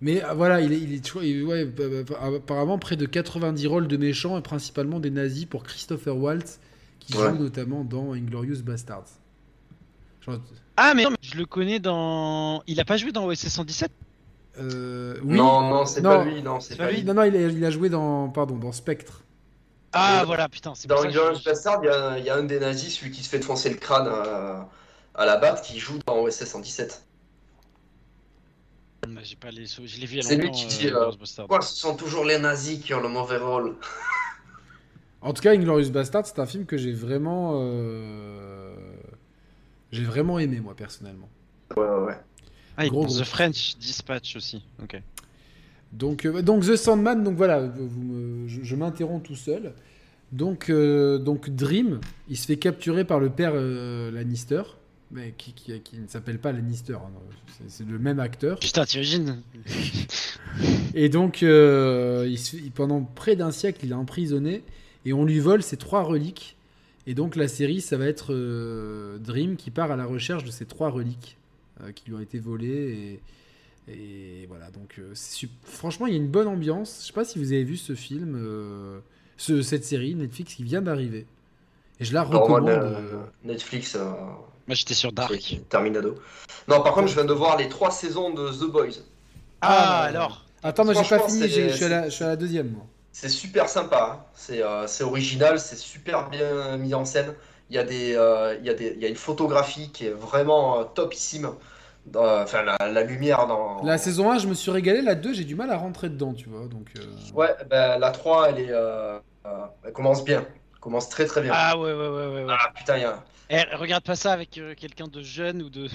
Mais ah, voilà, il est, il est toujours- il- ouais, bah, bah, apparemment près de 90 rôles de méchants et principalement des nazis pour Christopher Waltz, qui Ouais. joue notamment dans Inglorious Bastards. Genre, Ah, mais non, mais je le connais dans. Il a pas joué dans OSS 117 euh, oui. Non, non, c'est Non. pas lui, non, c'est pas lui. Non, non, il a, il a joué dans, pardon, dans Spectre. Ah, Et- voilà, putain, c'est Dans ça que Inglourious je- Bastard, il y, a- il y a un des nazis, celui qui se fait foncer le crâne à, à la batte, qui joue dans OSS 117. Bah, J'ai pas les Je l'ai vu C'est lui qui euh, dit, euh, ce sont toujours les nazis qui ont le mauvais rôle En tout cas, Inglorious Bastard, c'est un film que j'ai vraiment, euh, j'ai vraiment aimé moi personnellement. Ouais, ouais, ouais. Ah, il Gros, gros. The French Dispatch aussi. Ok. Donc, euh, donc The Sandman, donc voilà, vous me- je, je m'interromps tout seul. Donc, euh, donc Dream, il se fait capturer par le père euh, Lannister, mais qui, qui- qui ne s'appelle pas Lannister, hein, c'est- c'est le même acteur. Putain, t'imagines Et donc, euh, il se fait- pendant près d'un siècle, il est emprisonné et on lui vole ses trois reliques. Et donc, la série, ça va être euh, Dream qui part à la recherche de ces trois reliques euh, qui lui ont été volées. Et, et voilà, donc, euh, franchement, il y a une bonne ambiance. Je sais pas si vous avez vu ce film, euh, ce- cette série Netflix qui vient d'arriver. Et je la moi, recommande. le- euh, Netflix, euh, Moi, j'étais sur Dark. Terminado. Non, par contre, je viens de voir les trois saisons de The Boys. Ah, Ah, alors Attends, moi j'ai pas fini, c'est- j'ai- je suis, à la- c'est- je suis à la deuxième. moi. C'est super sympa, hein. c'est euh, c'est original, c'est super bien mis en scène. Il y a, des, euh, il y a, des, il y a une photographie qui est vraiment euh, topissime. Enfin, la, la lumière dans. La saison 1, je me suis régalé. La 2, j'ai du mal à rentrer dedans, tu vois. Donc, euh, Ouais, ben, la 3, elle, est, elle commence bien. Commence très très bien. Ah, ouais, ouais, ouais, ouais. ouais. Ah, putain, il y a. Eh, regarde pas ça avec euh, quelqu'un de jeune ou de. de-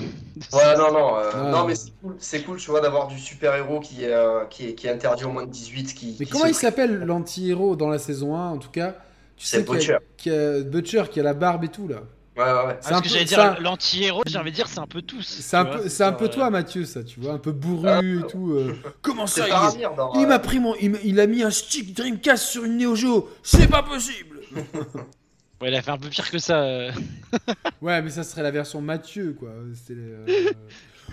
Ouais, non, non, euh, Ah. non mais c'est cool, c'est cool, tu vois, d'avoir du super-héros qui, est, euh, qui, est, qui est interdit au moins de 18. Qui, Mais qui comment se- il s'appelle l'anti-héros dans la saison 1 en tout cas? Tu C'est sais a- y a Butcher qui a la barbe et tout là. Ouais, ouais, ouais. C'est Ah, un parce que peu- j'allais ça- dire l'anti-héros, j'ai envie de dire, c'est un peu tous. C'est un peu, c'est un peu toi Mathieu ça, tu vois, un peu bourru et tout. euh. Comment ça il, il euh, m'a pris mon, il a mis un stick Dreamcast sur une Neo Geo, c'est pas possible. Ouais, il a fait un peu pire que ça. euh. Ouais, mais ça serait la version Mathieu quoi. C'est, euh,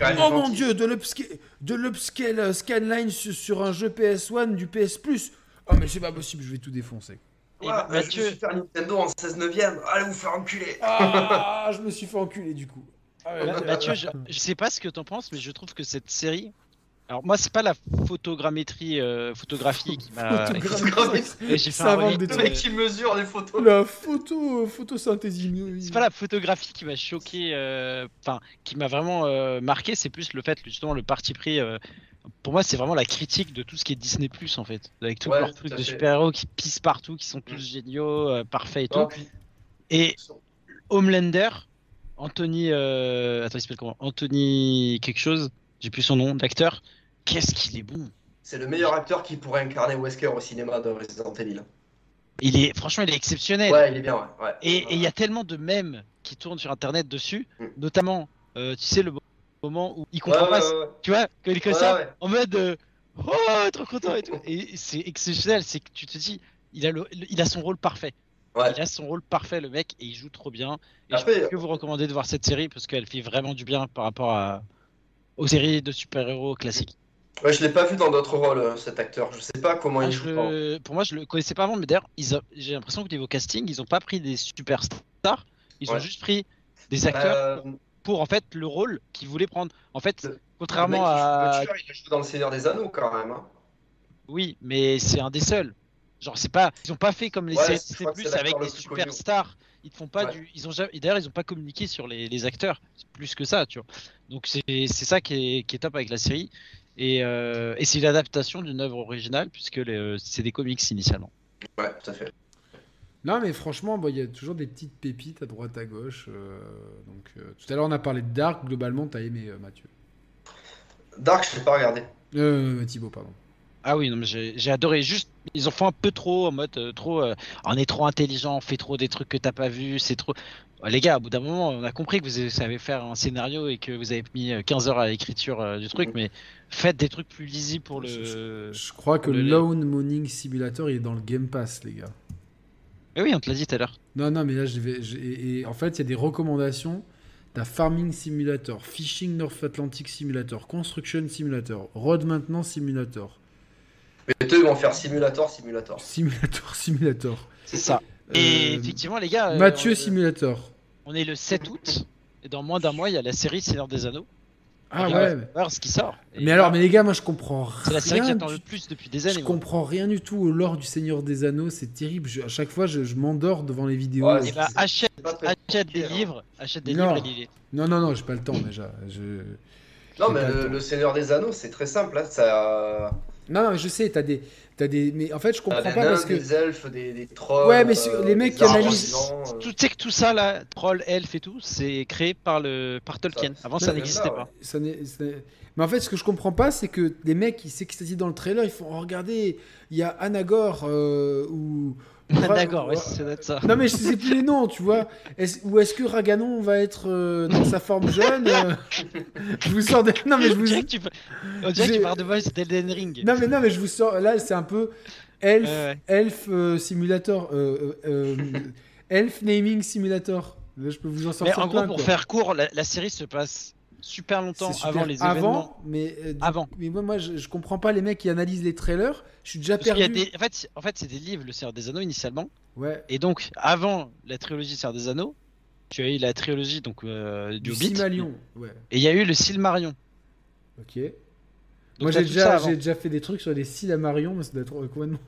Oh mon gentil. dieu, de l'upscale, de l'upscale euh, scanline sur, sur un jeu PS1 du PS Plus. Oh mais c'est pas possible, je vais tout défoncer. Ouais, bah, je Mathieu- me suis fait un Nintendo en 16 neuvième. Allez vous faire enculer. Ah, je me suis fait enculer du coup. Ah ouais, Mathieu, je, je sais pas ce que t'en penses, mais je trouve que cette série. Alors, moi, c'est pas la photogrammétrie, euh, photographie qui m'a. J'ai fait un des Le euh, mec qui mesure les photos. La photo, photosynthèse. C'est pas la photographie qui m'a choqué, euh, enfin, qui m'a vraiment euh, marqué, c'est plus le fait, justement, le parti pris. euh, pour moi, c'est vraiment la critique de tout ce qui est Disney Plus en fait, avec tous Ouais, leurs tout trucs de super-héros qui pissent partout, qui sont tous Mm. géniaux, euh, parfaits et tout. Non, puis- Et Homelander, Anthony, euh... attends, il s'appelle comment? Anthony quelque chose, j'ai plus son nom d'acteur. Qu'est-ce qu'il est bon C'est le meilleur acteur qui pourrait incarner Wesker au cinéma de Resident Evil. Il est, franchement, il est exceptionnel. Ouais, il est bien, ouais. ouais. Et il y a tellement de mèmes qui tournent sur internet dessus, Mm. notamment, euh, tu sais, le moment où il comprend pas, tu vois, quand il est comme ça, en mode euh, oh, trop content et tout. Et c'est exceptionnel, c'est que tu te dis, il a, le, le- il a son rôle parfait. Ouais. Il a son rôle parfait, le mec, et il joue trop bien. Et Après, je peux que vous recommander de voir cette série parce qu'elle fait vraiment du bien par rapport à, aux séries de super-héros classiques. Ouais, je l'ai pas vu dans d'autres rôles, euh, cet acteur. Je sais pas comment Ah, il joue. le- pour moi, je le connaissais pas avant, mais d'ailleurs, ont- j'ai l'impression que niveau casting, ils ont pas pris des superstars, ils ont juste pris des acteurs Euh, pour en fait le rôle qu'ils voulaient prendre. En fait, Le- contrairement joue à. Butcher, il a joué dans le Seigneur des Anneaux quand même. hein. Oui, mais c'est un des seuls. Genre, c'est pas. Ils ont pas fait comme les Ouais, séries avec des plus connu. Ils te font pas Ouais. du. Ils ont jamais... et D'ailleurs, ils ont pas communiqué sur les, les acteurs. C'est plus que ça, tu vois. Donc, c'est c'est ça qui est... qui est top avec la série. Et, euh, et c'est l'adaptation d'une œuvre originale, puisque les- c'est des comics initialement. Ouais, tout à fait. Non, mais franchement, bon, il y a toujours des petites pépites à droite à gauche. euh, donc, euh, tout à l'heure, on a parlé de Dark. Globalement, t'as aimé euh, Mathieu? Dark, je l'ai pas regardé. Euh, Thibaut, pardon. Ah oui, non, mais j'ai j'ai adoré. Juste, ils ont fait un peu trop en mode euh, trop. euh, on est trop intelligent, on fait trop des trucs que t'as pas vu. C'est trop. Les gars, au bout d'un moment, on a compris que vous savez faire un scénario et que vous avez mis euh, 15 heures à l'écriture euh, du truc, Mhm. mais faites des trucs plus lisibles pour le. Je crois que le- Lone Morning Simulator, il est dans le Game Pass, les gars. Mais oui, on te l'a dit tout à l'heure. Non, non, mais là, je vais. je- et, et en fait, il y a des recommandations. T'as Farming Simulator, Fishing North Atlantic Simulator, Construction Simulator, Road Maintenance Simulator, Mais eux, ils vont faire simulator, simulator. Simulator Simulator. C'est ça. Et Euh, effectivement, les gars, euh, Mathieu on, Simulator. on est le 7 août. Et dans moins d'un mois, il y a la série Seigneur des Anneaux. Ah Et ouais. on va voir ce qui sort. Et Mais alors, mais les gars, moi, je comprends C'est la série que rien j'attends du- le plus depuis des Je années. moi. comprends rien du tout au lore du Seigneur des Anneaux, c'est terrible. Je- à chaque fois, je, je m'endors devant les vidéos. Ouais, Et bah, c'est- achète, des hein. livres, achète des Non. livres et. Non, non, non, j'ai pas le temps déjà. Je... Non, mais le, Seigneur des Anneaux, c'est très simple. Là, ça... Non, non, mais je sais, t'as des, T'as des. Mais en fait, je comprends des pas nains, parce que. des elfes, des, des trolls. Ouais, mais sur- les mecs qui analysent- euh, tu sais que tout ça là, troll, elf et tout, c'est créé par le par Tolkien. Ça- Avant ça n'existait pas. Ça Mais en fait, ce que je comprends pas, c'est que les mecs qui s'extasient dans le trailer, ils font oh, regardez, il y a Anagor euh, ou. D'accord, ouais, ça doit être ça. Non mais je sais plus les noms, tu vois. Est-ce- ou est-ce que Raganon va être euh, dans sa forme jeune euh, Je vous sors des... Non mais je On vous dirait que tu, on dirait que tu parles de voice d'Elden Ring. Non mais non mais je vous sors là c'est un peu Elf Ouais, Elf euh, Simulator euh, euh, euh, Elf Naming Simulator. Je peux vous en Mais sortir en gros, plein, pour quoi. faire court, la, la série se passe super longtemps super avant les événements. avant, mais euh, du- Avant. Mais moi, moi je, je comprends pas les mecs qui analysent les trailers. Je suis déjà Parce qu'il y perdu. a des... En fait, en fait c'est des livres, Le Seigneur des Anneaux, initialement. Ouais. Et donc, avant la trilogie Seigneur des Anneaux, tu as eu la trilogie donc, euh, du Du Hobbit. Ouais. Et il y a eu le Silmarion. Ok. Donc moi j'ai déjà déjà fait des trucs sur les Silmarion, mais ça doit être complètement.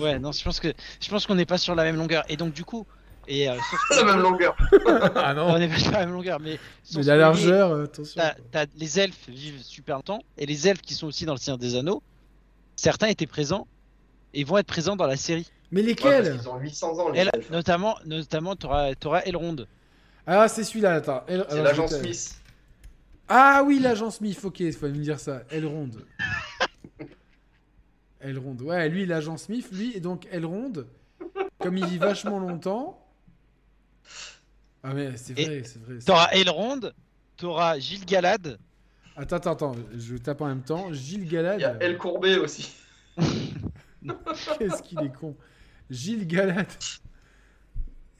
Ouais, non, je pense que je pense qu'on n'est pas sur la même longueur. Et donc, du coup, et euh, la même longueur. ah non. on n'est pas sur la même longueur, mais Mais la largeur, euh, attention. Les elfes vivent super longtemps et les elfes qui sont aussi dans le Seigneur des Anneaux, certains étaient présents et vont être présents dans la série. Mais lesquels qu'ils ont 800 ans, les Elle, elfes. notamment, notamment, t'auras, t'auras Elrond. Ah c'est celui-là. Attends. El- C'est l'agent Smith. Ah oui, l'agent Smith, ok, il faut me dire ça. Elrond. Elrond. Ouais, lui, l'agent Smith, lui, et donc Elrond, comme il vit vachement longtemps. Ah, mais c'est vrai, c'est vrai. T'auras Elrond, t'auras Gilles Galad. Attends, attends, attends, je tape en même temps. Gilles Galad. Il y a El Courbet aussi. Qu'est-ce qu'il est con. Gilles Galad.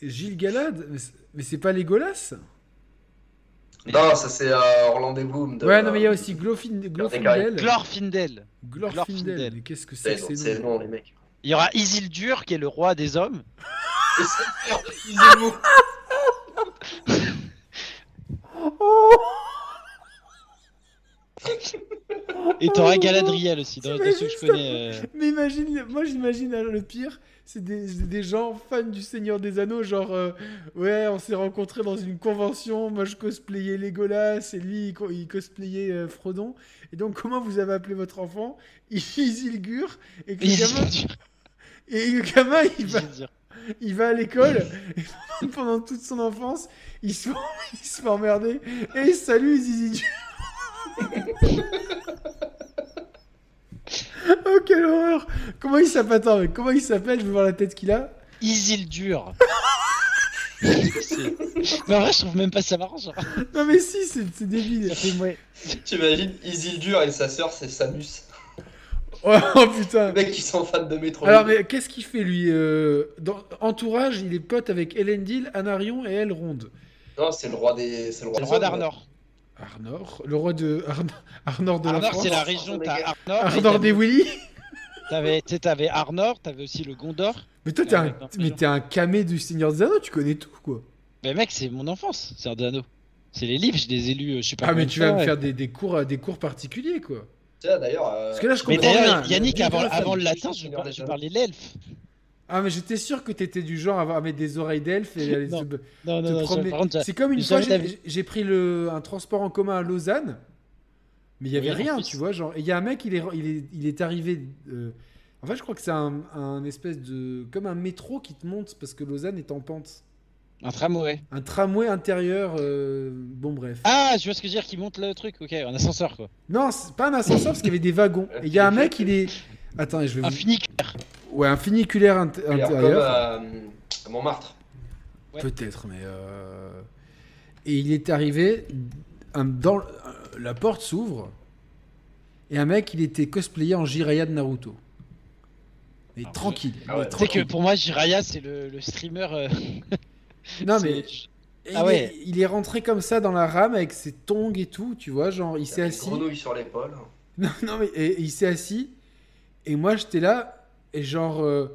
Gilles Galad Mais c'est- pas Legolas? Non, ça c'est euh, Orlando Bloom. de- Ouais, non, mais il y a aussi Glofin... Glorfindel. Glorfindel. Glorfindel. Mais qu'est-ce que C'est c'est que c'est ces le noms nom, les mecs. Il y aura Isildur qui est le roi des hommes. Et t'auras Galadriel aussi, dans, dans ceux que je connais. euh. Mais imagine, moi j'imagine euh, le pire, c'est des, des gens fans du Seigneur des Anneaux, genre euh, ouais, on s'est rencontrés dans une convention, moi je cosplayais Legolas et lui il, co- il cosplayait euh, Frodon. Et donc comment vous avez appelé votre enfant? Isilgur et que le gamin, Isildur. et le gamin il va, Isildur. Il va à l'école et pendant, pendant toute son enfance il se fait, il se fait emmerder. Et salut Isildur Oh quelle horreur Comment il s'appelle? Attends, mais comment il s'appelle? Je veux voir la tête qu'il a. Isildur. C'est- Mais en vrai, je trouve même pas ça marrant. Genre. Non mais si, c'est débile. T'imagines Isildur et sa sœur, c'est Samus. Oh, oh, putain. Les mecs qui sont fans de Metroid. Alors mais qu'est-ce qu'il fait lui euh, Dans Entourage, il est pote avec Elendil, Anarion et Elrond. Non, c'est le roi des. C'est le roi, des d'Arnor. Arnor, le roi de Arn- Arnor de la Arnor, France. c'est la région. T'as Arnor. Arnor des Willy. T'avais, tu sais, t'avais Arnor, t'avais aussi le Gondor. Mais toi t'es Ouais, un, ouais, mais t'es un camé du Seigneur des Anneaux, tu connais tout quoi. Mais mec, c'est mon enfance, c'est un anneaux. C'est les livres, je les ai lus, euh, je sais pas. Ah mais tu vas me faire des, des cours des cours particuliers quoi. D'ailleurs. euh, Parce que là je comprends rien. Yannick, avant, le latin, je parlais l'elfe. Ah mais j'étais sûr que t'étais du genre à avoir des oreilles d'elfe et aller Non. Non, te non, promener. C'est comme une fois, j'ai pris le, un transport en commun à Lausanne, mais il y avait Oui, rien, tu vois. Genre, et il y a un mec, il est, il est, il est arrivé. euh, en fait, je crois que c'est un, un espèce de, comme un métro qui te monte parce que Lausanne est en pente. Un tramway. Un tramway intérieur. euh, bon bref. Ah, je vois ce que je veux dire, qui monte le truc, ok, un ascenseur quoi. Non, c'est pas un ascenseur parce qu'il y avait des wagons. Et il y a un mec, il est. Attends, je vais Un vous. funiculaire. Ouais, un funiculaire int- alors, comme intérieur. à, à Montmartre. Ouais. Peut-être, mais. euh, Et il est arrivé, un- dans euh, la porte s'ouvre, et un mec, il était cosplayé en Jiraiya de Naruto. Mais Ah, tranquille. Ah ouais. Tu sais tranquille. que pour moi, Jiraya, c'est le, le streamer. Non, mais. et Ah il, ouais. est, il est rentré comme ça dans la rame avec ses tongs et tout, tu vois, genre, il Il s'est y a une assis. grenouille sur l'épaule. Non, non, mais et- et il s'est assis, et moi, j'étais là, et genre, euh,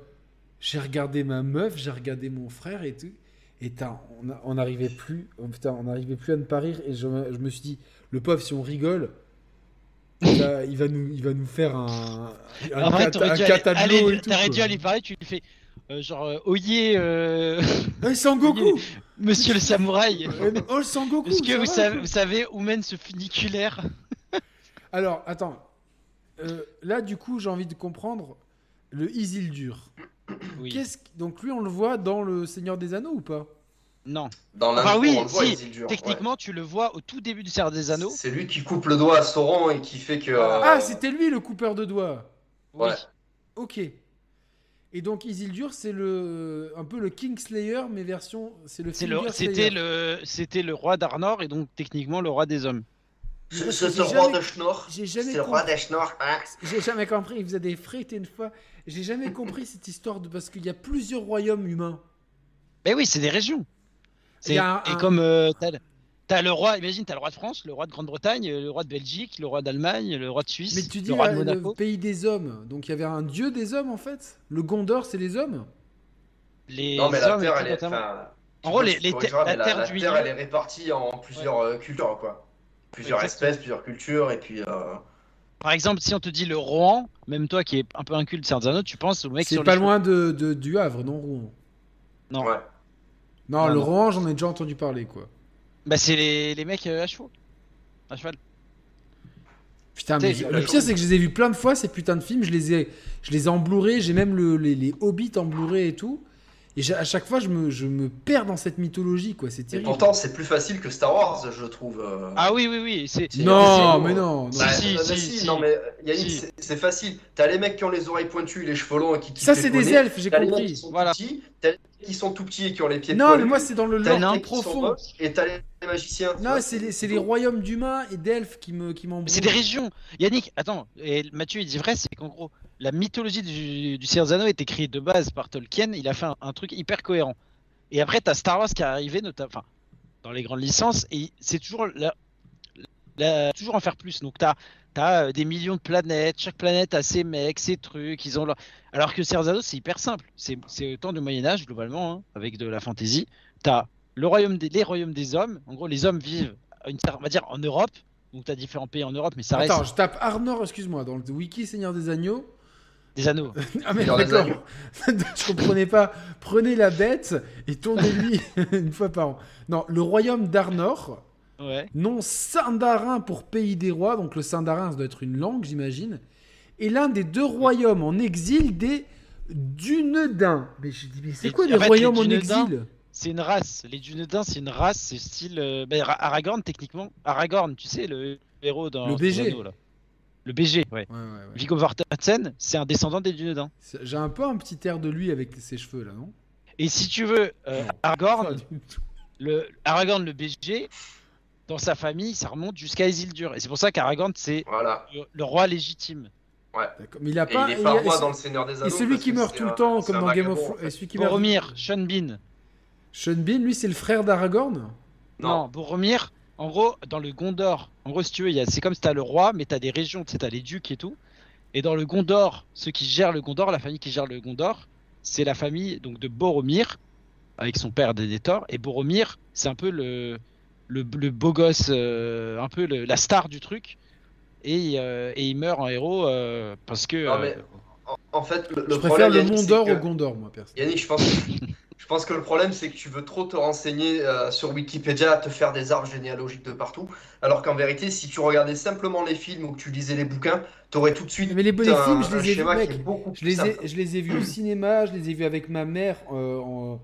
j'ai regardé ma meuf, j'ai regardé mon frère et tout. Et t'as- on n'arrivait plus, oh putain, on n'arrivait plus à ne pas rire. Et je, me- je me suis dit, le pauvre, si on rigole, il va, il va nous, il va nous faire un, un, En cata- t'aurais un dû, aller, et tout. t'aurais dû aller parler, tu lui fais euh, genre euh, Oyez, euh, Hey, Sangoku monsieur le samouraï. Euh, Oh, le Sangoku Est-ce que vous va savez, vous savez où mène ce funiculaire? Alors, attends. Euh, là, du coup, j'ai envie de comprendre. Le Isildur. Oui. Qu'est-ce que- Donc lui, on le voit dans Le Seigneur des Anneaux ou pas? Non. Dans l'intro, Enfin oui, on le voit, si, Isildur, Techniquement, tu le vois au tout début du Seigneur des. Anneaux. C'est lui qui coupe le doigt à Sauron et qui fait que. euh, Ah, c'était lui le coupeur de doigts. Oui. Ouais. Ok. Et donc Isildur, c'est le un peu le Kingslayer, mais version c'est le le- C'était Slayer. le, c'était le roi d'Arnor et donc techniquement le roi des hommes. C'est j'ai roi jamais- de Schnorr. j'ai jamais C'est le roi compris. de Schnorr. hein. J'ai jamais compris. Il faisait des frites une fois. J'ai jamais compris cette histoire de parce qu'il y a plusieurs royaumes humains. Mais oui, c'est des régions. Un- Et un- comme euh, t'as, le roi, imagine, t'as le roi de France, le roi de Grande-Bretagne, le roi de Belgique, le roi d'Allemagne, le roi de Suisse, Mais tu dis le roi de le Monaco. pays des hommes. Donc il y avait un dieu des hommes en fait. Le Gondor, c'est les hommes. Les Non, mais la hommes Terre, et elle est. En gros, les- les la Terre la du Terre, elle est répartie en plusieurs euh, cultures, quoi. Plusieurs Exactement. espèces, plusieurs cultures, et puis. euh, Par exemple, si on te dit le Rohan, même toi qui est un peu inculte Anneaux, tu penses au mec C'est pas loin de, de- du Havre, non Rouen? Non. Ouais. Non, Non, le non. Rouen, j'en ai déjà entendu parler quoi. Bah c'est les, les mecs euh, à chevaux. À cheval. Putain, mais le pire c'est que je les ai vus plein de fois ces putains de films. Je les ai, je les ai en Blu-ray. J'ai même le- les, les Hobbits en Blu-ray et tout. Et j'ai- à chaque fois, je me, je me perds dans cette mythologie quoi. C'est Et terrible. pourtant, c'est plus facile que Star Wars, je trouve. euh. Ah oui, oui, oui. C'est, C'est- non, c'est- mais non. non. Si, Bah, si, euh, si, si, si. non mais Yannick, Si. c'est- c'est facile. T'as les mecs qui ont les oreilles pointues, les cheveux longs et qui kiffent Ça c'est des elfes, j'ai T'as les mecs qui compris. sont Voilà. tout petits, t'as les mecs qui sont tout petits et qui ont les pieds Non, poilus. mais moi c'est dans le T'as lore les plus mecs qui sont profond. moches et t'as les magiciens. Non, c'est les, c'est les royaumes d'humains et d'elfes qui me qui m'embrouillent. C'est des régions. Yannick, attends, et Mathieu il dit vrai, c'est qu'en gros, la mythologie du, du Seigneur des Anneaux est écrite de base par Tolkien, il a fait un, un truc hyper cohérent. Et après, t'as Star Wars qui est arrivé, notamment, enfin, dans les grandes licences, et c'est toujours, la, la- toujours en faire plus. Donc t'as as des millions de planètes, chaque planète a ses mecs, ses trucs, ils ont leur... Alors que Anneaux, c'est hyper simple. C'est c'est autant du Moyen-Âge, globalement, hein, avec de la fantasy. T'as le royaume des, les royaumes des hommes. En gros, les hommes vivent, une, on va dire, en Europe. Donc t'as différents pays en Europe, mais ça reste Attends, je tape Arnor, excuse-moi, dans le wiki Seigneur des Agneaux. des anneaux. Ah mais d'accord. je comprenais pas. Prenez la bête et tournez-lui une fois par an. Non, le royaume d'Arnor, Ouais. nom sindarin pour pays des rois, donc le sindarin ça doit être une langue, j'imagine, est l'un des deux royaumes en exil des Dunedains. Mais je dis, mais c'est Et quoi les royaumes les en exil? C'est une race. Les Dunedains, c'est une race, c'est style euh, ben, Ra- Aragorn techniquement. Aragorn, tu sais, le héros dans Le BG. Là. Le BG, ouais. Ouais, ouais, ouais. Viggo Mortensen, c'est un descendant des Dunedains. C'est- J'ai un peu un petit air de lui avec ses cheveux là, non? Et si tu veux, euh. Aragorn, le Aragorn le BG, dans sa famille, ça remonte jusqu'à Isildur. Et c'est pour ça qu'Aragorn, c'est Voilà. le, le roi légitime. D'accord. Mais il a Et pas. il est moi dans le Seigneur des Anneaux. et celui qui meurt tout le temps, comme dans Game of Thrones. fait. Et celui qui meurt. Boromir, Sean Bean. Sean Bean, lui, c'est le frère d'Aragorn Non, Non. Boromir, en gros, dans le Gondor, en gros, si tu veux, c'est comme si t'as le roi, mais t'as des régions, tu sais, t'as les ducs et tout. Et dans le Gondor, ceux qui gèrent le Gondor, la famille qui gère le Gondor, c'est la famille donc de Boromir, avec son père Denethor. Et Boromir, c'est un peu le, le, le beau gosse, euh, un peu le- la star du truc. Et, euh, et il meurt en héros euh, parce que. Non, mais euh, En, en fait, le, le Je préfère problème, le Mondor que- au Gondor, moi, perso. Yannick, je pense, je pense que le problème, c'est que tu veux trop te renseigner euh, sur Wikipédia, te faire des arbres généalogiques de partout, alors qu'en vérité, si tu regardais simplement les films ou que tu lisais les bouquins, t'aurais tout de suite Mais les, les un, films, je les ai vus, mec. qui est beaucoup Je les, ai, je les ai vus au cinéma, je les ai vus avec ma mère, euh, en-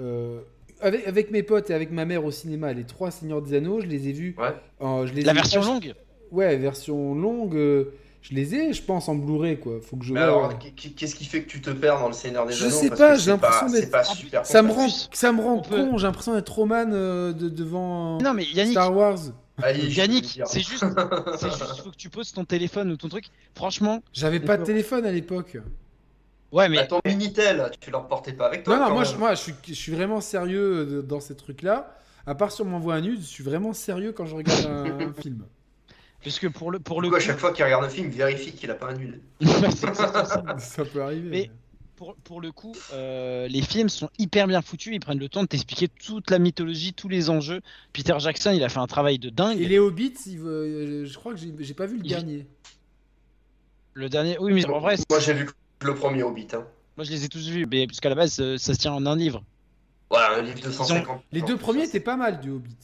euh, avec, avec mes potes et avec ma mère au cinéma. Les trois Seigneurs des Anneaux, je les ai vus. Ouais. en- je les la ai version vus- longue? Ouais, version longue. Euh, je les ai, je pense, en Blu-ray, quoi. Faut que je Mais alors, qu- qu'est-ce qui fait que tu te perds dans le Seigneur des Je Anneaux sais Parce pas, que j'ai c'est l'impression pas- d'être- C'est pas super ça me rend, ça me rend On peut- con. J'ai l'impression d'être Roman euh, de- devant Non, mais Yannick, Star Wars. Allez, je Yannick, c'est juste, c'est juste, faut que tu poses ton téléphone ou ton truc. Franchement, J'avais pas de téléphone à l'époque. ouais, mais Bah, ton Minitel, tu l'emportais pas avec toi Non, non, moi, je, moi je, suis, je suis vraiment sérieux euh, dans ces trucs-là. À part si on m'envoie un nude, je suis vraiment sérieux quand je regarde un, un film. Parce que pour le pour le coup, à chaque fois qu'il regarde un film, vérifie qu'il a pas un nul. Ça. Ça peut arriver. Mais- pour, pour le coup, euh, les films sont hyper bien foutus. Ils prennent le temps de t'expliquer toute la mythologie, tous les enjeux. Peter Jackson, il a fait un travail de dingue. Et les Hobbits, il veut- euh, je crois que j'ai pas vu le Il- dernier. Le dernier, oui, mais en vrai, c'est- Moi, j'ai vu le premier Hobbit. Hein. moi je les ai tous vus, mais parce qu'à la base, euh, ça se tient en un livre. Ouais, un livre de 150. Les deux premiers étaient pas mal du Hobbit.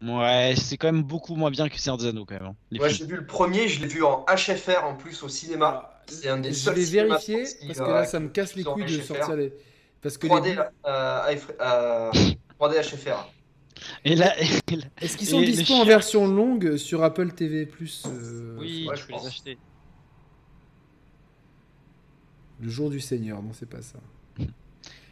Ouais, c'est quand même beaucoup moins bien que Seigneur des Anneaux quand même. hein, les Ouais, j'ai vu le premier, je l'ai vu en HFR en plus au cinéma. Ah, c'est un des Je vérifier sortis, parce que euh, là, ça me casse les sont couilles de HFR. sortir les. Parce que 3D, les... euh, euh, 3D HFR. Et là, et là- Est-ce qu'ils sont les dispo en version longue sur Apple TV Plus euh, oui, ouais, je peux pense. les acheter. Le jour du Seigneur, non, c'est pas ça.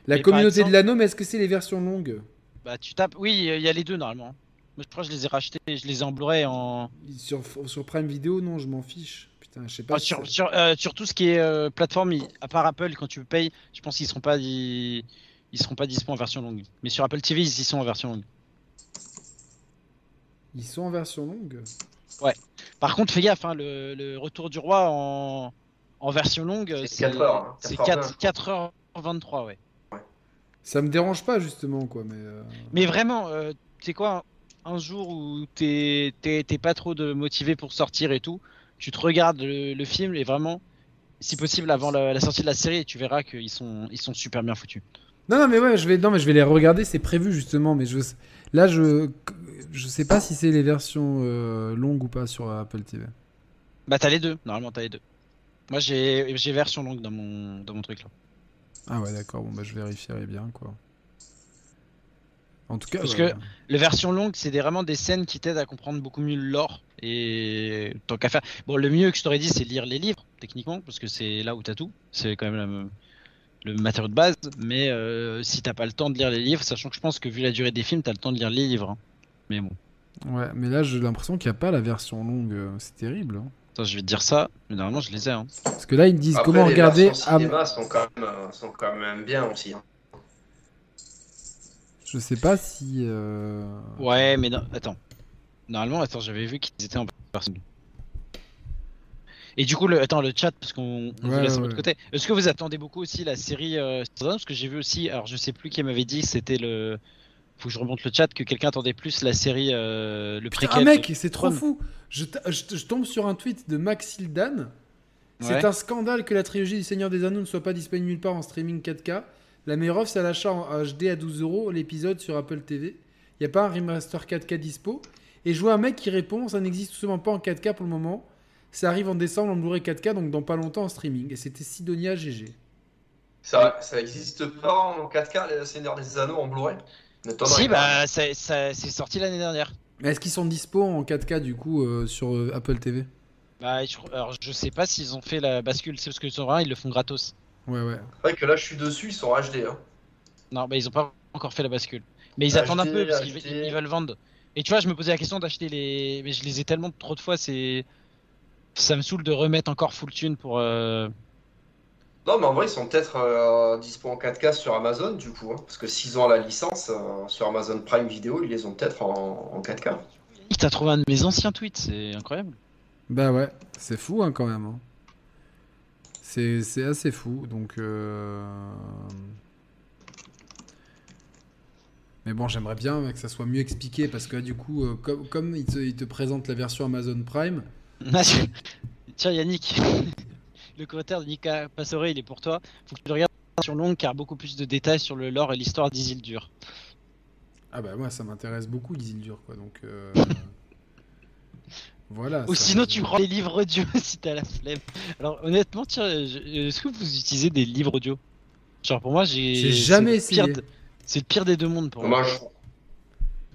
La Et communauté exemple- de l'anneau, mais est-ce que c'est les versions longues? Bah, tu tapes. Oui, il y a les deux normalement. Moi, je crois que je les ai rachetés, je les ai en Blu-ray en. sur, sur Prime Video, non, je m'en fiche. Putain, je sais pas. Ah, si sur, euh, sur tout ce qui est euh, plateforme, à part Apple, quand tu payes, je pense qu'ils seront pas ils, ils seront pas dispo en version longue. Mais sur Apple TV, ils y sont en version longue. Ils sont en version longue? Par contre, fais gaffe, hein, le, le retour du roi en, en version longue, C'est 4 heures, hein, C'est 4 4, 4h23, ouais. Ça me dérange pas, justement, quoi, mais. euh, Mais vraiment, euh, tu sais quoi, un jour où t'es pas trop de motivé pour sortir et tout, tu te regardes le, le film et vraiment, si possible avant la, la sortie de la série, tu verras qu'ils sont, ils sont super bien foutus. Non, non, mais ouais, je vais, non, mais je vais les regarder, c'est prévu, justement, mais je. Là, je. Je sais pas si c'est les versions euh, longues ou pas sur Apple TV. Bah t'as les deux, normalement t'as les deux. Moi j'ai j'ai version longue dans mon, dans mon truc là. Ah ouais, d'accord, bon, bah je vérifierai bien, quoi. En tout cas, Parce ouais, que- Le version longue, c'est vraiment des scènes qui t'aident à comprendre beaucoup mieux le lore. Et tant qu'à faire. Bon, le mieux que je t'aurais dit, c'est lire les livres, techniquement, parce que c'est là où t'as tout. C'est quand même la- le matériau de base. Mais euh, si t'as pas le temps de lire les livres, sachant que je pense que vu la durée des films, t'as le temps de lire les livres. hein. Mais bon, Ouais, mais là, j'ai l'impression qu'il n'y a pas la version longue. euh, C'est terrible. hein. Attends, je vais te dire ça. Mais normalement, je les ai. Hein. Parce que là, ils me disent Après, comment les regarder. versions Am- cinéma sont, quand même, euh, sont quand même bien aussi. hein. Je sais pas si. euh, Ouais, mais non, attends. Normalement, attends, j'avais vu qu'ils étaient en personne. Et du coup, le, attends, le chat, parce qu'on on Ouais, vous laisse ouais, de ouais. côté. Est-ce que vous attendez beaucoup aussi la série euh, Parce que j'ai vu aussi, alors je sais plus qui m'avait dit, c'était le. Faut que je remonte le chat, que quelqu'un attendait plus la série, euh, le Putain, préquel. ah, mec, c'est trop fou. Je, je- je tombe sur un tweet de Max Hildan. C'est Ouais. un scandale que la trilogie du Seigneur des Anneaux ne soit pas disponible nulle part en streaming 4K. La meilleure offre, c'est à l'achat en HD à 12 euros l'épisode sur Apple TV. Il n'y a pas un remaster 4K dispo. Et je vois un mec qui répond ça n'existe tout simplement pas en 4K pour le moment. Ça arrive en décembre en Blu-ray 4K, donc dans pas longtemps en streaming. Et c'était Sidonia GG. Ça, ça existe pas en 4K, les Seigneur des Anneaux en Blu-ray? Si, bah, c'est sorti l'année dernière. Mais est-ce qu'ils sont dispo en 4K du coup euh, sur euh, Apple TV Bah, je, alors, je sais pas s'ils ont fait la bascule, c'est parce que sur un, ils le font gratos. Ouais, ouais. C'est vrai que là, je suis dessus, ils sont HD. Hein. Non, bah ils ont pas encore fait la bascule. Mais ils HD, attendent un peu parce qu'ils ils veulent vendre. Et tu vois, je me posais la question d'acheter les. Mais je les ai tellement trop de fois, c'est. Ça me saoule de remettre encore full tune pour. euh, Non, mais en vrai, ils sont peut-être euh, dispo en 4K sur Amazon, du coup. hein. Parce que s'ils ont la licence euh, sur Amazon Prime Video, ils les ont peut-être en, en 4K. Yannick, T'as trouvé un de mes anciens tweets, c'est incroyable. Bah ouais, c'est fou hein, quand même. hein. C'est assez fou. Donc. euh, Mais bon, j'aimerais bien que ça soit mieux expliqué parce que là, du coup, euh, comme, comme il, te, il te présente la version Amazon Prime, Tiens, Yannick, le commentaire de Nika Passore, il est pour toi. Faut que tu le regardes sur longue car beaucoup plus de détails sur le lore et l'histoire d'Isildur. ah bah moi ça m'intéresse beaucoup Isildur quoi. Donc. euh, Voilà. Ou ça- sinon, tu prends les livres audio si t'as la flemme. Alors, honnêtement, tiens, je- est-ce que vous utilisez des livres audio? Genre, pour moi, j'ai. J'ai jamais c'est le pire essayé. de- C'est le pire des deux mondes pour moi. Moi, je...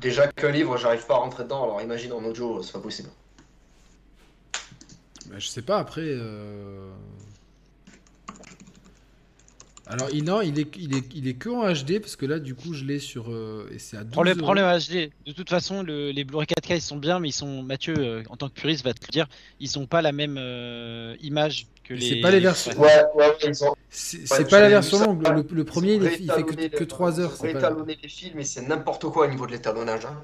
déjà qu'un livre, j'arrive pas à rentrer dedans, alors imagine en audio, c'est pas possible. Bah, je sais pas après. euh, Alors il, non, il est, il est, il est que en HD parce que là du coup je l'ai sur euh, et c'est à 12 Prends-le euros. prends le HD. De toute façon, le- les Blu-ray 4K ils sont bien, mais ils sont. Mathieu, euh, en tant que puriste, va te le dire, ils sont pas la même euh, image que les. c'est pas les versions- Ouais, ouais, ils ont, C'est Ouais, pas la version longue. Le, le premier il, il fait que, que le- 3 heures. ils ont réétalonné les films et c'est n'importe quoi au niveau de l'étalonnage. hein.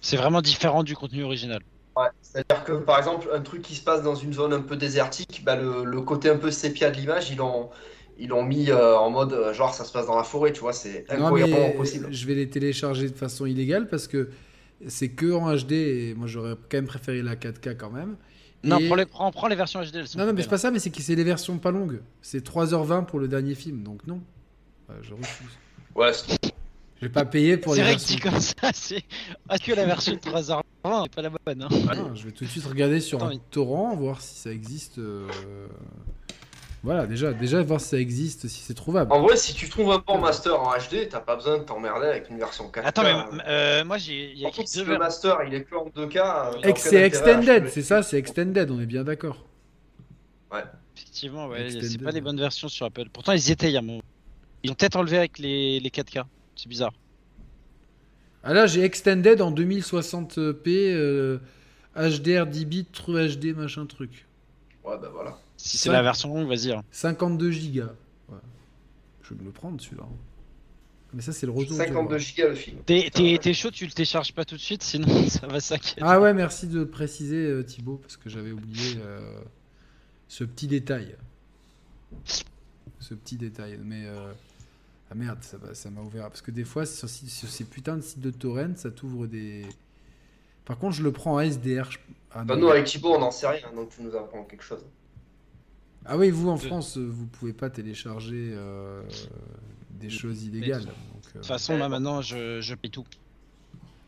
C'est vraiment différent du contenu original. Ouais, c'est-à-dire que par exemple, un truc qui se passe dans une zone un peu désertique, bah, le, le côté un peu sépia de l'image, ils l'ont ils l'ont mis euh, en mode euh, genre ça se passe dans la forêt, tu vois, c'est Non incohérent possible. je vais les télécharger de façon illégale parce que c'est que en HD et moi j'aurais quand même préféré la 4K quand même. Non, Et- prends les, prends, prends les versions HD. Elles sont Non, non, mais c'est pas ça, mais c'est que c'est les versions pas longues. C'est 3h20 pour le dernier film, donc non. Ouais, je refuse. Ouais, c'est- Je vais pas payer pour les C'est vrai que versions. dit comme ça, c'est. Ah, que la version de 3h20 n'est pas la bonne. Hein. Non, je vais tout de suite regarder sur Attends, un mais- torrent, voir si ça existe. euh, Voilà, déjà, déjà voir si ça existe, si c'est trouvable. En vrai, si tu trouves un bon master en HD, t'as pas besoin de t'emmerder avec une version 4K. Attends, mais euh, moi j'ai. Il y a Par contre, si le master il est que en 2K. euh, c'est extended, c'est ça, c'est extended, on est bien d'accord. Effectivement, ouais, c'est pas des bonnes versions sur Apple. Pourtant, ils y étaient il y a un moment. Ils ont peut-être enlevé avec les, les 4K. C'est bizarre. Ah là, j'ai extended en 2060p, euh, HDR 10 bits, True HD, machin truc. Ouais, bah voilà. Si c'est la version longue, vas-y. hein. 52 gigas. Ouais. Je vais me le prendre celui-là. Mais ça, c'est le retour. que j'ai 52 droit. gigas le film. T'es t'es- ouais. t'es chaud, tu le télécharges pas tout de suite, sinon ça va s'inquiéter. Ah ouais, merci de préciser, euh, Thibaut, parce que j'avais oublié euh, ce petit détail. Ce petit détail. Mais. euh, Ah merde, ça m'a ouvert. Parce que des fois, sur, sur ces putains de sites de torrent, ça t'ouvre des. Par contre, je le prends en SDR. je- Ah, Bah, non. nous, avec Thibaut, on n'en sait rien, donc tu nous apprends quelque chose. Ah oui, vous en De- France, vous pouvez pas télécharger euh, des choses illégales. donc, euh, De toute façon, là maintenant, je, je paye tout.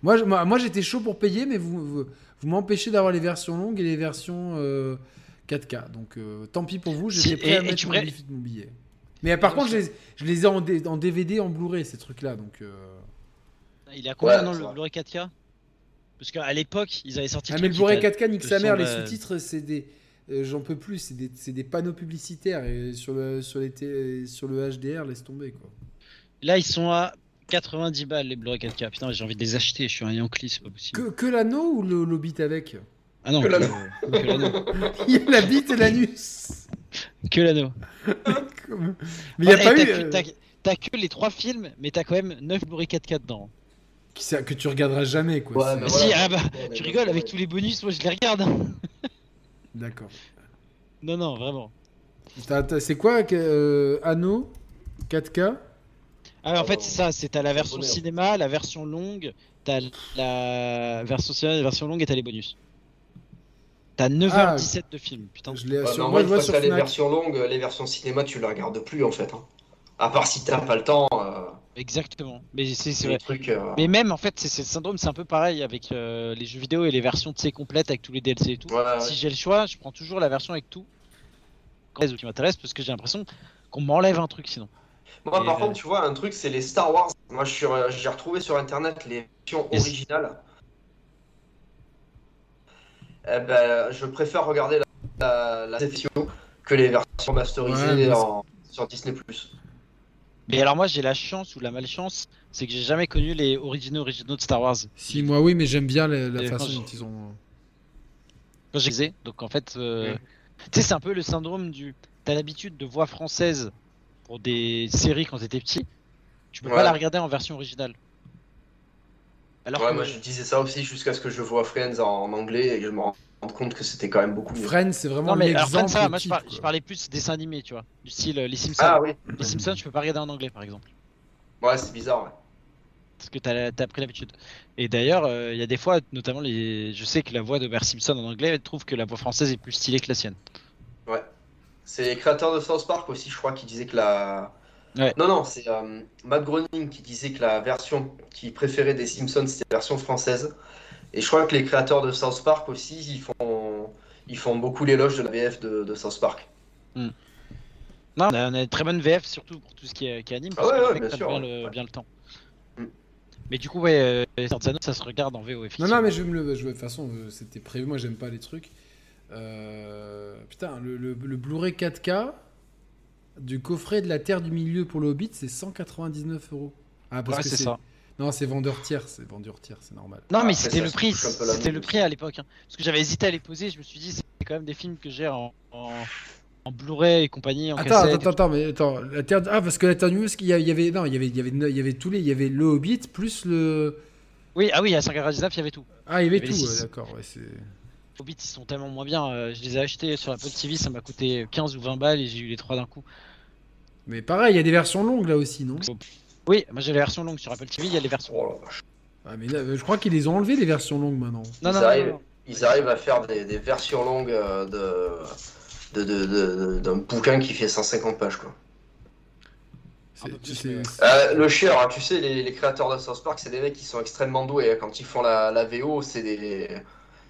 Moi, je- moi, moi, j'étais chaud pour payer, mais vous, vous, vous m'empêchez d'avoir les versions longues et les versions euh, 4K. Donc euh, tant pis pour vous, j'étais Si, prêt et- à et mettre mon, pourrais- billet- mon billet. Mais par contre, je les, je les ai en, D- en DVD, en Blu-ray, ces trucs-là. Donc, euh, Il est à combien Ouais, le. Blu-ray 4K Parce qu'à l'époque, ils avaient sorti Ah, mais le Blu-ray qui était- 4K, nique sa mère, les sous-titres, c'est des. Euh, J'en peux plus, c'est des, c'est des panneaux publicitaires. Et sur le, sur, les télé- sur le HDR, laisse tomber quoi. Là, ils sont à 90 balles les Blu-ray 4K. Putain, j'ai envie de les acheter. Je suis un Yankee, c'est pas possible. Que, que l'anneau ou le, l'Hobbit avec? Ah non, Que que, l'anneau. que l'anneau. Il y a la bite et l'anus. Que l'anneau. Comme- Mais il n'y a Ouais, pas t'as eu. que- euh, T'as t'as que les trois films, mais t'as quand même 9 Blu-ray 4K dedans. que tu regarderas jamais quoi. Ouais, mais Si, voilà. ah bah, tu rigoles, avec tous les bonus, moi je les regarde. D'accord. Non, non, vraiment. C'est quoi euh, Anneau 4K Ah, en Ah, fait, bon. c'est ça, c'est t'as la version cinéma, la version longue, t'as la version cinéma, la version longue et t'as les bonus. T'as 9h17 de film, putain. Je l'ai en moi je vois une fois sur que t'as les Fnac. versions longues, les versions cinéma, tu les regardes plus en fait. hein. À part si t'as pas le temps. euh, Exactement. Mais c'est vrai. trucs. euh, Mais même en fait, c'est le syndrome, c'est un peu pareil avec euh, les jeux vidéo et les versions sais, complètes avec tous les DLC et tout. Ouais. Si j'ai le choix, je prends toujours la version avec tout. Quand les qui m'intéresse parce que j'ai l'impression qu'on m'enlève un truc sinon. Moi, Et, par euh, contre, tu vois, un truc, c'est les Star Wars. Moi, je suis, j'ai retrouvé sur internet les versions Yes. originales. Eh ben, je préfère regarder la, la, que les versions masterisées Ouais, en- sur Disney+. Mais alors moi j'ai la chance ou la malchance, c'est que j'ai jamais connu les originaux originaux de Star Wars. Si, moi oui, mais j'aime bien la, la façon dont ils ont. Quand j'ai donc en fait, euh, tu sais c'est un peu le syndrome du, t'as l'habitude de voix française pour des séries quand t'étais petit, tu peux Ouais. pas la regarder en version originale. Alors Ouais, que moi, je disais ça aussi jusqu'à ce que je vois Friends en, anglais et que je me rende compte que c'était quand même beaucoup mieux. Friends, c'est vraiment non mais alors. Friends, ça moi par- je parlais plus dessin animé, tu vois, du style euh, les Simpsons. Ah oui, Les Simpsons, je peux pas regarder en anglais par exemple. ouais, c'est bizarre. Ouais. Parce que t'as as pris l'habitude. Et d'ailleurs, euh, il y a des fois, notamment, les... je sais que la voix de Bert Simpson en anglais, elle trouve que la voix française est plus stylée que la sienne. Ouais. C'est les créateurs de South Park aussi, je crois, qui disaient que la. Ouais. Non, non, c'est euh, Matt Groening qui disait que la version qu'il préférait des Simpsons, c'était la version française. Et je crois que les créateurs de South Park aussi, ils font, ils font beaucoup l'éloge de la VF de, de South Park. Non, on a, on a une très bonne VF, surtout pour tout ce qui est, qui anime, Ah parce ouais, que ouais, mec bien sûr, bien, ouais. le, bien le temps. Mm. Mais du coup, ouais, euh, ça se regarde en VO, Non, effectivement. non, mais je vais me le. je De toute façon, euh, c'était prévu. Moi, j'aime pas les trucs. Euh, Putain, le, le, le Blu-ray 4K du coffret de la Terre du Milieu pour le Hobbit, c'est 199 euros. Ah, parce Ouais, que c'est ça. Non, c'est vendeur tiers, c'est vendeur tiers, c'est normal. Non, mais c'était le prix, la c'était le prix à l'époque. hein. Parce que j'avais hésité à les poser, je me suis dit, c'est quand même des films que j'ai en, en, en Blu-ray et compagnie, en Attends, cassette. attends, attends, mais attends, la Terre. Ah, parce que la Terre du il y avait, non, il y avait, il y avait, il y avait tous les, il y avait le Hobbit plus le. Oui, ah oui, à 199, il y avait tout. Ah, il y avait Il y avait tout, d'accord, ouais, c'est. Hobbit, ils sont tellement moins bien. euh, je les ai achetés sur Apple TV, ça m'a coûté 15 ou 20 balles et j'ai eu les trois d'un coup. Mais pareil, il y a des versions longues là aussi, non? Oui, moi j'ai la version longue sur Apple TV, il y a les versions. Oh. Ah, mais là, je crois qu'ils les ont enlevés les versions longues maintenant. Non, Ils non, arrivent. non, non. Ils arrivent à faire des, des versions longues euh, de, de, de- de- d'un bouquin qui fait 150 pages. Quoi. Plus. Euh, le chieur, hein, tu sais, les, les créateurs de South Park, c'est des mecs qui sont extrêmement doués. hein. Quand ils font la, la VO, c'est des,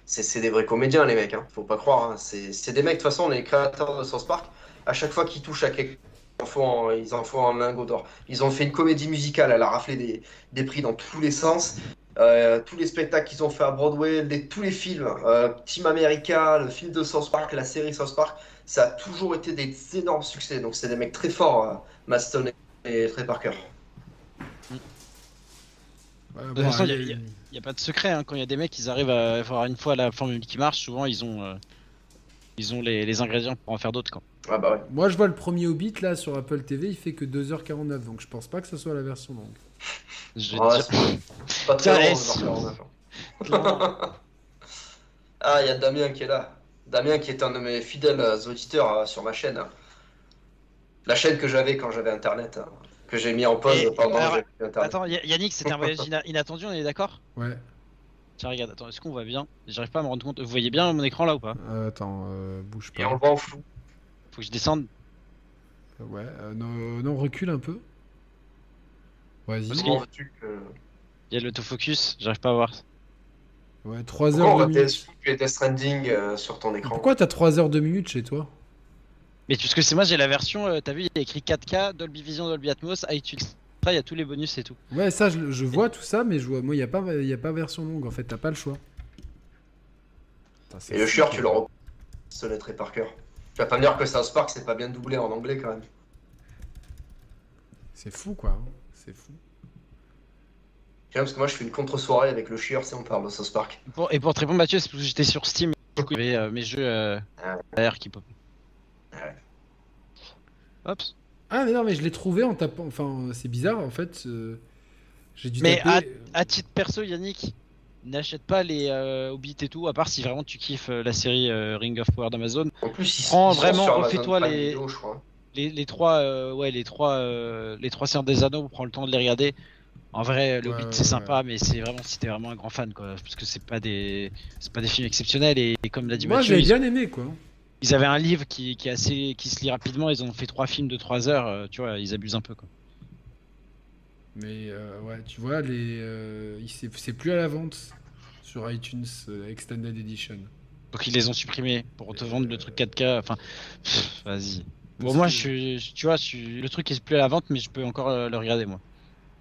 c'est c'est des vrais comédiens, les mecs. Hein. Faut pas croire. hein. C'est c'est des mecs, de toute façon, les créateurs de South Park, à chaque fois qu'ils touchent à quelque en font un- ils en font un lingot d'or. Ils ont fait une comédie musicale, elle a raflé des, des prix dans tous les sens. Euh, tous les spectacles qu'ils ont fait à Broadway, les- tous les films, euh, Team America, le film de South Park, la série South Park, ça a toujours été des énormes succès. Donc c'est des mecs très forts, euh, Maston et Trey Parker. Ouais, De bon, toute façon, allez, y a- Il n'y a pas de secret, hein. quand il y a des mecs, ils arrivent à avoir une fois la formule qui marche, souvent ils ont, euh, ils ont les, les ingrédients pour en faire d'autres. Ah bah ouais. Moi, je vois le premier Hobbit là sur Apple TV, il fait que 2h49, donc je pense pas que ce soit la version longue. Je vais Ah, dire. pas très long, laisse. 2h49. Ah, il y a Damien qui est là. Damien qui est un de mes fidèles euh, auditeurs euh, sur ma chaîne. hein. La chaîne que j'avais quand j'avais internet, hein, que j'ai mis en pause Et- pendant que alors, j'avais plus internet. Attends, Yannick, c'était un voyage ina- inattendu, on est d'accord? Ouais. Tiens, regarde, attends, est-ce qu'on voit bien? J'arrive pas à me rendre compte. Vous voyez bien mon écran là ou pas? Euh, attends, euh, bouge Et on pas. le voit en flou. Faut que je descende. Ouais, euh, non, non, recule un peu. Vas-y. Parce Il y a l'autofocus, j'arrive pas à voir. Ouais, 3 Pourquoi on heures va 2 PS minutes. Death Stranding euh, sur ton écran Pourquoi t'as 3 heures 2 minutes chez toi? Mais parce que c'est moi, j'ai la version, euh, t'as vu, il y a écrit 4K, Dolby Vision, Dolby Atmos, iTunes. Après, il y a tous les bonus et tout. Ouais, ça, je, je vois tout ça, mais je vois, moi, il n'y a, pas- y a pas version longue en fait, t'as pas le choix. Putain, c'est Et le fou, chieur, quoi. tu le. Sonnet Trey Parker. Tu vas pas me dire que South Park c'est pas bien doublé en anglais quand même. C'est fou quoi, hein. c'est fou. Parce que moi je fais une contre-soirée avec le chieur si on parle de South Park. Pour- et pour te répondre, Mathieu, c'est parce que j'étais sur Steam. Du coup, il y avait euh, mes jeux euh, Ah. derrière qui pop. Ah ouais. Hop. Ah, mais non, mais je l'ai trouvé en tapant. Enfin, euh, c'est bizarre en fait. euh, J'ai dû Mais taper. À titre perso, Yannick, n'achète pas les euh, Hobbit et tout, à part si vraiment tu kiffes euh, la série euh, Ring of Power d'Amazon. En plus, ils, Prends vraiment, refais-toi les- Video, je crois. Les, les trois, euh, ouais, les trois, euh, les trois Seigneurs des Anneaux, prends le temps de les regarder. En vrai, le Ouais, Hobbit ouais, c'est sympa, mais c'est vraiment si t'es vraiment un grand fan, quoi, parce que c'est pas des, c'est pas des films exceptionnels et, et comme l'a dit Moi, Mathieu, j'ai bien aimé quoi. ils avaient un livre qui, qui est assez, qui se lit rapidement, ils ont fait trois films de trois heures, tu vois, ils abusent un peu, quoi. Mais euh, ouais, tu vois, les, euh, c'est plus à la vente sur iTunes euh, Extended Edition. Donc ils les ont supprimés pour te vendre le truc 4K. Enfin, vas-y. Bon, moi, je suis, tu vois, je suis- le truc est plus à la vente, mais je peux encore le regarder, moi.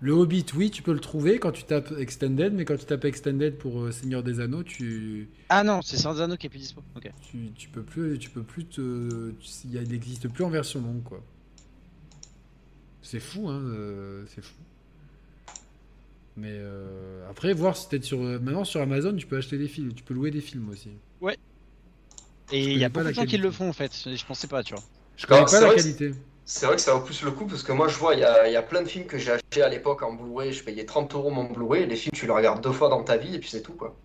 Le Hobbit, oui, tu peux le trouver quand tu tapes Extended, mais quand tu tapes Extended pour Seigneur des Anneaux, tu, Ah non, c'est Sans Anneaux qui est plus dispo. Ok. tu, tu peux plus, tu peux plus te, il n'existe plus en version longue quoi. C'est fou, hein, c'est fou. Mais euh, après, voir si peut-être sur, euh, maintenant sur Amazon, tu peux acheter des films, tu peux louer des films aussi. Et il y a pas beaucoup de gens qui le font en fait. Je pensais pas, tu vois. Je connais Alors, pas c'est la vrai que qualité. C'est vrai que ça vaut plus le coup parce que moi je vois, il y a, il y a plein de films que j'ai achetés à l'époque en Blu-ray. Je payais 30 euros mon Blu-ray. Les films, tu les regardes deux fois dans ta vie et puis c'est tout quoi.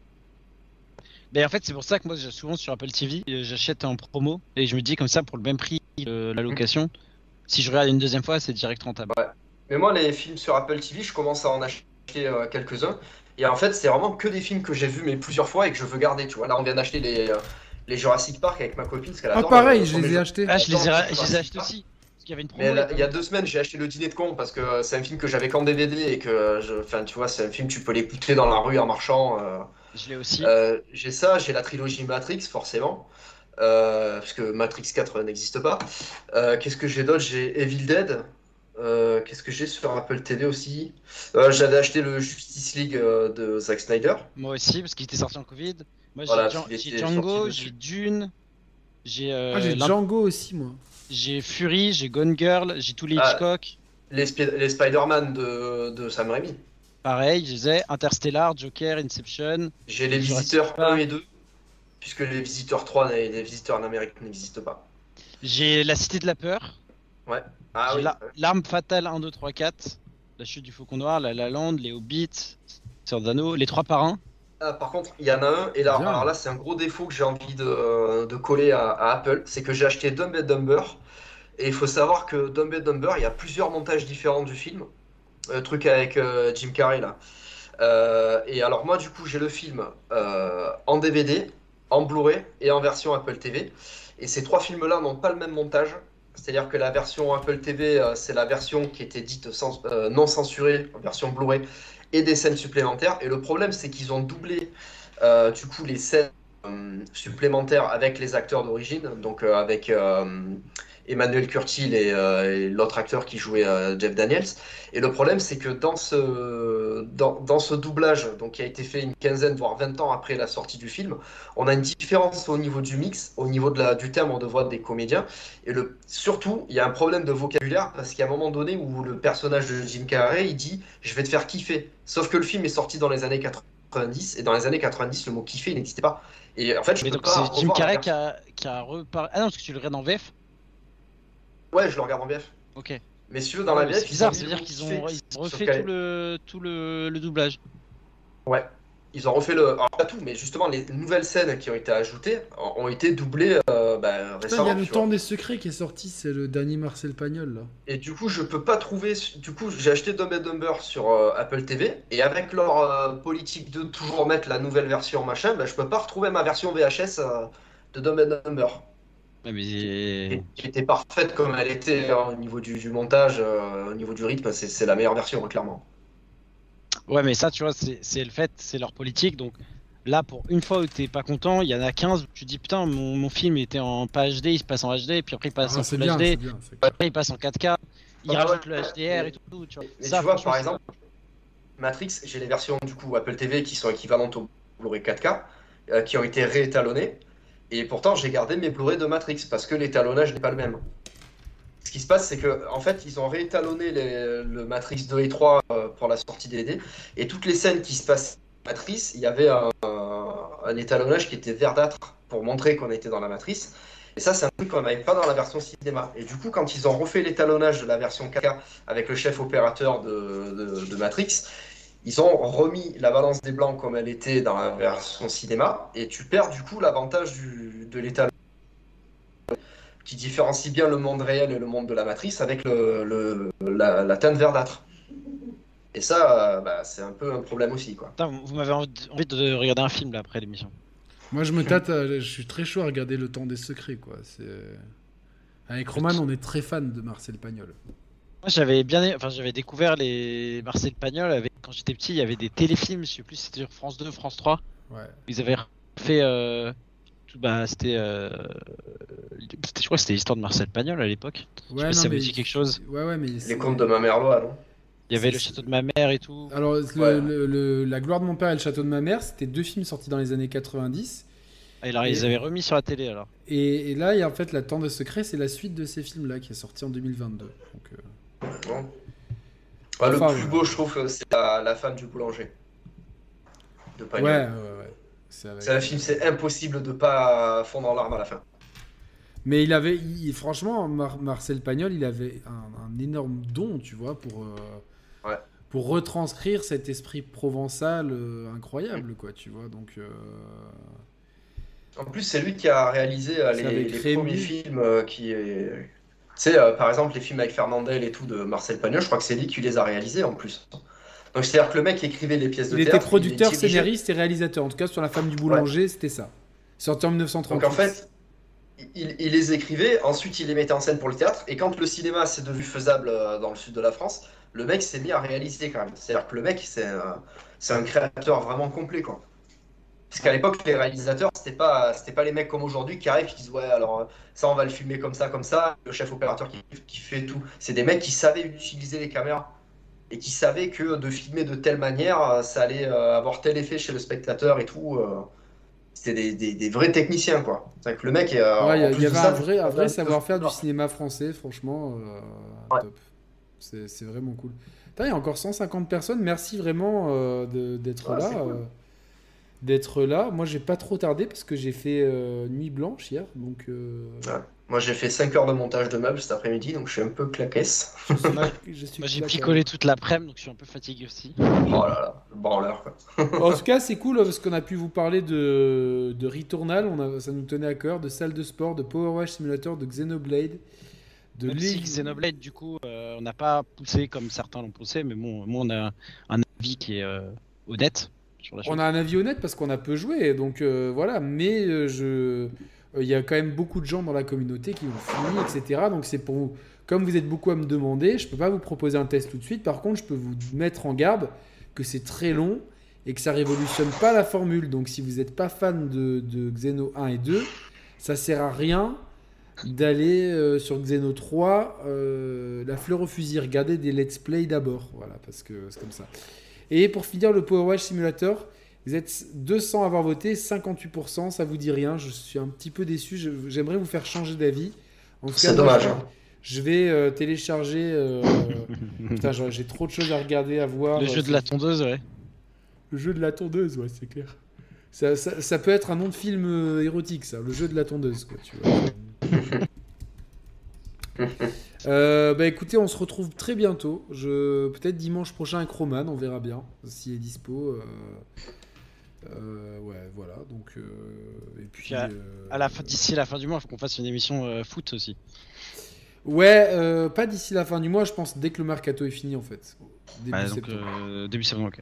Mais en fait, c'est pour ça que moi, souvent sur Apple TV, euh, j'achète en promo et je me dis comme ça, pour le même prix la location, si je regarde une deuxième fois, c'est direct rentable. Mais moi, les films sur Apple TV, je commence à en acheter euh, quelques-uns. Et en fait, c'est vraiment que des films que j'ai vus mais plusieurs fois et que je veux garder. Tu vois, là, on vient d'acheter les, euh, les Jurassic Park avec ma copine parce qu'elle Ah adore pareil, je les ai achetés. Ah, je les ai, je les ai achetés aussi. Parce qu'il y avait une promo. Mais là, et il y a deux semaines, j'ai acheté le dîner de con parce que c'est un film que j'avais qu'en DVD et que, je, enfin, tu vois, c'est un film tu peux l'écouter dans la rue en marchant. euh. Je l'ai aussi. Euh, j'ai ça, j'ai la trilogie Matrix, forcément, euh, parce que Matrix 4 n'existe pas. Euh, Qu'est-ce que j'ai d'autre? J'ai Evil Dead. Euh, Qu'est-ce que j'ai sur Apple TV aussi? Euh, j'avais acheté le Justice League euh, de Zack Snyder. Moi aussi, parce qu'il était sorti en Covid. Moi, j'ai Voilà, Django, j'ai Dune, j'ai euh, Ah, j'ai Django aussi, moi. j'ai Fury, j'ai Gone Girl, j'ai tous les Ah. Hitchcock. Les, les Spider-Man de, de Sam Raimi. Pareil, je les ai. Interstellar, Joker, Inception. J'ai les Visiteurs Park. 1 et 2, puisque les Visiteurs 3 et les Visiteurs en Amérique n'existent pas. J'ai La Cité de la Peur. Ah oui. L'Arme Fatale 1, 2, 3, 4. La Chute du Faucon Noir, La La Land, Les Hobbits, d'Anneau, Les Trois Parrains. Ah, par contre, il y en a un, et là, Bien. alors là, c'est un gros défaut que j'ai envie de, euh, de coller à, à Apple, c'est que j'ai acheté Dumb and Dumber, et il faut savoir que Dumb and Dumber, il y a plusieurs montages différents du film, le truc avec euh, Jim Carrey là. Euh, et alors moi, du coup, j'ai le film euh, en DVD, en Blu-ray et en version Apple TV, et ces trois films-là n'ont pas le même montage. C'est-à-dire que la version Apple TV, euh, c'est la version qui était dite euh, non censurée, en version Blu-ray, et des scènes supplémentaires. Et le problème, c'est qu'ils ont doublé euh, du coup les scènes supplémentaire avec les acteurs d'origine, donc avec Emmanuel Curtil et, euh, et l'autre acteur qui jouait euh, Jeff Daniels. Et le problème, c'est que dans ce, dans, dans ce doublage, donc qui a été fait une quinzaine, voire 20 ans après la sortie du film, on a une différence au niveau du mix, au niveau de la, du timbre de voix des comédiens. Et le, surtout, il y a un problème de vocabulaire parce qu'il y a un moment donné où le personnage de Jim Carrey, il dit Je vais te faire kiffer. Sauf que le film est sorti dans les années 90, et dans les années 90, le mot kiffer n'existait pas. Et en fait, je Mais donc pas c'est Jim Carrey qui a, qui a reparlé. Ah non, parce que tu le regardes en VF Ouais, je le regarde en VF. Ok. Mais si tu veux, dans la VF, C'est bizarre, ils ont mis c'est-à-dire qu'ils ont, ils refait tout le, tout le, le doublage. Ouais. Ils ont refait le. Alors, pas tout, mais justement, les nouvelles scènes qui ont été ajoutées ont été doublées euh, bah, Putain, il y récemment. a le vois. temps des secrets qui est sorti, c'est le dernier Marcel Pagnol là. Et du coup, je peux pas trouver. Du coup, j'ai acheté Dumb and Dumber sur euh, Apple TV. Et avec leur euh, politique de toujours mettre la nouvelle version machin, bah, je peux pas retrouver ma version VHS euh, de Dumb and Dumber. Mais Qui était parfaite comme elle était hein, au niveau du, du montage, euh, au niveau du rythme. C'est c'est la meilleure version, hein, clairement. Ouais, mais ça, tu vois, c'est c'est le fait, c'est leur politique. Donc là, pour une fois où t'es pas content, il y en a 15 où tu dis putain, mon, mon film était en pas HD, il se passe en HD, puis après il passe Ah, en Full bien, HD, bien. après il passe en 4K, il Ah, rajoute ouais. le HDR et tout. Tu vois. Mais Ça, tu vois, par exemple, Matrix, j'ai les versions du coup Apple TV qui sont équivalentes au Blu-ray 4K, euh, qui ont été réétalonnées. Et pourtant, j'ai gardé mes Blu-ray de Matrix parce que l'étalonnage n'est pas le même. Ce qui se passe, c'est que en fait, ils ont réétalonné les- le Matrix 2 et 3 euh, pour la sortie DVD. Et toutes les scènes qui se passent dans Matrix, il y avait un, étalonnage qui était verdâtre pour montrer qu'on était dans la matrice. Et ça, c'est un truc qu'on n'avait pas dans la version cinéma. Et du coup, quand ils ont refait l'étalonnage de la version 4K avec le chef opérateur de Matrix, ils ont remis la balance des blancs comme elle était dans la version cinéma. Et tu perds du coup l'avantage du- de l'étalonnage qui différencie bien le monde réel et le monde de la matrice avec le, le- la, la teinte verdâtre. Et ça, euh, bah, c'est un peu un problème aussi. Quoi. Putain, vous m'avez envie de- regarder un film là après l'émission. Moi je me tâte, à- je suis très chaud à regarder le temps des secrets quoi. C'est... Avec Roman, on est très fan de Marcel Pagnol. Moi j'avais bien, enfin j'avais découvert les Marcel Pagnol avec quand j'étais petit, il y avait des téléfilms, je sais plus c'était sur France 2, France 3. Ouais. Ils avaient fait, euh, tout, bah c'était, euh, c'était- je crois que c'était l'histoire de Marcel Pagnol à l'époque. Je sais Ouais, pas si non, ça vous mais- dit quelque chose. Ouais, ouais, mais. Les contes de ma mère Loa, non? Il y avait le château de ma mère et tout. Alors, le- Ouais. le- le- La gloire de mon père et le château de ma mère, c'était deux films sortis dans les années 90. Ah, alors ils Et- avaient remis sur la télé alors. Et, et là, il y a en fait La Temps des Secrets, c'est la suite de ces films-là qui est sorti en 2022. Donc, euh, Bon. Ouais, le Enfin, plus beau, je trouve, c'est la, la femme du boulanger. De Pagnol. ouais, ouais. C'est avec- un film, c'est impossible de pas fondre en larmes à la fin. Mais il avait, il- franchement, Mar- Marcel Pagnol, il avait un, un énorme don, tu vois, pour, euh, Ouais. pour retranscrire cet esprit provençal euh, incroyable, quoi, tu vois. Donc, euh, En plus, c'est lui qui a réalisé les, les premiers films qui. est- Sais, euh, par exemple, les films avec Fernandel et tout de Marcel Pagnol, je crois que c'est lui qui les a réalisés en plus. Donc, c'est-à-dire que le mec écrivait les pièces de il était théâtre. producteur, les dirigeait. scénariste et réalisateur. En tout cas, sur La femme du boulanger, c'était ça. Sorti en 1938. Donc, en fait, il, il les écrivait, ensuite il les mettait en scène pour le théâtre, et quand le cinéma s'est devenu faisable euh, dans le sud de la France, le mec s'est mis à réaliser quand même. C'est-à-dire que le mec, c'est un, c'est un créateur vraiment complet, quoi. Parce qu'à l'époque, les réalisateurs, c'était pas, c'était pas les mecs comme aujourd'hui qui arrivent, qui disent ouais, alors ça, on va le filmer comme ça, comme ça. Le chef opérateur qui, qui fait tout. C'est des mecs qui savaient utiliser les caméras et qui savaient que de filmer de telle manière, euh, ça allait euh, avoir tel effet chez le spectateur et tout. euh. C'était des, des- des vrais techniciens, quoi. C'est que le mec, Ouais, il y, avait ça, un vrai, un vrai savoir-faire du cinéma français, franchement, euh, Ouais. top. C'est c'est vraiment cool. Putain, Il y a encore 150 personnes, merci vraiment euh, de- d'être Ouais, là. D'être là. Moi, j'ai pas trop tardé parce que j'ai fait euh, nuit blanche hier, donc euh, Ouais. Moi, j'ai fait 5 heures de montage de meubles cet après-midi, donc je suis un peu claquesse. je suis, Moi, je suis Moi j'ai picolé toute l'après-midi donc je suis un peu fatigué aussi. Oh là là, le branleur, quoi. En tout cas, c'est cool parce qu'on a pu vous parler de, de Returnal, on a, ça nous tenait à cœur, de salle de sport, de Power Wash Simulator, de Xenoblade, de Même si Xenoblade, du coup, euh, on n'a pas poussé comme certains l'ont poussé, mais bon, moi on a un avis qui est euh, honnête sur la chose. On a un avis honnête parce qu'on a peu joué, donc euh, voilà. Mais euh, je, euh, il y a quand même beaucoup de gens dans la communauté qui ont fini, etc. Donc c'est pour vous. Comme vous êtes beaucoup à me demander, je peux pas vous proposer un test tout de suite. Par contre, je peux vous mettre en garde que c'est très long et que ça révolutionne pas la formule. Donc si vous n'êtes pas fan de, de Xeno 1 et 2, ça sert à rien d'aller euh, sur Xeno 3 euh, la fleur au fusil. Regardez des let's play d'abord, voilà, parce que c'est comme ça. Et pour finir le Power Wash Simulator, vous êtes 200 à avoir voté, 58%, ça vous dit rien. Je suis un petit peu déçu. J'aimerais vous faire changer d'avis. C'est dommage. je- hein. Je vais euh, télécharger. euh, Putain, j'ai j'ai trop de choses à regarder, à voir. Le jeu de la tondeuse, ouais. Le jeu de la tondeuse, ouais, c'est clair. Ça, ça- ça peut être un nom de film euh, érotique, ça. Le jeu de la tondeuse, quoi, tu vois. Euh, bah écoutez, on se retrouve très bientôt. Je... Peut-être dimanche prochain avec Roman, on verra bien s'il est dispo. euh, euh, ouais, voilà. Donc, euh, et puis. À- la fin, d'ici la fin du mois, il faut qu'on fasse une émission foot aussi. Ouais, pas d'ici la fin du mois, je pense dès que le mercato est fini en fait. Début donc, septembre. début septembre, ok.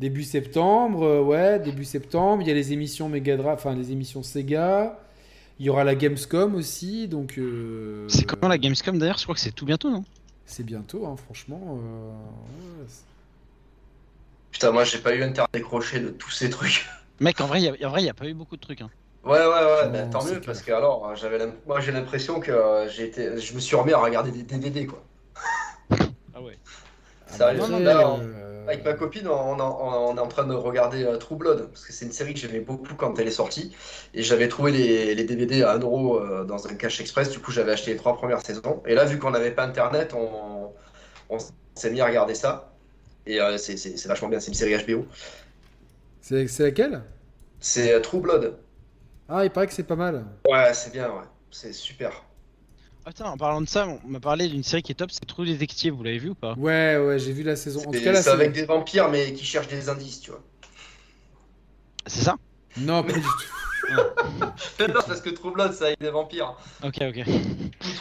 Début septembre, ouais, début septembre. Il y a les émissions Mega Drive, enfin les émissions Sega. Il y aura la Gamescom aussi, donc. euh, C'est comment la Gamescom d'ailleurs? Je crois que c'est tout bientôt, non? C'est bientôt, hein, franchement. euh, ouais, Putain, moi j'ai pas eu internet décroché de tous ces trucs. Mec, en vrai, il y a- en vrai, il n'y a pas eu beaucoup de trucs. Hein. Ouais, ouais, ouais, Non, bah, tant mieux, clair. parce que alors, j'avais moi j'ai l'impression que euh, j'ai été... je me suis remis à regarder des DVD, quoi. Ah ouais. Sérieux, Après, là, on- euh, Avec ma copine, on, on- on- on est en train de regarder euh, True Blood, parce que c'est une série que j'aimais beaucoup quand elle est sortie, et j'avais trouvé les, les DVD à 1€ euh, dans un cache express, du coup j'avais acheté les trois premières saisons, et là vu qu'on n'avait pas internet, on, on s'est mis à regarder ça, et euh, c'est- vachement bien, c'est une série HBO. C'est laquelle? C'est True Blood. Ah, il paraît que c'est pas mal. Ouais, c'est bien, ouais, c'est super. Ah, putain, en parlant de ça, on m'a parlé d'une série qui est top, c'est True Detective, vous l'avez vu ou pas? Ouais, ouais, j'ai vu la saison. En tout cas, la C'est avec des vampires, mais qui cherchent des indices, tu vois. C'est ça? Non, pas du tout. Non, parce que True Blood, c'est avec des vampires. Ok, ok.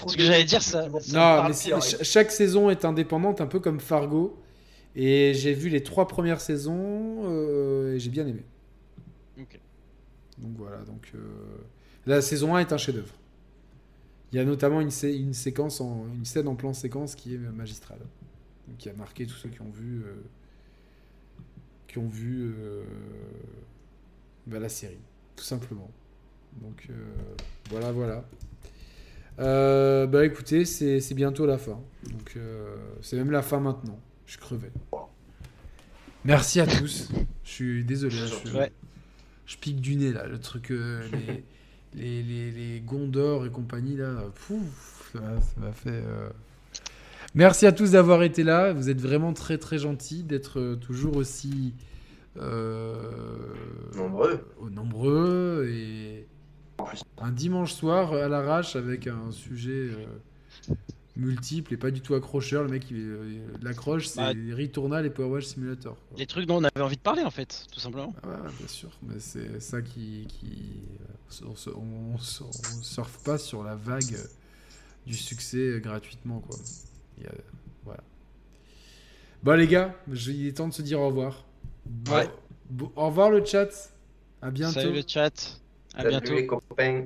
Ce que j'allais dire, ça- ça Non, mais pire, chaque saison est indépendante, un peu comme Fargo. Et j'ai vu les trois premières saisons euh, et j'ai bien aimé. Ok. Donc voilà, donc euh, la saison 1 est un chef-d'œuvre. Il y a notamment une, sé- une séquence en une scène en plan séquence qui est magistrale, qui a marqué tous ceux qui ont vu euh, qui ont vu euh, bah, la série, tout simplement. Donc euh, voilà, voilà. Bah écoutez, c'est bientôt la fin. Donc c'est même la fin maintenant. Je crevais. Merci à tous. Je suis désolé. je, Ouais. je pique du nez là, le truc, les, les, les, les Gondor et compagnie là. Pouf, ça m'a- fait. euh. Merci à tous d'avoir été là. Vous êtes vraiment très très gentils d'être euh, toujours aussi euh, Nombreux. nombreux et un dimanche soir à l'arrache avec un sujet euh, multiple et pas du tout accrocheur. Le mec, il, euh, l'accroche, c'est Bah, Returnal et Power Wash Simulator. quoi. Les trucs dont on avait envie de parler en fait, tout simplement. Ah ouais, bien sûr, mais c'est ça qui. qui euh, on, se- on, se- on surfe pas sur la vague du succès gratuitement, quoi. Il y a- voilà. Bon, les gars, il est temps de se dire au revoir. Bon- Ouais. bon- au revoir le chat. À bientôt. Salut le chat, à Salut bientôt. les copains.